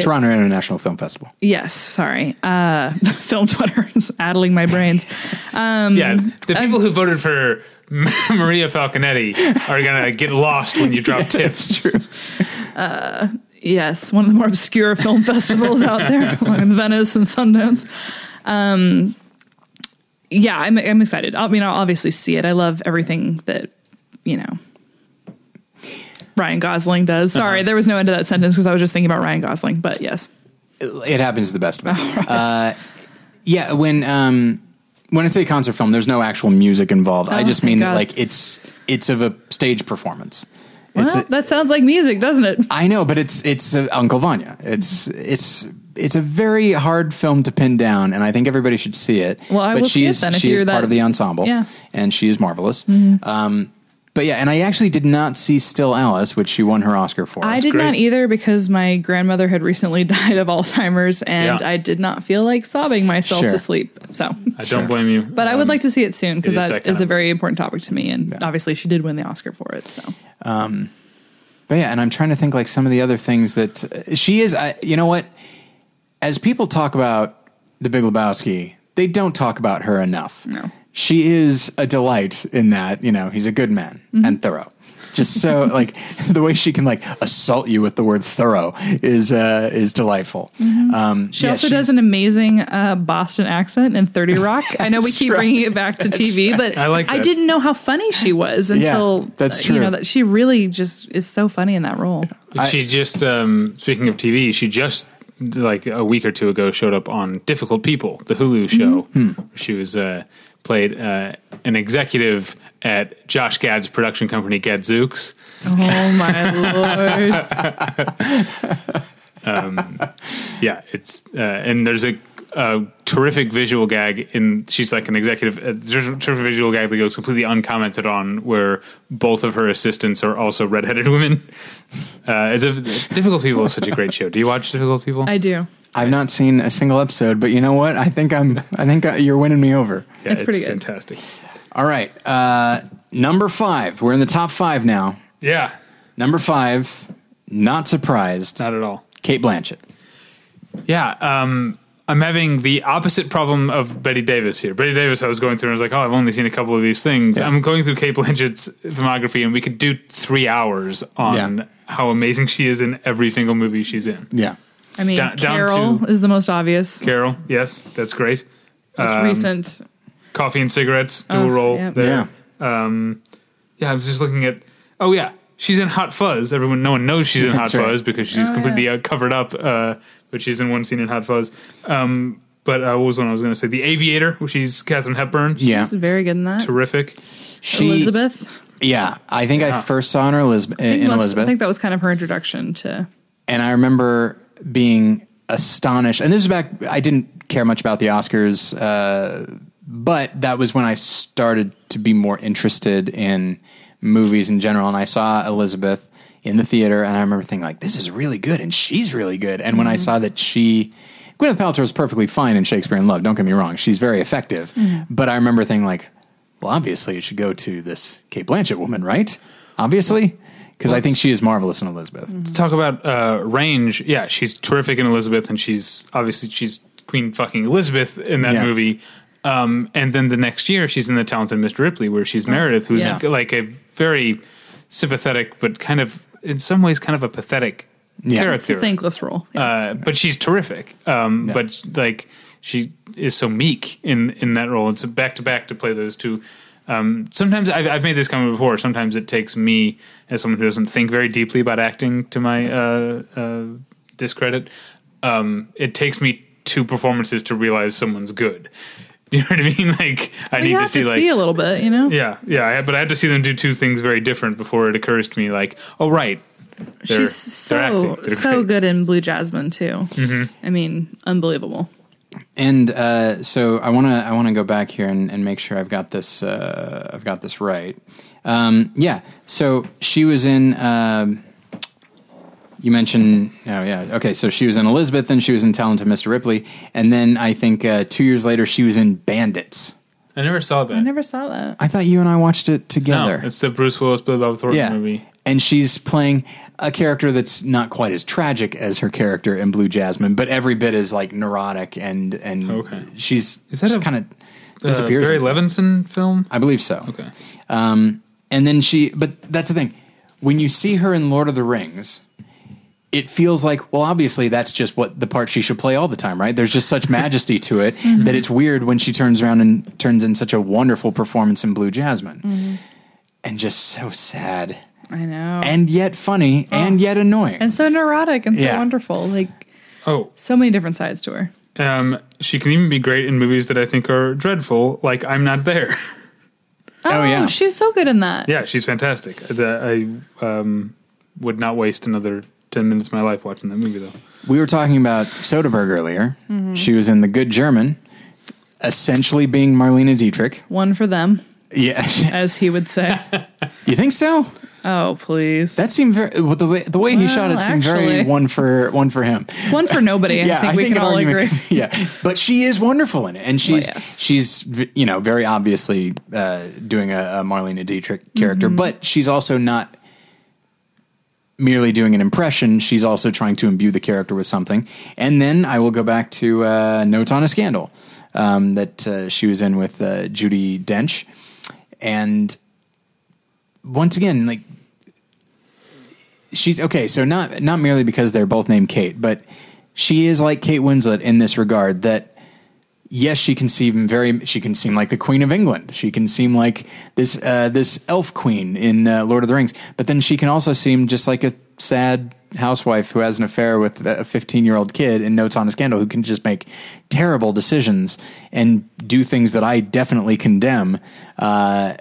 Toronto International Film Festival. yes, sorry, uh, *laughs* film Twitter is addling my brains. *laughs* yeah, the people who voted for *laughs* Maria Falconetti are gonna get lost when you drop tips. true. Yes, one of the more obscure film festivals out there, like Venice and Sundance. Um, yeah, I'm, I'm excited. I mean, I'll obviously see it. I love everything that you know Ryan Gosling does. Sorry, there was no end to that sentence because I was just thinking about Ryan Gosling. But yes, It happens to the best of us. Uh, yeah, when um, when I say concert film, there's no actual music involved. I Oh, just thank mean that like it's it's of a stage performance. It's well, a- that sounds like music, doesn't it? I know, but it's it's uh, Uncle Vanya. It's it's it's a very hard film to pin down, and I think everybody should see it. Well, I but will she see it then if she is part that- of the ensemble, Yeah. Mm-hmm. and she is marvelous. Um, but yeah, and I actually did not see Still Alice, which she won her Oscar for. I did great. not either because my grandmother had recently *laughs* died of Alzheimer's, and Yeah. I did not feel like sobbing myself Sure. to sleep. So, I don't blame you. but I would like to see it soon because Um, it is that that kind is a very important topic to me, and obviously she did win the Oscar for it. So, But yeah, and I'm trying to think like some of the other things that uh, she is. I, you know what? As people talk about the Big Lebowski, they don't talk about her enough. No. She is a delight in that. You know, he's a good man Mm-hmm. and thorough. just so *laughs* like the way she can like assault you with the word thorough is uh, is delightful. Um, She yeah, also she's- does an amazing uh, Boston accent in 30 *laughs* Rock. I know we keep right. bringing it back to TV, but I like I didn't know how funny she was until that's uh, true. You know that she really just is so funny in that role. she just um, speaking of TV, she just like a week or two ago showed up on Difficult People, the Hulu show. Hmm. She was uh, played uh, an executive at Josh Gad's production company Gadzooks. Oh my *laughs* lord! Yeah, it's uh, and there's a, a terrific visual gag in. She's like an executive. A terrific visual gag that goes completely uncommented on, where both of her assistants are also redheaded *laughs* women. Uh, it's a Difficult People is such a great show. Do you watch Difficult People? I do. I've not seen a single episode, but you know what? I think I'm. I think uh, you're winning me over. yeah, it's pretty good. fantastic. All right, uh, number five. We're in the top five now. Yeah, Number five. Not surprised. not at all. Cate Blanchett. Yeah, um, I'm having the opposite problem of Bette Davis here. Bette Davis, I was going through and I was like, oh, I've only seen a couple of these things. Yeah. I'm going through Cate Blanchett's filmography, and we could do three hours on Yeah. how amazing she is in every single movie she's in. Yeah. I mean, Down- down Carol to- is the most obvious, Carol, yes, that's great. most Um, recent. Coffee and cigarettes, dual Oh, role yeah. there. Yeah, I was just looking at. Oh yeah, she's in Hot Fuzz. Everyone, no one knows she's in Hot right. Fuzz because she's Oh, completely yeah. uh, covered up. Uh, but she's in one scene in Hot Fuzz. Um, but uh, what was one I was going to say? The Aviator, which she's Katharine Hepburn. Yeah. She's very good in that. terrific. She, Elizabeth. Yeah, I think I first saw her in Elizabeth. I think In Elizabeth. I think that was kind of her introduction to. and I remember being astonished. And this was back. I didn't care much about the Oscars, uh, but that was when I started to be more interested in movies in general. And I saw Elizabeth in the theater, and I remember thinking like, "This is really good," and she's really good. And when I saw that she. Gwyneth Paltrow is perfectly fine in Shakespeare in Love. Don't get me wrong; she's very effective. But I remember thinking like, well, obviously it should go to this Cate Blanchett woman, right? Obviously, because I think she is marvelous in Elizabeth. To talk about uh, range, yeah, she's terrific in Elizabeth, and she's obviously she's Queen fucking Elizabeth in that Yeah. movie. Um, and then the next year, she's in The Talented Mr. Ripley, where she's Meredith, who's Yes. like a very sympathetic, but kind of in some ways kind of a pathetic Yeah. character. It's a thankless role. Yes. Uh, but she's terrific. Um, Yeah. But like she is so meek in in that role. It's a back to back to play those two. Um, sometimes I've, I've made this comment before. Sometimes it takes me as someone who doesn't think very deeply about acting to my uh, uh, discredit. Um, it takes me two performances to realize someone's good. *laughs* You know what I mean? Like I Well, need to see to like see a little bit, you know. yeah yeah. I, but I had to see them do two things very different before it occurs to me. Like oh right, they're, She's so they're. They're so great. good in Blue Jasmine too. Mm-hmm. I mean, unbelievable. And uh, so I want to I want to go back here and, and make sure I've got this uh, I've got this right. Um, yeah. So she was in. Um, you mentioned. Oh yeah. Okay. So she was in Elizabeth, then she was in Talented Mr. Ripley, and then I think uh, two years later she was in Bandits. I never saw that. I never saw that. I thought you and I watched it together. No, it's the Bruce Willis Billy Bob Thornton yeah. movie. And she's playing a character that's not quite as tragic as her character in Blue Jasmine, but every bit is like neurotic and and Okay. she's Is that a- kind of Uh, disappears. Barry. Levinson film. I believe so. Okay. Um, and then she, but that's the thing. When you see her in Lord of the Rings, it feels like, well, obviously that's just what the part she should play all the time, right? There's just such majesty to it that it's weird when she turns around and turns in such a wonderful performance in Blue Jasmine. And just so sad. I know. And yet funny and yet annoying. and so neurotic and so Yeah. wonderful. Like Oh, so many different sides to her. um, she can even be great in movies that I think are dreadful, like I'm Not There. Oh, yeah. she was so good in that. yeah, she's fantastic. The, I um, would not waste another ten minutes of my life watching that movie, though. we were talking about Soderbergh earlier. Mm-hmm. She was in The Good German, essentially being Marlene Dietrich. One for them, Yeah. *laughs* as he would say. you think so? oh, please. That seemed very well, the way the way he shot it seemed very one for one for him. One for nobody. *laughs* yeah, I think we can all argument- agree. *laughs* Yeah, but she is wonderful in it, and she's yes. she's you know very obviously uh, doing a, a Marlene Dietrich Mm-hmm. character, but she's also not merely doing an impression. She's also trying to imbue the character with something. And then I will go back to uh, Note on a Scandal um, that uh, she was in with uh, Judi Dench, and once again, like she's okay. So not not merely because they're both named Kate, but she is like Kate Winslet in this regard that yes, she can seem very. She can seem like the Queen of England. She can seem like this uh, this elf queen in uh, Lord of the Rings. But then she can also seem just like a sad housewife who has an affair with a 15 year old kid and Notes on a Scandal who can just make terrible decisions and do things that I definitely condemn. Uh,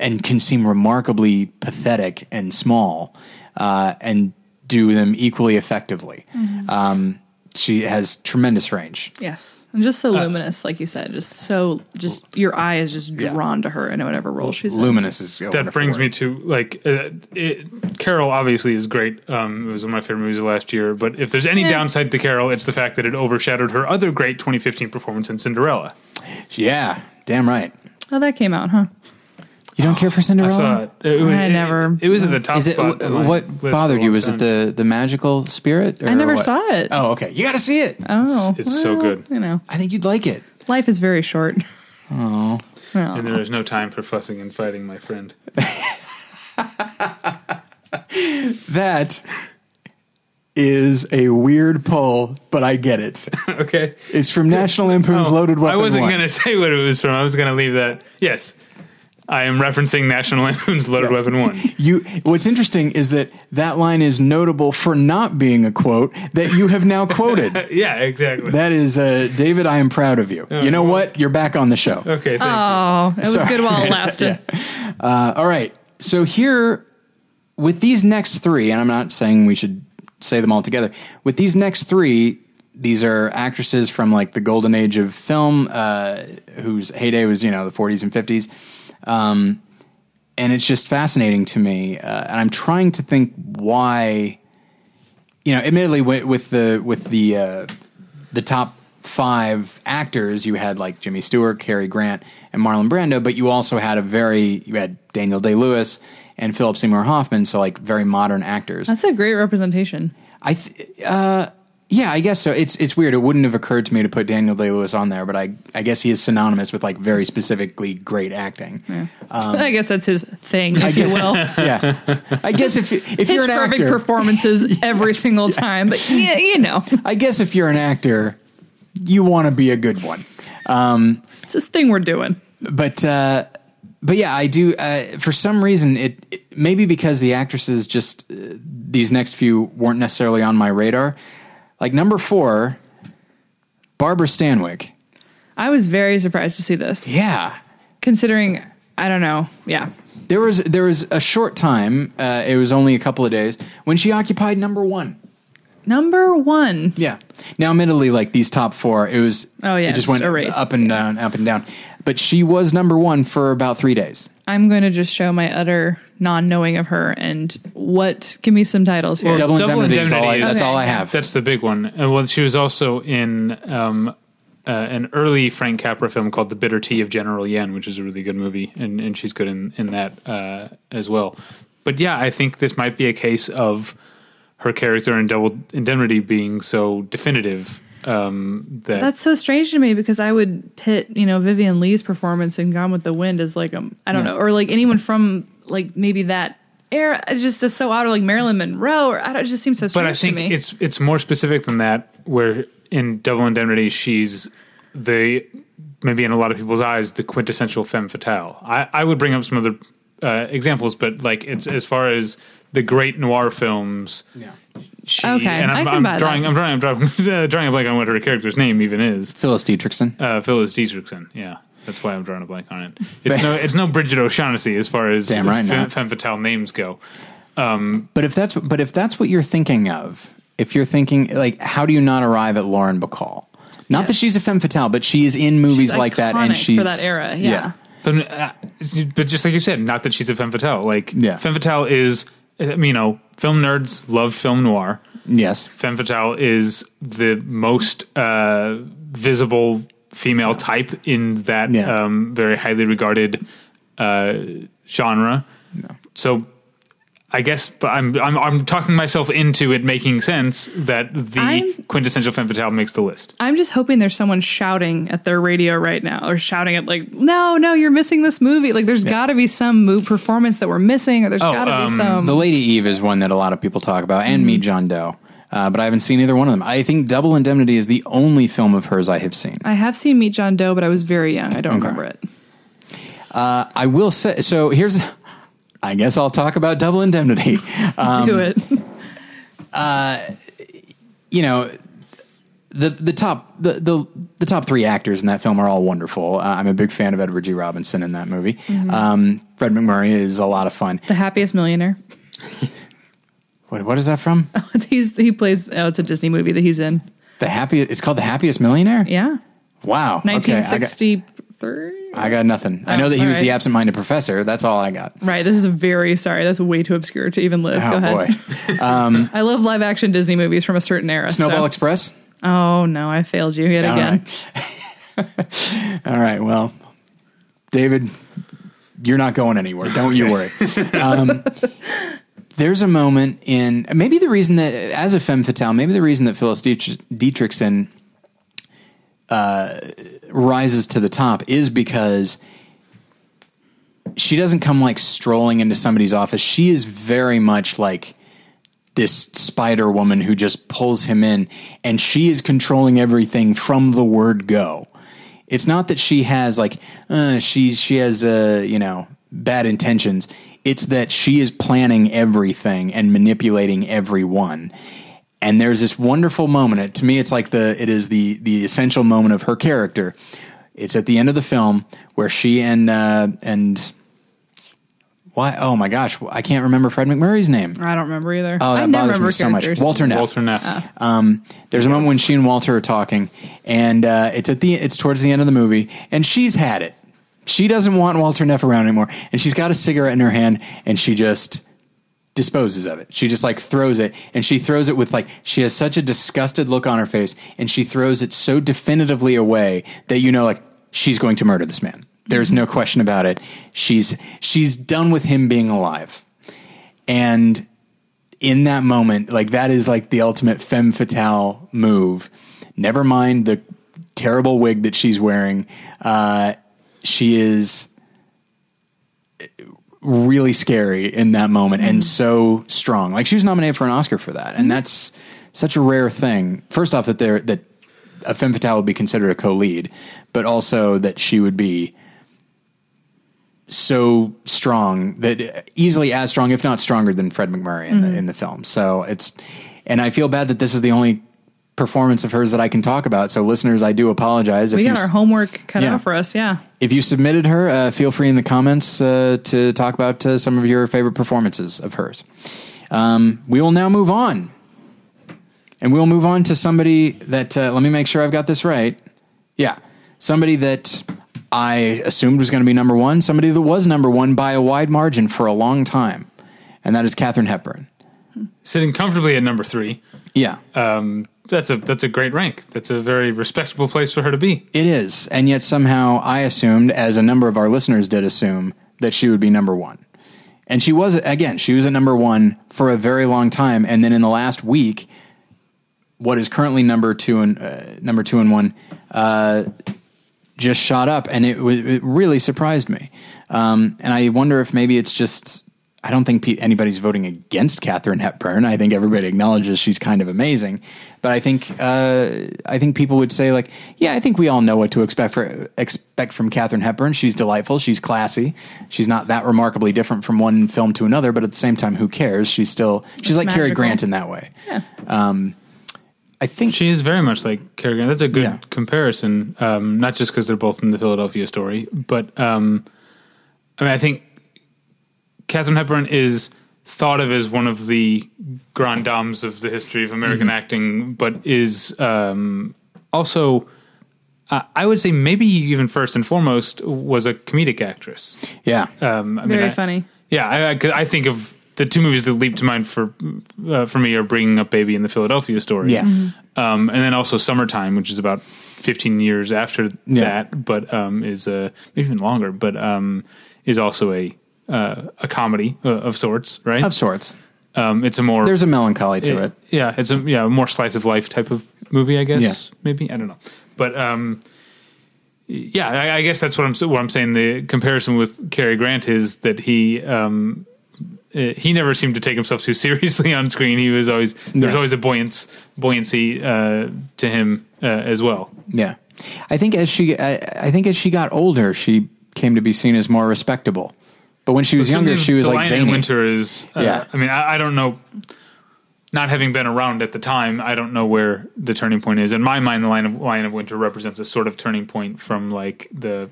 and can seem remarkably pathetic and small, uh, and do them equally effectively. Um, she has tremendous range. Yes. And just so luminous, like you said, just so, just your eye is just Yeah. drawn to her in whatever role she's in. Luminous is that brings word. me to like uh, it, Carol. Obviously, is great. Um, it was one of my favorite movies of last year. But if there's any Yeah. downside to Carol, it's the fact that it overshadowed her other great 2015 performance in Cinderella. Yeah, damn right. Oh, that came out, huh? You don't care for I Cinderella? saw it. It, was- I it- never- It, was at the top. Is it spot of my what list for a bothered you? long Was it time. the the magical spirit? I or never what? saw it. Oh, okay. You got to see it. Oh, it's so good. You know, I think you'd like it. life is very short. *laughs* Oh, And there is no time for fussing and fighting, my friend. *laughs* that is a weird pull, but I get it. *laughs* okay. It's from National Lampoon's Oh, Loaded Weapon. I wasn't 1. going to say what it was from. I was going to leave that. Yes. I am referencing National Lampoon's Loaded Weapon 1. You. What's interesting is that that line is notable for not being a quote that you have now quoted. *laughs* yeah, exactly. That is, uh, David. I am proud of you. you know well. what? You're back on the show. okay, thank Oh, it was Sorry. good while it *laughs* lasted. Uh, all right. So here, with these next three, and I'm not saying we should say them all together. With these next three, these are actresses from like the golden age of film, uh, whose heyday was you know the 40s and 50s. Um, and it's just fascinating to me, uh, and I'm trying to think why. You know, admittedly, with, with the with the uh, the top five actors, you had like Jimmy Stewart, Cary Grant, and Marlon Brando, but you also had a very you had Daniel Day Lewis and Philip Seymour Hoffman, so like very modern actors. That's a great representation. I th- uh, yeah, I guess so. It's it's weird. It wouldn't have occurred to me to put Daniel Day Lewis on there, but I I guess he is synonymous with like very specifically great acting. *laughs* I guess that's his thing, if Um, I guess, you will. yeah. I guess if if you're an perfect actor, performances *laughs* every single time, but yeah, you know, I guess if you're an actor, you want to be a good one. it's this thing we're doing. but uh, but yeah, I do. Uh, for some reason, it, it maybe because the actresses just uh, these next few weren't necessarily on my radar. Like number four, Barbara Stanwyck. I was very surprised to see this, Yeah, considering I don't know. Yeah, there was there was a short time. Uh, it was only a couple of days when she occupied number one. number one. Yeah. Now, admittedly, like these top four, it was. Oh, yeah, it just went up and down, up and down. But she was number one for about three days. I'm going to just show my utter non-knowing of her and what. Give me some titles here. Double, Double indemnity. is all I, Indemnity is- that's all I have. That's the big one. And well, she was also in um, uh, an early Frank Capra film called The Bitter Tea of General Yen, which is a really good movie, and, and she's good in in that uh, as well. But yeah, I think this might be a case of her character in Double Indemnity being so definitive um, that That's so strange to me because I would pit, you know, Vivien Leigh's performance in Gone with the Wind as like a, I don't Yeah. know, or like anyone from like maybe that era. It just is so out of like Marilyn Monroe, or I don't. It just seems so strange but I think to me. it's it's more specific than that. Where in Double Indemnity, she's the maybe in a lot of people's eyes the quintessential femme fatale. I, I would bring up some other uh, examples, but like it's as far as the great noir films. Yeah. She, Okay, and I I'm, can I'm buy drawing, that. I'm drawing, I'm drawing, uh, *laughs* drawing a blank on what her character's name even is. Phyllis Dietrichson. Uh, Phyllis Dietrichson. Yeah, that's why I'm drawing a blank on it. It's *laughs* no, it's no Brigid O'Shaughnessy as far as Damn right femme, not. femme fatale names go. But if that's but if that's what you're thinking of, if you're thinking like, how do you not arrive at Lauren Bacall? Not that she's a femme fatale, but she is in movies She's like that, and she's for that era. Yeah. But, uh, but just like you said, not that she's a femme fatale. Like Yeah. femme fatale is, you know, film nerds love film noir. yes, Femme fatale is the most uh, visible female type in that Yeah. um, very highly regarded uh, genre. So I guess, but I'm I'm I'm talking myself into it making sense that the I'm- quintessential femme fatale makes the list. I'm just hoping there's someone shouting at their radio right now or shouting at like, no, no, you're missing this movie. Like, there's got to be some move performance that we're missing, or there's Oh, got to um, be some. The Lady Eve is one that a lot of people talk about, and Meet John Doe. Uh, but I haven't seen either one of them. I think Double Indemnity is the only film of hers I have seen. I have seen Meet John Doe, but I was very young. I don't remember it. I will say so. Here's, I guess I'll talk about Double Indemnity. *laughs* Do it. you know, the the top the, the the top three actors in that film are all wonderful. Uh, I'm a big fan of Edward G. Robinson in that movie. Um, Fred MacMurray is a lot of fun. the Happiest Millionaire. *laughs* What what is that from? *laughs* He's he plays. Oh, it's a Disney movie that he's in. The happiest. It's called The Happiest Millionaire. Yeah, Wow. Okay. I 1963. I got nothing. I know Oh, that he was the absent-minded professor. That's all I got. Right. This is a very sorry. That's way too obscure to even live. Go Oh ahead. boy. *laughs* I love live action Disney movies from a certain era. Snowball so- Express. Oh no, I failed you yet All again. right. *laughs* All right. Well, David, you're not going anywhere. Don't you worry. Um, there's a moment in maybe the reason that, as a femme fatale, maybe the reason that Phyllis Dietrichson uh, rises to the top is because she doesn't come like strolling into somebody's office. She is very much like this spider woman who just pulls him in and she is controlling everything from the word go. It's not that she has like uh, she she has uh, you know bad intentions. It's that she is planning everything and manipulating everyone. And there's this wonderful moment. It, to me, it's like the it is the the essential moment of her character. It's at the end of the film where she and uh, and why? Oh my gosh, I can't remember Fred MacMurray's name. I don't remember either. Oh, I that never bothers me remember so much. Walter Neff. Walter Neff. Um, there's a moment when she and Walter are talking, and uh, it's at the it's towards the end of the movie, and she's had it. She doesn't want Walter Neff around anymore, and she's got a cigarette in her hand, and she just disposes of it. She just like throws it, and she throws it with like she has such a disgusted look on her face, and she throws it so definitively away that you know like she's going to murder this man. There's no question about it. She's she's done with him being alive, and in that moment, like that is like the ultimate femme fatale move. Never mind the terrible wig that she's wearing. Uh, she is really scary in that moment and mm-hmm. so strong. Like she was nominated for an Oscar for that, and mm-hmm. that's such a rare thing. First off, that there that a femme fatale would be considered a co-lead, but also that she would be so strong that easily as strong, if not stronger than Fred MacMurray in the mm-hmm. in the film. So it's, and I feel bad that this is the only performance of hers that I can talk about. So listeners, I do apologize. We if got you, our homework cut Yeah. out for us. Yeah. if you submitted her, uh, feel free in the comments uh, to talk about uh, some of your favorite performances of hers. Um, we will now move on. And we'll move on to somebody that, uh, let me make sure I've got this right. Yeah. Somebody that I assumed was going to be number one, somebody that was number one by a wide margin for a long time. And that is Katharine Hepburn. Sitting comfortably at number three. Yeah. Um, that's a that's a great rank. That's a very respectable place for her to be. It is. And yet somehow I assumed, as a number of our listeners did assume, that she would be number one. And she was, again, she was at number one for a very long time. And then in the last week, what is currently number two and uh, number two and one uh, just shot up, and it, it really surprised me. Um, and I wonder if maybe it's just I don't think anybody's voting against Katharine Hepburn. I think everybody acknowledges she's kind of amazing, but I think uh, I think people would say like, yeah, I think we all know what to expect for expect from Katharine Hepburn. She's delightful. She's classy. She's not that remarkably different from one film to another, but at the same time, who cares? She's still she's like Cary. Grant in that way. Yeah. I think She is very much like Cary Grant. That's a good Yeah. comparison. Um, not just because they're both in the Philadelphia story, but um, I mean, I think Katharine Hepburn is thought of as one of the grand dames of the history of American Mm-hmm. acting, but is um, also, uh, I would say, maybe even first and foremost, was a comedic actress. yeah. Um, I Very mean, I- funny. yeah, I, I, 'cause I think of the two movies that leap to mind for uh, for me are Bringing Up Baby and The Philadelphia Story. Yeah. Mhm. um, and then also Summertime, which is about 15 years after Yeah. that, but um, is uh, maybe even longer, but um, is also a uh, a comedy uh, of sorts, right? Of sorts. Um, it's a more There's a melancholy to it. yeah, it's a yeah a more slice of life type of movie, I guess. Yeah. Maybe I don't know, but um, yeah, I, I guess that's what I'm what I'm saying. The comparison with Cary Grant is that he um, uh, he never seemed to take himself too seriously *laughs* on screen. He was always there's Yeah. always a buoyance buoyancy uh, to him uh, as well. Yeah. I think as she I, I think as she got older, she came to be seen as more respectable. But when she was younger, she was the like Lion in zany. Winter is. Uh, Yeah. I mean, I, I don't know. Not having been around at the time, I don't know where the turning point is. In my mind, the Lion of, Lion of Winter represents a sort of turning point from like the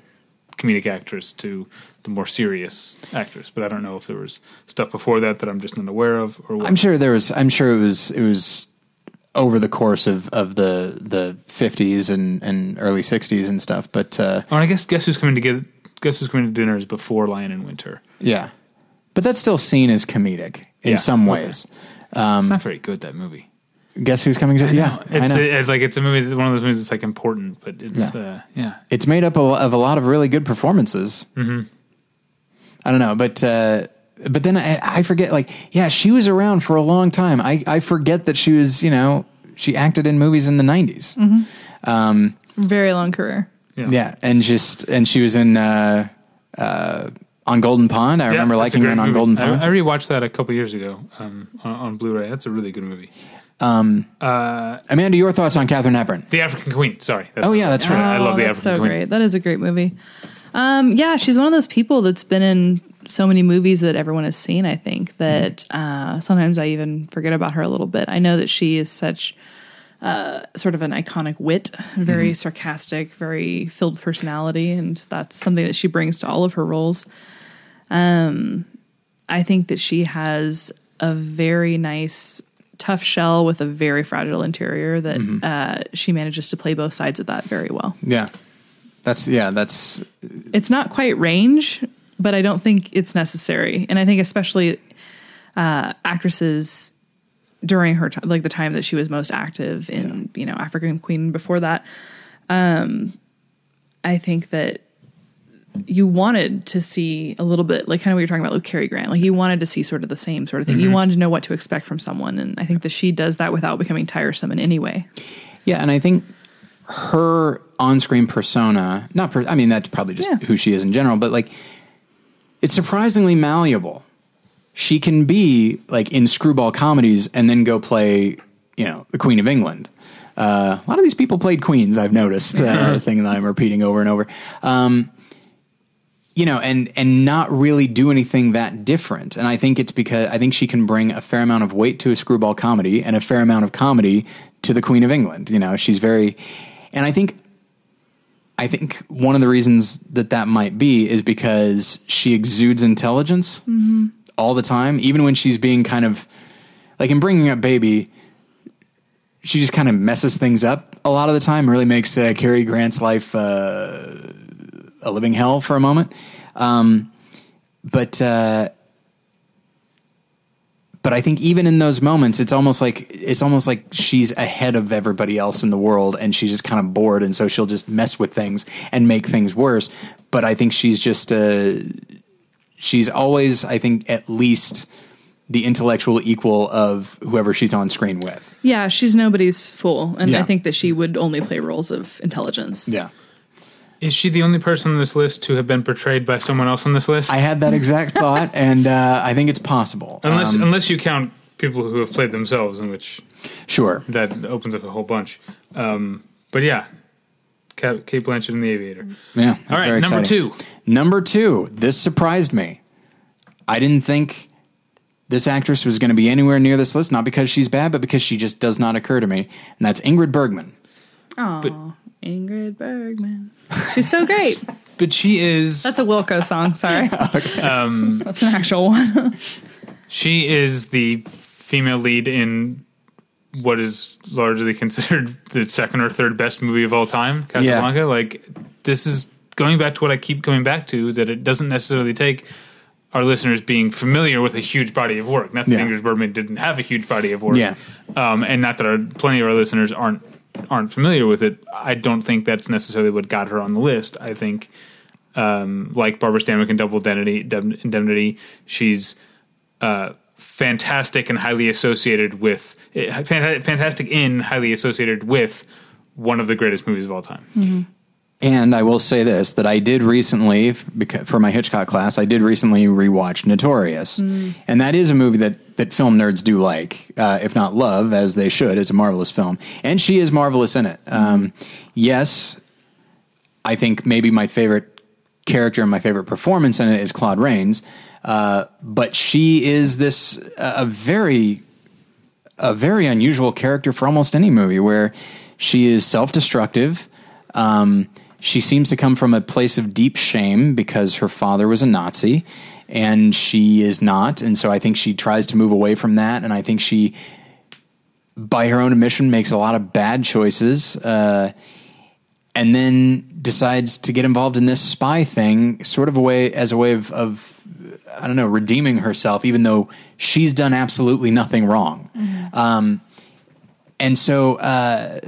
comedic actress to the more serious actress. But I don't know if there was stuff before that that I'm just not aware of, or what. I'm sure there was I'm sure it was it was over the course of, of the the 50s and, and early 60s and stuff. But uh, oh, and I guess guess who's coming to get guess who's coming to dinner is before Lion in Winter. yeah, but that's still seen as comedic in Yeah. some Okay. ways. it's not very good that movie. Guess who's coming to? Yeah, I it's, know. it's like it's a movie. One of those movies that's like important, but it's Yeah. uh, yeah. it's made up of, of a lot of really good performances. Mm-hmm. I don't know, but uh, but then I, I forget. Like, yeah, she was around for a long time. I I forget that she was. You know, she acted in movies in the '90s. Very long career. Yeah, and just and she was in uh, uh, on Golden Pond. I remember liking her great in on movie. Golden Pond. I rewatched that a couple years ago um, on, on Blu-ray. That's a really good movie. Amanda, your thoughts on Katharine Hepburn? The African Queen. Sorry. Oh yeah, that's right. I love Oh, the that's African so Queen. great. That is a great movie. Um, yeah, she's one of those people that's been in so many movies that everyone has seen. I think that uh, sometimes I even forget about her a little bit. I know that she is such uh, sort of an iconic wit, very sarcastic, very filled personality, and that's something that she brings to all of her roles. Um, I think that she has a very nice, tough shell with a very fragile interior that uh, she manages to play both sides of that very well. Yeah, that's yeah, that's It's not quite range, but I don't think it's necessary. And I think especially uh, actresses during her time, like the time that she was most active in, you know, African Queen before that, um, I think that you wanted to see a little bit like kind of what you're talking about with Cary Grant. Like you wanted to see sort of the same sort of thing. You wanted to know what to expect from someone. And I think that she does that without becoming tiresome in any way. yeah, and I think her on-screen persona, not per, I mean that's probably just Yeah. who she is in general, but like it's surprisingly malleable. She can be like in screwball comedies and then go play, you know, the Queen of England. Uh, a lot of these people played queens. I've noticed uh, *laughs* thing that I'm repeating over and over. Um, you know, and and not really do anything that different. And I think it's because I think she can bring a fair amount of weight to a screwball comedy and a fair amount of comedy to the Queen of England. You know, she's very, and I think. I think one of the reasons that that might be is because she exudes intelligence all the time, even when she's being kind of like in bringing up baby. She just kind of messes things up a lot of the time. Really makes uh, Cary Grant's life uh, a living hell for a moment. Um, but uh, but I think even in those moments, it's almost like it's almost like she's ahead of everybody else in the world, and she's just kind of bored, and so she'll just mess with things and make things worse. But I think she's just uh, she's always, I think, at least the intellectual equal of whoever she's on screen with. Yeah, she's nobody's fool. And Yeah. I think that she would only play roles of intelligence. Yeah, Is she the only person on this list to have been portrayed by someone else on this list? I had that exact *laughs* thought, and uh, I think it's possible. unless Um, unless you count people who have played themselves, in which sure, that opens up a whole bunch. Um, but yeah, Cate, Cate Blanchett in The Aviator. yeah. that's All right, very number exciting. two. Number two, this surprised me. I didn't think this actress was going to be anywhere near this list, not because she's bad, but because she just does not occur to me. And that's Ingrid Bergman. Oh, But- Ingrid Bergman. She's so great. *laughs* But she is That's a Wilco song. Sorry. *laughs* Um, *laughs* That's an actual one. she is the female lead in what is largely considered the second or third best movie of all time, Casablanca. Like this is going back to what I keep coming back to that it doesn't necessarily take our listeners being familiar with a huge body of work. Not that Yeah. Ingrid Bergman didn't have a huge body of work, Yeah. um, and not that our, plenty of our listeners aren't aren't familiar with it. I don't think that's necessarily what got her on the list. I think um, like Barbara Stanwyck in Double Indemnity. Indemnity. She's uh, fantastic and highly associated with eh, fantastic in highly associated with one of the greatest movies of all time. And I will say this: that I did recently, for my Hitchcock class, I did recently rewatch Notorious, and that is a movie that that film nerds do like, uh, if not love, as they should. It's a marvelous film, and she is marvelous in it. Um, yes, I think maybe my favorite character and my favorite performance in it is Claude Rains, uh, but she is this uh, a very a very unusual character for almost any movie where she is self destructive. Um, she seems to come from a place of deep shame because her father was a Nazi and she is not. And so I think she tries to move away from that. And I think she, by her own admission, makes a lot of bad choices. Uh, and then decides to get involved in this spy thing, sort of a way as a way of, of I don't know, redeeming herself, even though she's done absolutely nothing wrong. Um, and so, uh,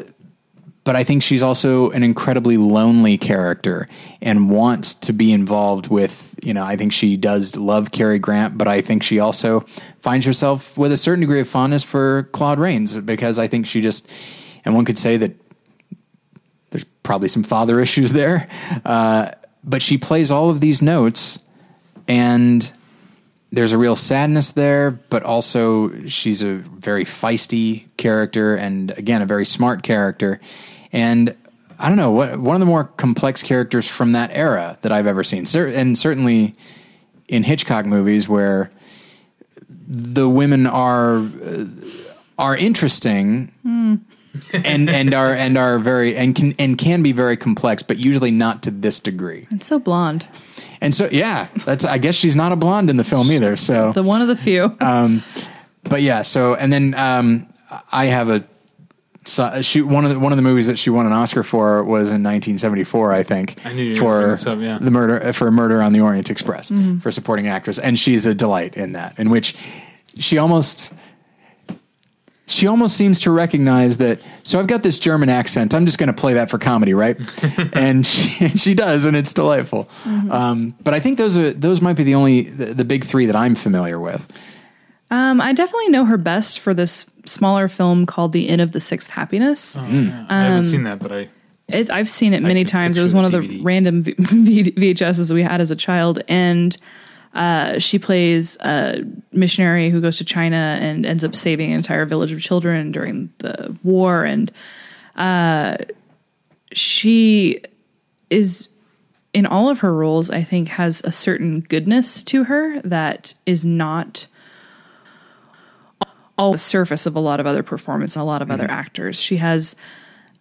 but I think she's also an incredibly lonely character and wants to be involved with, you know, I think she does love Cary Grant, but I think she also finds herself with a certain degree of fondness for Claude Rains because I think she just, and one could say that there's probably some father *laughs* issues there, uh, but she plays all of these notes and there's a real sadness there, but also she's a very feisty character and again a very smart character. And I don't know what one of the more complex characters from that era that I've ever seen, and certainly in Hitchcock movies where the women are uh, are interesting and and are and are very and can and can be very complex, but usually not to this degree. It's so blonde. And so yeah, that's I guess she's not a blonde in the film either. So The one of the few. but yeah, so and then um, I have a so she one of the one of the movies that she won an Oscar for was in 1974, I think, I knew for gonna bring this up, yeah. the murder for Murder on the Orient Express for supporting actress, and she's a delight in that, in which she almost. She almost seems to recognize that. So I've got this German accent. I'm just going to play that for comedy, right? *laughs* and she, she does, and it's delightful. Um, but I think those are those might be the only the, the big three that I'm familiar with. Um, I definitely know her best for this smaller film called The Inn of the Sixth Happiness. I haven't seen that, but I It, I've seen it many times. It picture was the one of the random v- *laughs* v- VHSs we had as a child, and uh, she plays a missionary who goes to China and ends up saving an entire village of children during the war, and uh, she is in all of her roles. I think has a certain goodness to her that is not all the surface of a lot of other performance and a lot of other actors. She has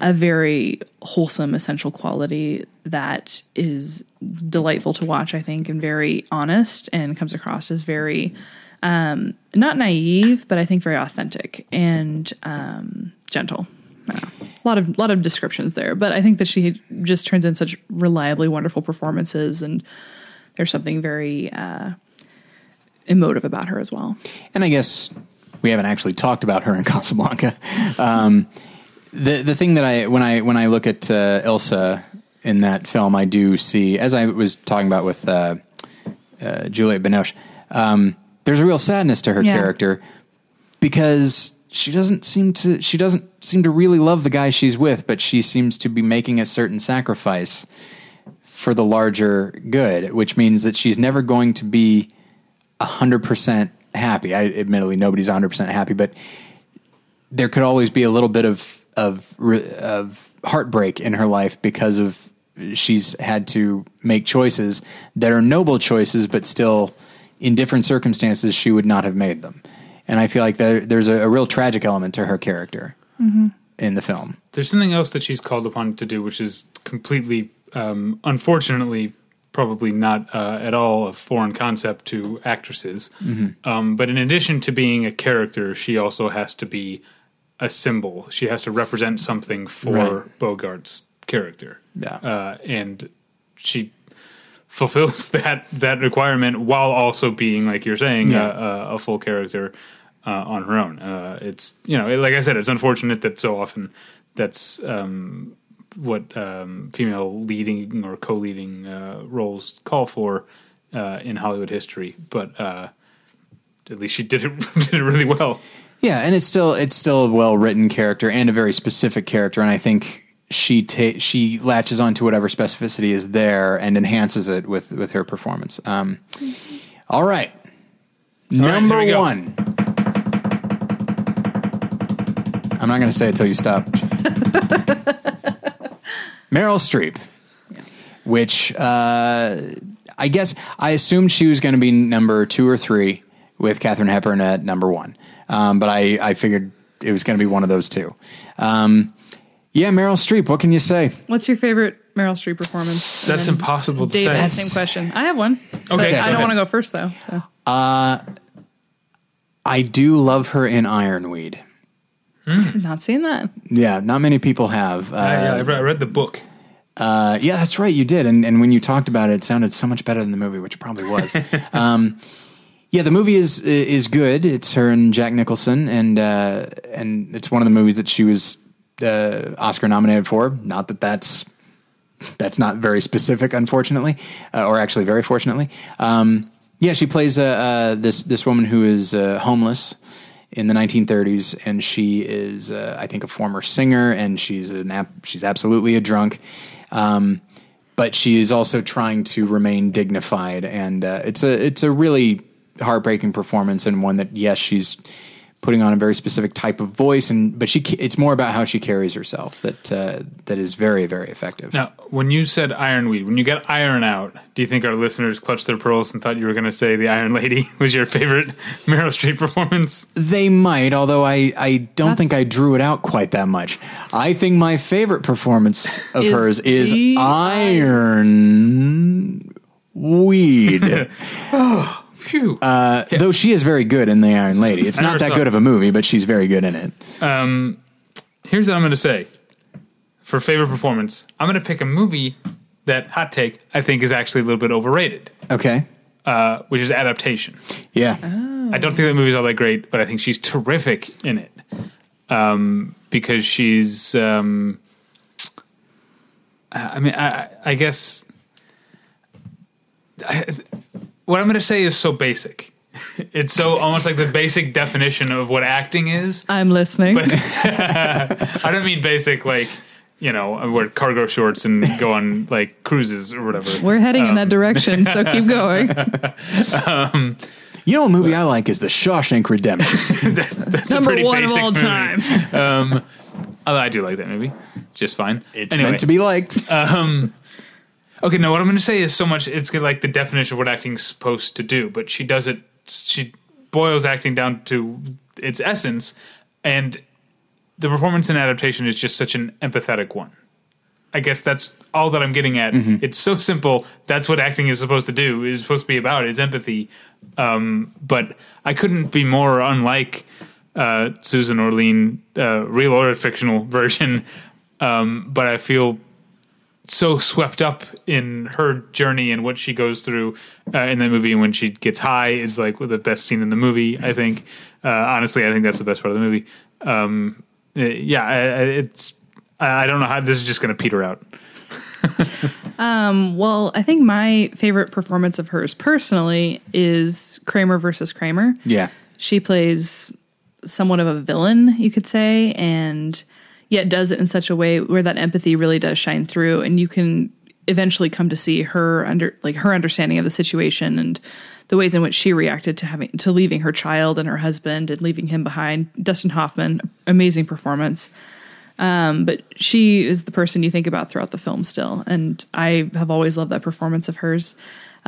a very wholesome, essential quality that is delightful to watch, I think, and very honest and comes across as very um, not naive, but I think very authentic and um, gentle. A lot of lot of descriptions there, but I think that she just turns in such reliably wonderful performances, and there's something very uh, emotive about her as well. and I guess we haven't actually talked about her in *laughs* Casablanca. Um, the the thing that I when I when I look at uh, Ilsa in that film, I do see, as I was talking about with uh, uh, Juliette Binoche, um, there's a real sadness to her Yeah. character because she doesn't seem to she doesn't seem to really love the guy she's with, but she seems to be making a certain sacrifice for the larger good, which means that she's never going to be hundred percent happy. I admittedly nobody's hundred percent happy, but there could always be a little bit of of of heartbreak in her life because of she's had to make choices that are noble choices, but still in different circumstances she would not have made them. And I feel like there, there's a, a real tragic element to her character in the film. There's something else that she's called upon to do, which is completely, um, unfortunately, probably not uh, at all a foreign concept to actresses. Um, but in addition to being a character, she also has to be a symbol. She has to represent something for Right. Bogart's character. Yeah. Uh, and she fulfills *laughs* that that requirement while also being, like you're saying, Yeah. a, a, a full character uh, on her own. Uh, it's you know, like I said, it's unfortunate that so often that's um, what um, female leading or co-leading uh, roles call for uh, in Hollywood history, but uh, at least she did it *laughs* did it really well. Yeah, and it's still it's still a well written character and a very specific character, and I think she ta- she latches onto whatever specificity is there and enhances it with with her performance. Um, all right, number here we go. one. I'm not going to say it till you stop. *laughs* Meryl Streep, which uh, I guess I assumed she was going to be number two or three with Katharine Hepburn at number one, um, but I, I figured it was going to be one of those two. Um, yeah, Meryl Streep. What can you say? What's your favorite Meryl Streep performance? And That's then impossible to Dave, say. that same question. I have one. Okay, Okay, go I don't want to go first though. So I do love her in Ironweed. I've not seen that. Yeah, not many people have. Uh, yeah, I read, I read the book. Uh, yeah, that's right. You did, and and when you talked about it, it sounded so much better than the movie, which it probably was. *laughs* um, yeah, the movie is is good. It's her and Jack Nicholson, and uh, and it's one of the movies that she was uh, Oscar nominated for. Not that that's that's not very specific, unfortunately, uh, or actually very fortunately. Um, yeah, she plays uh, uh, this this woman who is uh, homeless in the 1930s, and she is, uh, I think, a former singer, and she's an ap- she's absolutely a drunk. Um, but she is also trying to remain dignified, and uh, it's a it's a really heartbreaking performance, and one that yes, she's putting on a very specific type of voice, and but she it's more about how she carries herself that uh, that is very very effective. Now, when you said Ironweed, when you got Iron out, do you think our listeners clutched their pearls and thought you were going to say the Iron Lady *laughs* was your favorite *laughs* Meryl Streep performance? They might, although I, I don't That's- think I drew it out quite that much. I think my favorite performance of Is hers is the Iron Weed. *laughs* *sighs* *sighs* *sighs* Phew. Uh, Though she is very good in The Iron Lady. It's I not never that saw good it. of a movie, but she's very good in it. Here's what I'm going to say for favorite performance. I'm going to pick a movie that hot take I think is actually a little bit overrated, Okay. uh, which is Adaptation. Yeah. I don't think that movie's all that great, but I think she's terrific in it um, because she's. Um, I mean, I, I guess I, what I'm going to say is so basic. *laughs* It's so almost like the basic definition of what acting is. I'm listening. *laughs* *laughs* I don't mean basic like you know wear cargo shorts and go on like cruises or whatever. We're heading in Um, that direction, so keep going. Um, you know, a movie I like is The Shawshank Redemption. That's a Number pretty one of all movie. time. Although I do like that movie, just fine. It's Anyway, meant to be liked. Um, Okay, no, what I'm going to say is so much. It's like the definition of what acting's supposed to do, but she does it. She boils acting down to its essence, and the performance and adaptation is just such an empathetic one. I guess that's all that I'm getting at. It's so simple. That's what acting is supposed to do. Is supposed to be about is empathy. Um, but I couldn't be more unlike uh, Susan Orlean, uh, real or fictional *laughs* version. Um, but I feel so swept up in her journey and what she goes through uh, in that movie. And when she gets high, is like the best scene in the movie. I think. Uh, honestly, I think that's the best part of the movie. Um, uh, yeah, I, I- it's. I I don't know how this is just going to peter out. *laughs* well, I think my favorite performance of hers personally is Kramer versus Kramer. yeah. She plays somewhat of a villain, you could say, and yet does it in such a way where that empathy really does shine through, and you can eventually come to see her under like her understanding of the situation and the ways in which she reacted to having to leaving her child and her husband and leaving him behind. Dustin Hoffman, amazing performance. Um, but she is the person you think about throughout the film still, and I have always loved that performance of hers.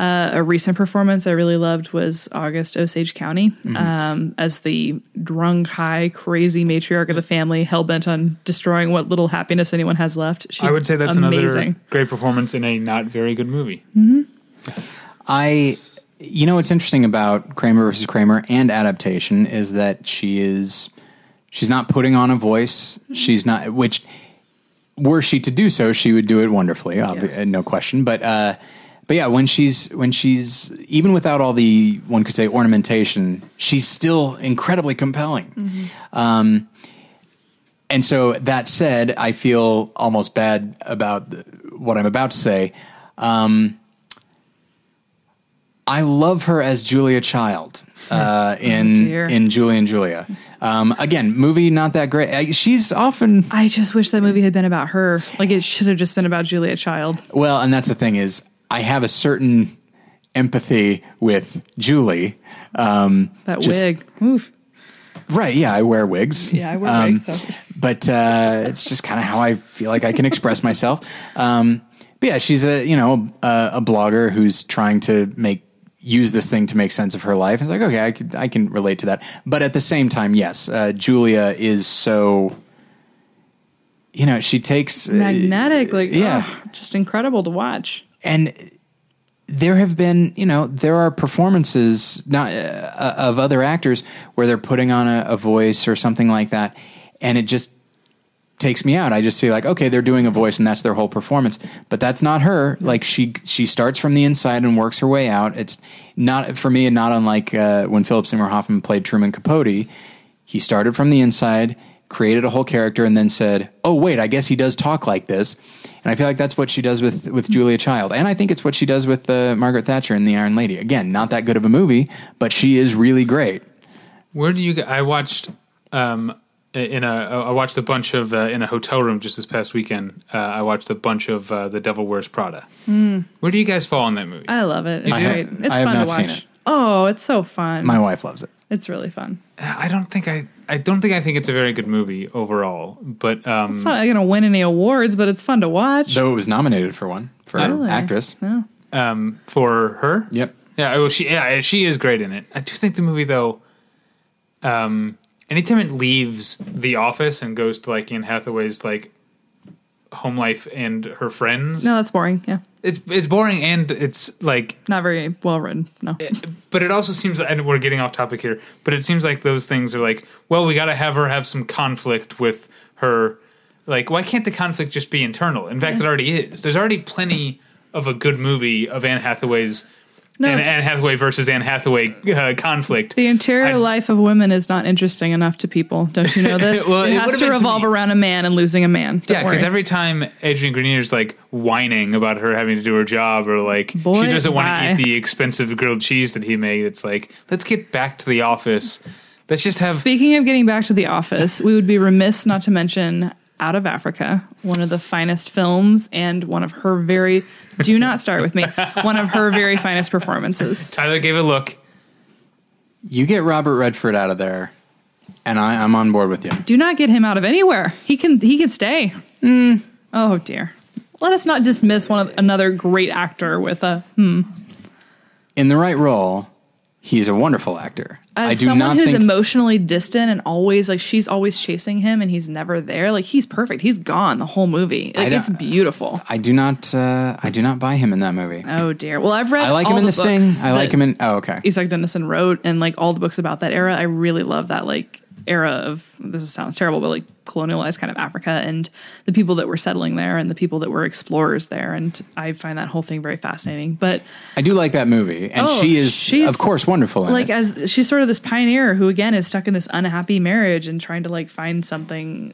Uh, a recent performance I really loved was August Osage County um, as the drunk, high, crazy matriarch of the family, hell bent on destroying what little happiness anyone has left. She, I would say that's amazing. another great performance in a not very good movie. I, you know, what's interesting about Kramer versus Kramer and adaptation is that she is, she's not putting on a voice. She's not, which, were she to do so, she would do it wonderfully, obvi- Yes. no question. But, uh, but yeah, when she's when she's even without all the one could say ornamentation, she's still incredibly compelling. Um, and so that said, I feel almost bad about what I'm about to say. Um, I love her as Julia Child uh, in dear. in Julie and Julia. Um, again, movie not that great. I, she's often I just wish that movie had been about her. Like it should have just been about Julia Child. well, and that's the thing is I have a certain empathy with Julie. Um, That just- wig. Oof. Right. Yeah, I wear wigs. Yeah, I wear Um, wigs. So. But uh, it's just kind of how I feel like I can express myself. Um, but yeah, she's a you know a, a blogger who's trying to make use this thing to make sense of her life. It's like okay, I could I can relate to that. But at the same time, yes, uh, Julia is so. You know, she takes uh, Magnetic. Like, yeah. yeah. just incredible to watch. And there have been you know there are performances not uh, of other actors where they're putting on a, a voice or something like that. And it just takes me out. I just see like okay they're doing a voice and that's their whole performance. But that's not her. Like she she starts from the inside and works her way out. It's not for me and not unlike uh, when philip seymour hoffman played truman capote. He started from the inside created a whole character and then said oh wait i guess he does talk like this and i feel like that's what she does with with julia child and i think it's what she does with uh, margaret thatcher in the iron lady again not that good of a movie but she is really great Where do you? I watched um in a I watched a bunch of uh, in a hotel room just this past weekend. Uh, I watched a bunch of uh, The Devil Wears Prada. Where do you guys fall on that movie? I love it. It's I great. have- it's I have fun not to seen watch. it. Oh, it's so fun. my wife loves it it's really fun. I don't think I I don't think I think it's a very good movie overall. But um, It's not going to win any awards, but it's fun to watch. though it was nominated for one for Really? actress Yeah. um, for her, yep Yeah, well, she yeah she is great in it. I do think the movie though, um, anytime it leaves the office and goes to like Anne Hathaway's like home life and her friends, No, that's boring. Yeah. It's it's boring and it's like, Not very well written. No. Eh, but it also seems and we're getting off topic here, but it seems like those things are like, well, we got to have her have some conflict with her. Like, why can't the conflict just be internal? In fact, it already is. There's already plenty of a good movie of Anne Hathaway's. No. Anne, Anne Hathaway versus Anne Hathaway uh, conflict. The interior I- life of women is not interesting enough to people. Don't you know *laughs* this? Well, it it has to been to revolve around a man and losing a man. Don't Yeah, because every time Adrian Grenier's like whining about her having to do her job, or like Boy, she doesn't want to eat the expensive grilled cheese that he made, it's like let's get back to the office. Let's just have Speaking of getting back to the office, we would be remiss not to mention Out of Africa, one of the finest films and one of her very do not start with me, *laughs* one of her very finest performances. Tyler gave a look. you get robert redford out of there and I, i'm on board with you Do not get him out of anywhere. He can he can stay. Oh dear. Let us not dismiss one of another great actor with a hmm. in the right role, he's a wonderful actor. As I do someone not who's think emotionally distant and always like she's always chasing him and he's never there. Like he's perfect. He's gone the whole movie. Like, don't- it's beautiful. I do not uh, I do not buy him in that movie. Oh dear. Well, I've read. I like all him in The books Sting. I like him in Oh, okay. Isak Dinesen wrote and like all the books about that era. I really love that like era of this sounds terrible, but like colonialized kind of Africa and the people that were settling there and the people that were explorers there. And I find that whole thing very fascinating. But I do like that movie and Oh, she is of course wonderful like it. as she's sort of this pioneer who again is stuck in this unhappy marriage and trying to like find something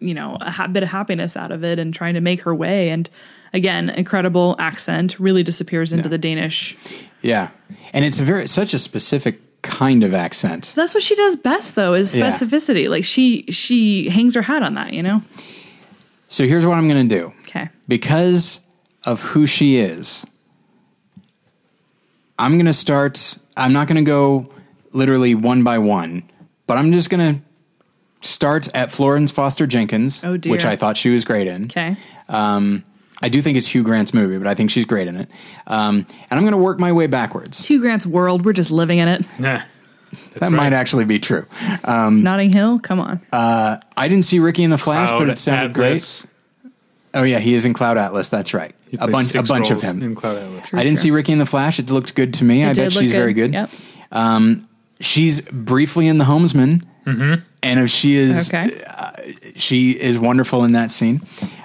you know a ha- bit of happiness out of it and trying to make her way and again incredible accent really disappears into the danish yeah. And it's a very such a specific kind of accent. that's what she does best though is Yeah. specificity like she she hangs her hat on that you know So here's what I'm going to do. okay because of who she is, I'm going to start. I'm not going to go literally one by one, but I'm just going to start at Florence Foster Jenkins, Oh, dear. which I thought she was great in. okay Um, I do think it's Hugh Grant's movie, but I think she's great in it. Um, and I'm going to work my way backwards. Hugh Grant's world we're just living in it Nah. that might actually be true. Um, Notting Hill come on uh, I didn't see Ricki and the Flash, but it sounded Atlas. great. Oh yeah, he is in Cloud Atlas. That's right. A bunch, a bunch of him. in Cloud Atlas. I didn't true. see Ricki and the Flash. It looked good to me. I bet did look she's very good. yep um, She's briefly in The Homesman, mm-hmm. and if she is, okay uh, she is wonderful in that scene.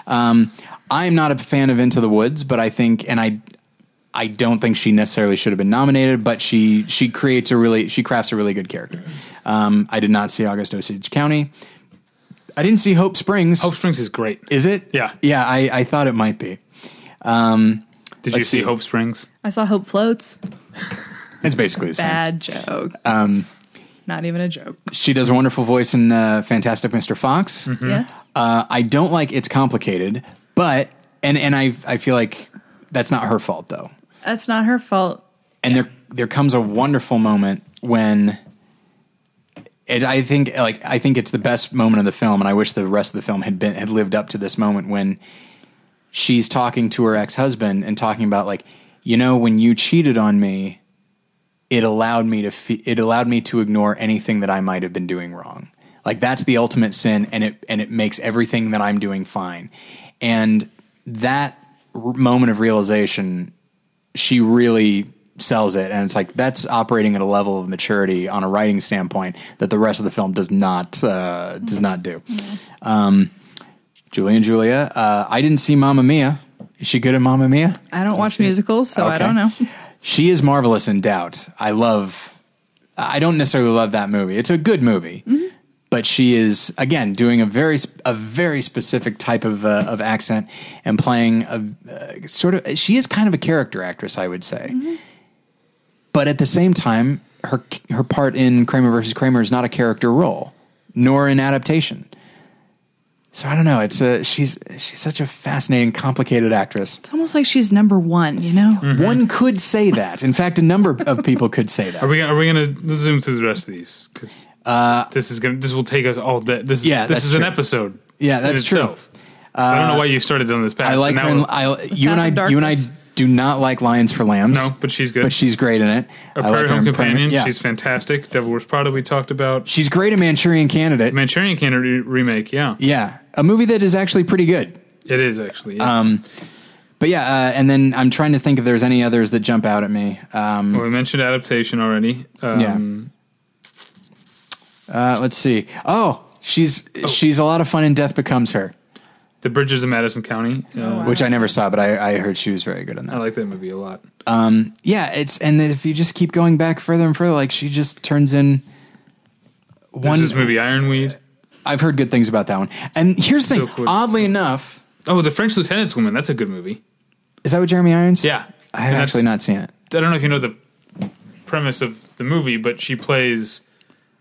Um, I'm not a fan of Into the Woods, but I think, and I, I don't think she necessarily should have been nominated. But she she creates a really she crafts a really good character. Um, I did not see August Osage County. I didn't see Hope Springs. Hope Springs is great. Is it? Yeah. Yeah, I, I thought it might be. Um, Did you see see. Hope Springs? I saw Hope Floats. *laughs* it's basically the same. Bad joke. Um, Not even a joke. She does a wonderful voice in uh, Fantastic Mr. Fox. Mm-hmm. Yes. Uh, I don't like It's Complicated, but, and, and I, I feel like that's not her fault though. That's not her fault. And there, there comes a wonderful moment when it, I think like I think it's the best moment of the film, and I wish the rest of the film had been had lived up to this moment when she's talking to her ex husband and talking about like, you know, when you cheated on me, it allowed me to fe- it allowed me to ignore anything that I might have been doing wrong. Like that's the ultimate sin, and it and it makes everything that I'm doing fine. And that r- moment of realization, she really sells it, and it's like that's operating at a level of maturity on a writing standpoint that the rest of the film does not uh, does not do. Um, Julie and Julia, uh, I didn't see Mamma Mia. Is she good at Mamma Mia? I don't watch musicals, so I don't know. She is marvelous in Doubt. I love. I don't necessarily love that movie. It's a good movie, but she is again doing a very a very specific type of uh, of accent and playing a uh, sort of. She is kind of a character actress, I would say. But at the same time, her her part in Kramer versus Kramer is not a character role, nor an adaptation. So I don't know. It's a she's she's such a fascinating, complicated actress. It's almost like she's number one, you know? One could say that. In fact, a number of people could say that. Are we gonna, are we going to zoom through the rest of these? Because this is gonna this will take us all day. This is Uh, Yeah, this that's is an episode. Yeah, in that's true. Uh. I don't know why you started doing this path. I like but her. In, I, you and I, Path of you and I Darkness. Do not like Lions for Lambs. no, but she's good. but she's great in it. a I Prairie like Home Companion. Yeah, She's fantastic. Devil Wears Prada. We talked about she's great in Manchurian Candidate. Manchurian Candidate remake. Yeah, yeah, a movie that is actually pretty good. it is actually. Yeah. Um, But yeah, uh, and then I'm trying to think if there's any others that jump out at me. Um, well, we mentioned adaptation already. Um, uh, let's see. Oh, she's she's a lot of fun in Death Becomes Her, The Bridges of Madison County. Uh, wow. which I never saw, but I, I heard she was very good in that. I like that movie a lot. yeah, it's and then if you just keep going back further and further, like she just turns in There's one. this is movie Ironweed. I've heard good things about that one. And here's the So thing. cool. Oddly enough, Oh, The French Lieutenant's Woman. That's a good movie. is that with Jeremy Irons? Yeah, I have actually not seen it. I don't know if you know the premise of the movie, but she plays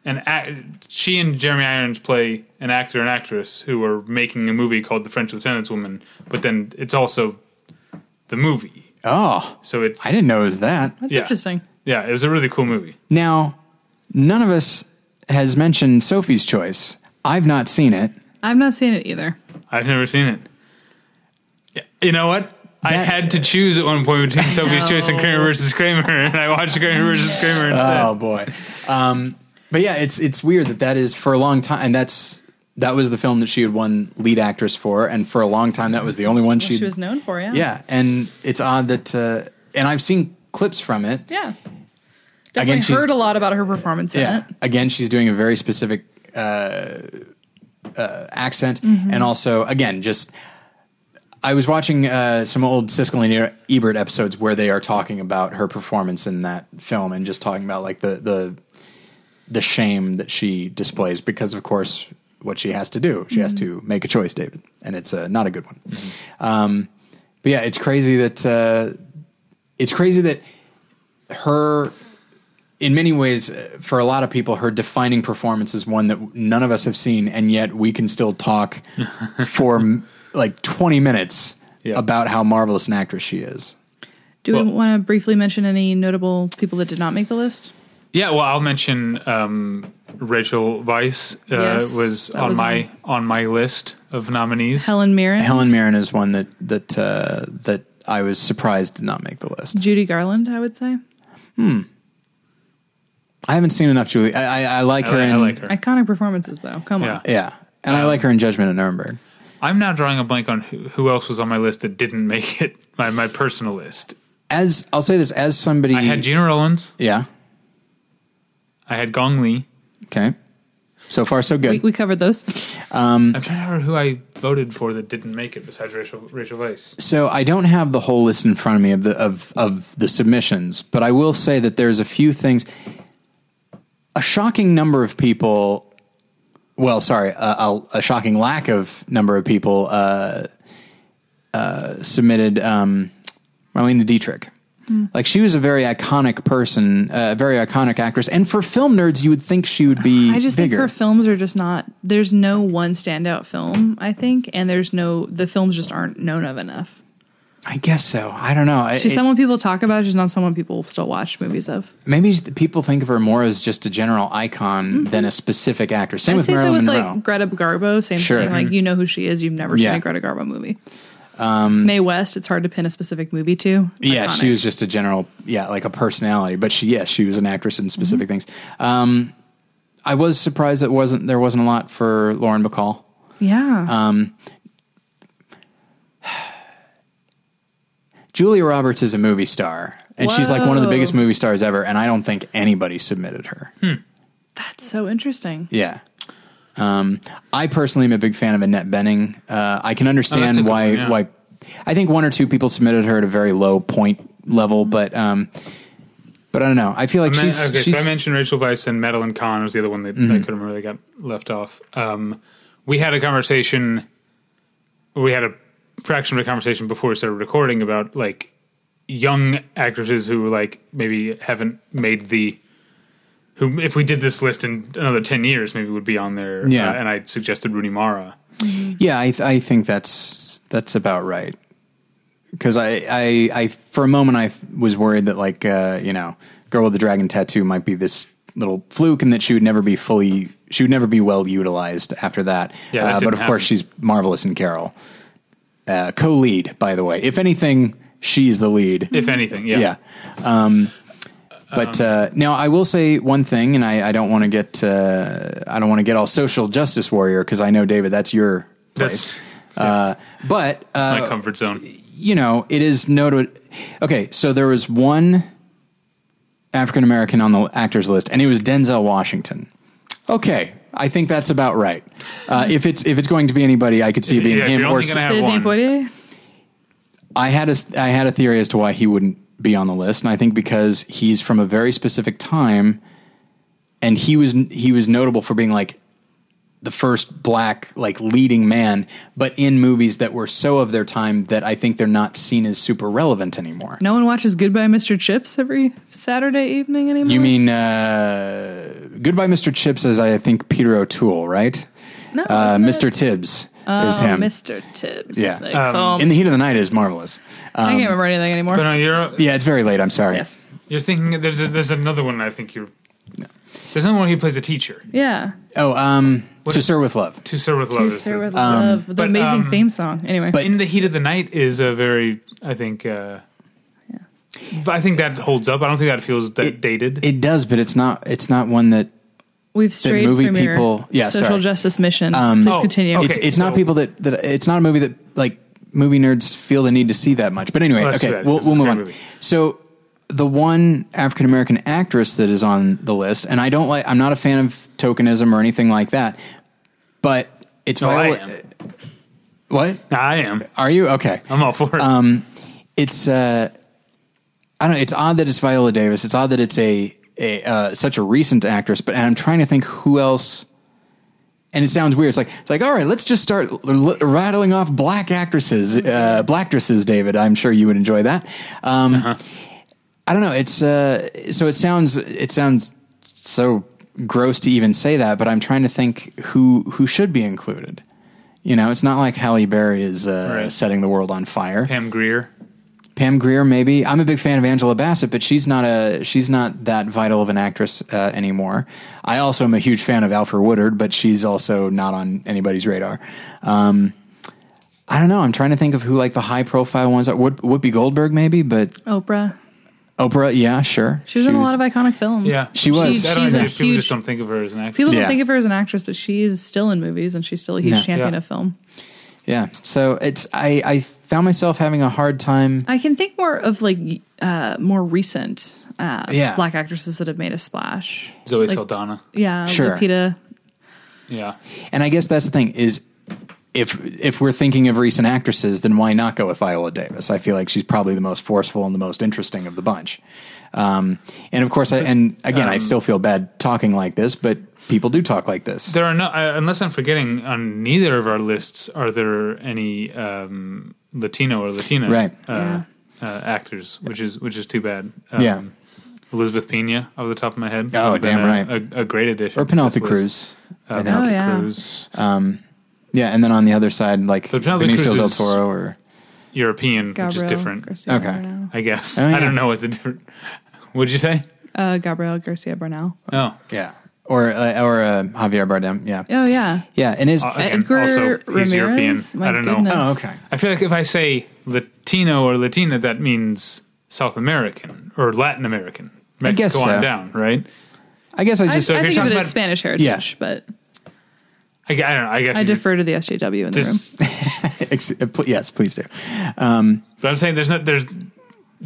an act. She and Jeremy Irons play an actor and actress who are making a movie called The French Lieutenant's Woman. But then it's also the movie, Oh, so it's I didn't know it was that. That's Yeah. interesting. yeah, it's a really cool movie. Now, none of us has mentioned Sophie's Choice. I've not seen it. I've not seen it either. I've never seen it. Yeah, You know what? I had to choose at one point between Sophie's Choice and Kramer versus Kramer, and I watched Kramer versus Kramer *laughs* instead. Oh boy. Um, but yeah, it's it's weird that that is for a long time, and that's that was the film that she had won lead actress for, and for a long time that was the only one she. She was known for, yeah. yeah, and it's odd that, uh, and I've seen clips from it. Yeah. Definitely she's- heard a lot about her performance in Yeah. it. Again, she's doing a very specific uh, uh, accent, and also again, just I was watching uh, some old Siskel and Ebert episodes where they are talking about her performance in that film, and just talking about like the the the shame that she displays because, of course, what she has to do, she has to make a choice, David, and it's uh, not a good one. Um, but yeah, it's crazy that uh, it's crazy that her in many ways, uh, for a lot of people, her defining performance is one that none of us have seen, and yet we can still talk *laughs* for m- like 20 minutes Yeah. about how marvelous an actress she is. Do Well- we want to briefly mention any notable people that did not make the list? Yeah, well, I'll mention um, Rachel Weisz uh, Yes, was that on was my on my list of nominees. Helen Mirren, Helen Mirren is one that that uh, that I was surprised did not make the list. Judy Garland, I would say. Hmm. I haven't seen enough Julie. I, I, I like I, her. like, in, I like her. Iconic performances, though. Come Yeah. on. Yeah, and I like her in Judgment at Nuremberg. I'm now drawing a blank on who, who else was on my list that didn't make it. My my personal list. As I'll say this, as somebody, I had Gena Rowlands. yeah, I had Gong Li. okay. So far, so good. We, we covered those. I'm trying to remember who I voted for that didn't make it besides Rachel Rachel Weisz. So I don't have the whole list in front of me of the of of the submissions, but I will say that there's a few things. A shocking number of people well, sorry, a, a, a shocking lack of number of people uh, uh, submitted um, Marlene Dietrich. Hmm. Like she was a very iconic person, a very iconic actress, and for film nerds, you would think she would be I just bigger. think her films are just not. There's no one standout film. I think, and there's no the films just aren't known of enough. I guess so. I don't know. She's it- someone people talk about. She's not someone people still watch movies of. maybe people think of her more as just a general icon than a specific actor. Same Mm-hmm. I'd with say so Marilyn with Monroe. like Greta Garbo. Same Sure. thing. Like you know who she is. You've never seen Yeah. Um, a Greta Garbo movie. Mae West. It's hard to pin a specific movie to. Yeah, Iconic. she was just a general, yeah, like a personality. But she, yes, she was an actress in specific Mm-hmm. things. Um, I was surprised that wasn't there wasn't a lot for Lauren Bacall. Yeah. Um, Julia Roberts is a movie star, and she's like one of the biggest movie stars ever. And I don't think anybody submitted her. That's so interesting. Yeah. Um, I personally am a big fan of Annette Bening. Uh, I can understand good why. one, yeah. Why I think one or two people submitted her at a very low point level, but um, but I don't know. I feel like I men- she's, okay, she's so I mentioned Rachel Weisz and Madeline Kahn was the other one that Mm-hmm. I couldn't. They got left off. Um, we had a conversation. We had a fraction of a conversation before we started recording about like young actresses who like maybe haven't made the who if we did this list in another 10 years maybe would be on there Yeah. Uh, and i suggested rooney mara yeah. I, th- I think that's that's about right. Because I, I I for a moment I was worried that like uh, you know girl with the dragon tattoo might be this little fluke and that she would never be fully she would never be well utilized after that. Yeah, that uh, but of course she's marvelous in Carol. Uh, co-lead, by the way. If anything, she's the lead. if anything yeah, Yeah. Um, but uh, now I will say one thing, and I, I don't want to get uh, I don't want to get all social justice warrior because I know David, that's your place. That's- uh, but uh, my comfort zone you know, it is noted. Okay, so there was one African American on the actors list, and it was Denzel Washington. Okay, I think that's about right. Uh, if it's if it's going to be anybody, I could see it being Yeah, him you're or only gonna have Sidney one. Poitier. I had a I had a theory as to why he wouldn't be on the list, and I think because he's from a very specific time, and he was he was notable for being like the first black like leading man, but in movies that were so of their time that I think they're not seen as super relevant anymore. No one watches Goodbye, Mr. Chips every Saturday evening anymore. You mean uh, Goodbye, Mr. Chips? As I think Peter O'Toole, right? no, Uh? Mr. Tibbs is Oh, him. Mr. Tibbs. Yeah. They Um, call In me- the heat of the night is marvelous. I can't remember anything anymore. but no you're Yeah, it's very late. I'm sorry. yes. you're thinking there's, there's another one i think you're there's another one he plays a teacher Yeah. Oh, um, to is- Sir with Love. to sir with love To is Sir the- with Love. The but, amazing um, theme song. Anyway. but- in the heat of the night is a very i think uh i think that holds up i don't think that feels that It- dated It does, but it's not. It's not one that We've strayed movie from people- your yeah, social sorry. justice mission. Please Oh, continue. okay. it's it's not people that that it's not a movie that like movie nerds feel the need to see that much. But anyway, Well, okay, we'll, we'll move on. movie. So the one African American actress that is on the list, and I don't like. I'm not a fan of tokenism or anything like that, but it's No, I Viola. am. What i am are you? Okay, i'm all for it Um, it's uh, I don't know. It's odd that it's Viola Davis. It's odd that it's a, a uh, such a recent actress. But and I'm trying to think who else. And it sounds weird. It's like it's like all right, let's just start l- rattling off black actresses, uh, black dresses. David, I'm sure you would enjoy that. Um, I don't know. It's uh, so it sounds it sounds so gross to even say that, but I'm trying to think who who should be included. You know, it's not like Halle Berry is uh, Right. setting the world on fire. pam grier Pam Grier, maybe. I'm a big fan of Angela Bassett, but she's not a she's not that vital of an actress uh, anymore. I also am a huge fan of Alfre Woodard, but she's also not on anybody's radar. Um, I don't know. I'm trying to think of who like the high profile ones are. Whoop, Whoopi Goldberg, maybe, but Oprah. Oprah, yeah, sure. She was in a lot of iconic films. Yeah, She was. I don't she's know, a people huge. just don't think of her as an actress. People don't think of her as an actress, but she is still in movies, and she's still a huge Yeah. champion Yeah. of film. Yeah. So it's I I found myself having a hard time. I can think more of like uh, more recent uh, Yeah. black actresses that have made a splash. Zoe Like- Saldana. Yeah, Sure. Lupita. Yeah, And I guess that's the thing is if if we're thinking of recent actresses, then why not go with Viola Davis? I feel like she's probably the most forceful and the most interesting of the bunch. Um, and of course, I, and again, I still feel bad talking like this, but people do talk like this. There are no, uh, unless I'm forgetting, on neither of our lists are there any um, Latino or Latina Right. uh, uh, actors, which is which is too bad. Um, Yeah. Elizabeth Pena, off the top of my head. Oh, damn a, right. A, a great addition. or to Penelope. Cruz. Uh, Penelope Oh, yeah. Cruz, Yeah, and then on the other side, like But Penelope Benicio Cruz del is- Toro, or European, which is different. Garcia Okay. Bernal. I guess. Oh, I don't know what the different. *laughs* What'd you say? Uh, Gabriel Garcia Bernal. Oh, yeah, or uh, or uh, Javier Bardem. Yeah, Oh yeah. yeah, and his Uh, Again, Edgar also, he's Ramirez. European. My I don't know. oh okay. I feel like if I say Latino or Latina, that means South American or Latin American. I guess Mexico so. on down, right? I guess I I, just So I you're think of talking it about- as Spanish heritage, Yeah. but I, I don't know. I guess I you defer to the SJW in the room. just, *laughs* ex- uh, pl- yes, please do. Um, but I'm saying there's not there's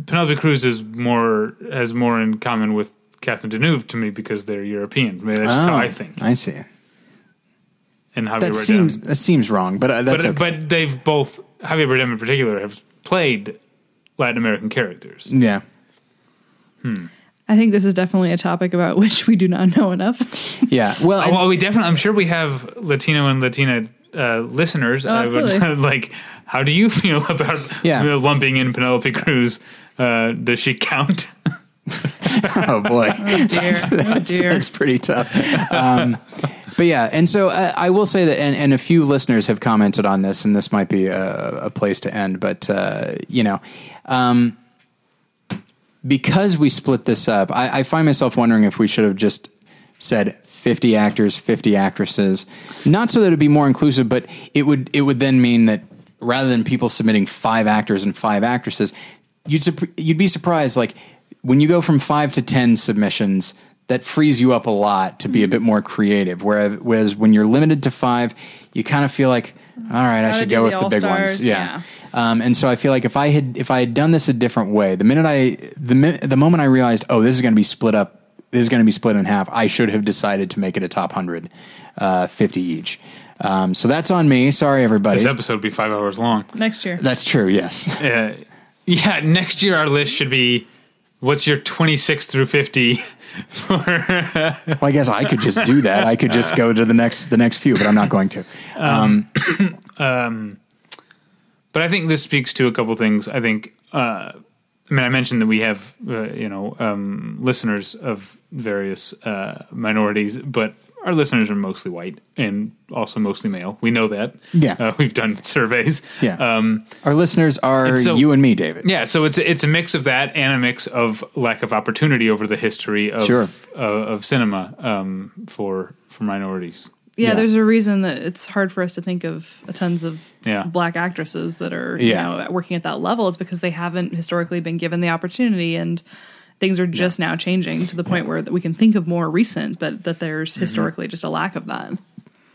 Penelope Cruz is more has more in common with Catherine Deneuve to me because they're European. Maybe that's just how oh, I think. I see. And Javier That Bardem. seems that seems wrong, but uh, that's but okay. but they've both Javier Bardem in particular have played Latin American characters. yeah, Hmm. I think this is definitely a topic about *laughs* which we do not know enough. *laughs* yeah. Well, Oh, and- well, we definitely. I'm sure we have Latino and Latina uh, listeners. I would absolutely. *laughs* like. How do you feel about Yeah. lumping in Penelope Cruz? Uh, does she count? *laughs* oh boy, dear. *laughs* that's, Oh, that's- dear. that's pretty tough. Um, but yeah, and so uh, I will say that, and, and a few listeners have commented on this, and this might be a, a place to end. But uh, you know, um, because we split this up, I, I find myself wondering if we should have just said. 50 actors, 50 actresses. Not so that it'd be more inclusive, but it would it would then mean that rather than people submitting five actors and five actresses, you'd you'd be surprised like when you go from 5 to 10 submissions, that frees you up a lot to be a bit more creative. Whereas, whereas when you're limited to 5, you kind of feel like all right, I Gotta should go the with the big all-stars, ones. Yeah. Um, and so I feel like if I had if I had done this a different way, the minute I the mi- the moment I realized, oh, this is going to be split up, this is going to be split in half, I should have decided to make it a top hundred, uh, fifty each. Um, so that's on me. Sorry, everybody. This episode would be five hours long. Next year. That's true. Yes. Uh, yeah, next year our list should be what's your 26 through 50 for Well, I guess I could just do that. I could just go to the next the next few, but I'm not going to. um *clears throat* um But I think this speaks to a couple things. I think, uh, I mean, I mentioned that we have, uh, you know, um, listeners of various uh, minorities, but our listeners are mostly white and also mostly male. We know that. Yeah. uh, we've done *laughs* surveys. Yeah. Um, Our listeners are And so- you and me, David. yeah, so it's it's a mix of that and a mix of lack of opportunity over the history of Sure. uh, of cinema um, for for minorities. yeah, Yeah. there's a reason that it's hard for us to think of tons of Yeah. black actresses that are Yeah. you know working at that level. It's because they haven't historically been given the opportunity and things are just now changing to the point where that we can think of more recent, but that there's Mm-hmm. historically just a lack of that.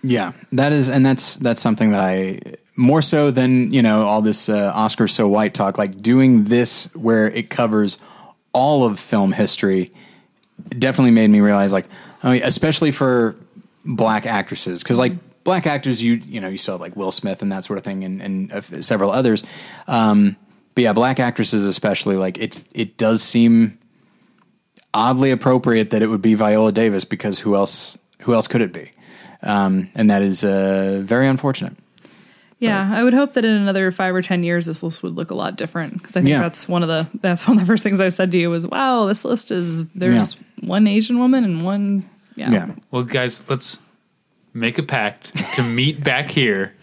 Yeah, that is, and that's that's something that I more so than you know all this uh, Oscar so white talk. Like doing this where it covers all of film history, definitely made me realize like, oh, yeah, especially for black actresses, because like black actors, you you know you still have like Will Smith and that sort of thing, and and uh, several others. Um, but yeah, black actresses especially, like it's it does seem oddly appropriate that it would be Viola Davis because who else who else could it be? Um, and that is uh, very unfortunate. Yeah, I would hope that in another five or ten years, this list would look a lot different. Because I think Yeah. that's one of the that's one of the first things I said to you was, "Wow, this list is there's one Asian woman and one yeah." Yeah. Well, guys, let's make a pact to meet back here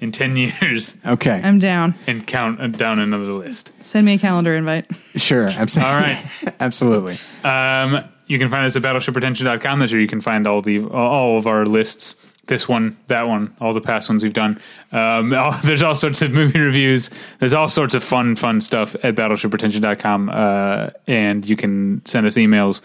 in 10 years Okay. I'm down. and count uh, down another list. Send me a calendar invite. sure. *laughs* Absolutely. All right. *laughs* absolutely. Um, you can find us at battleshippretension.com. That's where you can find all the all of our lists. This one, that one, all the past ones we've done. Um, *laughs* all- there's all sorts of movie reviews. There's all sorts of fun, fun stuff at battleshippretension.com. Uh, and you can send us emails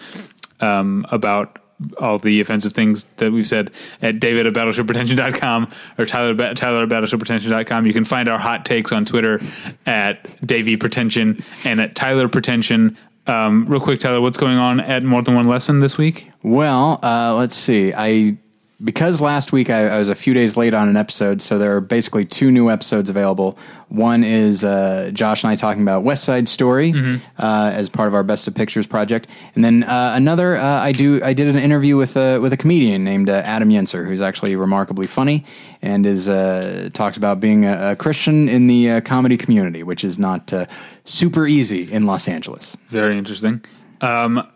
um, about all the offensive things that we've said at david at battleshippretension.com or tyler, tyler at battleshippretension.com. You can find our hot takes on Twitter at Davy Pretension and at Tyler Pretension. Um, real quick, Tyler, what's going on at More Than One Lesson this week? Well, uh, let's see. I because last week I, I was a few days late on an episode, so there are basically two new episodes available. One is uh, Josh and I talking about West Side Story uh, as part of our Best of Pictures project, and then uh, another uh, I do I did an interview with a with a comedian named uh, Adam Yenser, who's actually remarkably funny and is uh, talks about being a, a Christian in the uh, comedy community, which is not uh, super easy in Los Angeles. Very interesting. Um,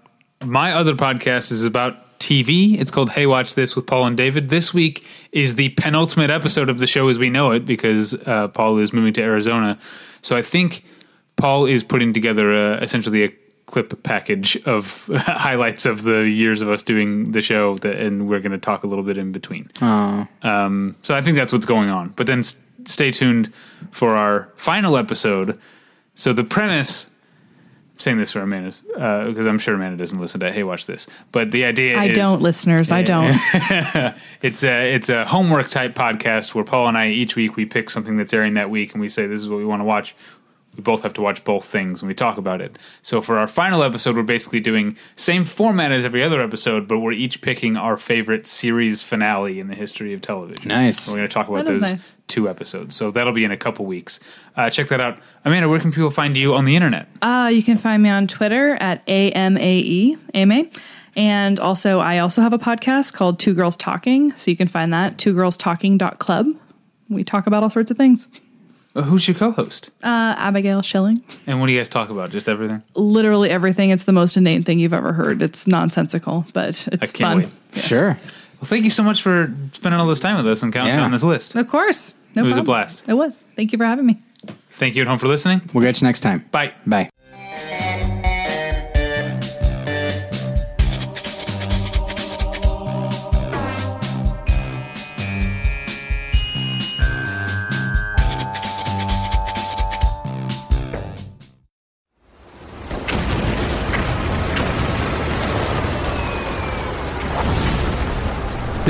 my other podcast is about TV. It's called Hey Watch This with Paul and David. This week is the penultimate episode of the show as we know it because uh, Paul is moving to Arizona. So I think Paul is putting together a, essentially a clip package of *laughs* highlights of the years of us doing the show, that, and we're going to talk a little bit in between. Um, so I think that's what's going on. But then s- stay tuned for our final episode. So the premise saying this for Amanda uh, because I'm sure Amanda doesn't listen to Hey Watch This, but the idea I is don't, listeners. I don't. *laughs* it's a it's a homework type podcast where Paul and I each week we pick something that's airing that week and we say this is what we want to watch. We both have to watch both things when we talk about it. So for our final episode, we're basically doing same format as every other episode, but we're each picking our favorite series finale in the history of television. Nice. We're going to talk about those nice. two episodes. So that'll be in a couple weeks. Uh, check that out, Amanda. Where can people find you on the internet? Uh, you can find me on Twitter at AMAE, AMA. And also, I also have a podcast called Two Girls Talking. So you can find that, twogirlstalking.club. We talk about all sorts of things. Uh, who's your co-host? Uh, Abigail Schilling. And what do you guys talk about? Just everything. Literally everything. It's the most inane thing you've ever heard. It's nonsensical, but it's I can't fun. wait. Yes. Sure. Well, thank you so much for spending all this time with us and counting Yeah. down this list. Of course. No It was a problem. blast. It was. Thank you for having me. Thank you at home for listening. We'll get you next time. Bye. Bye.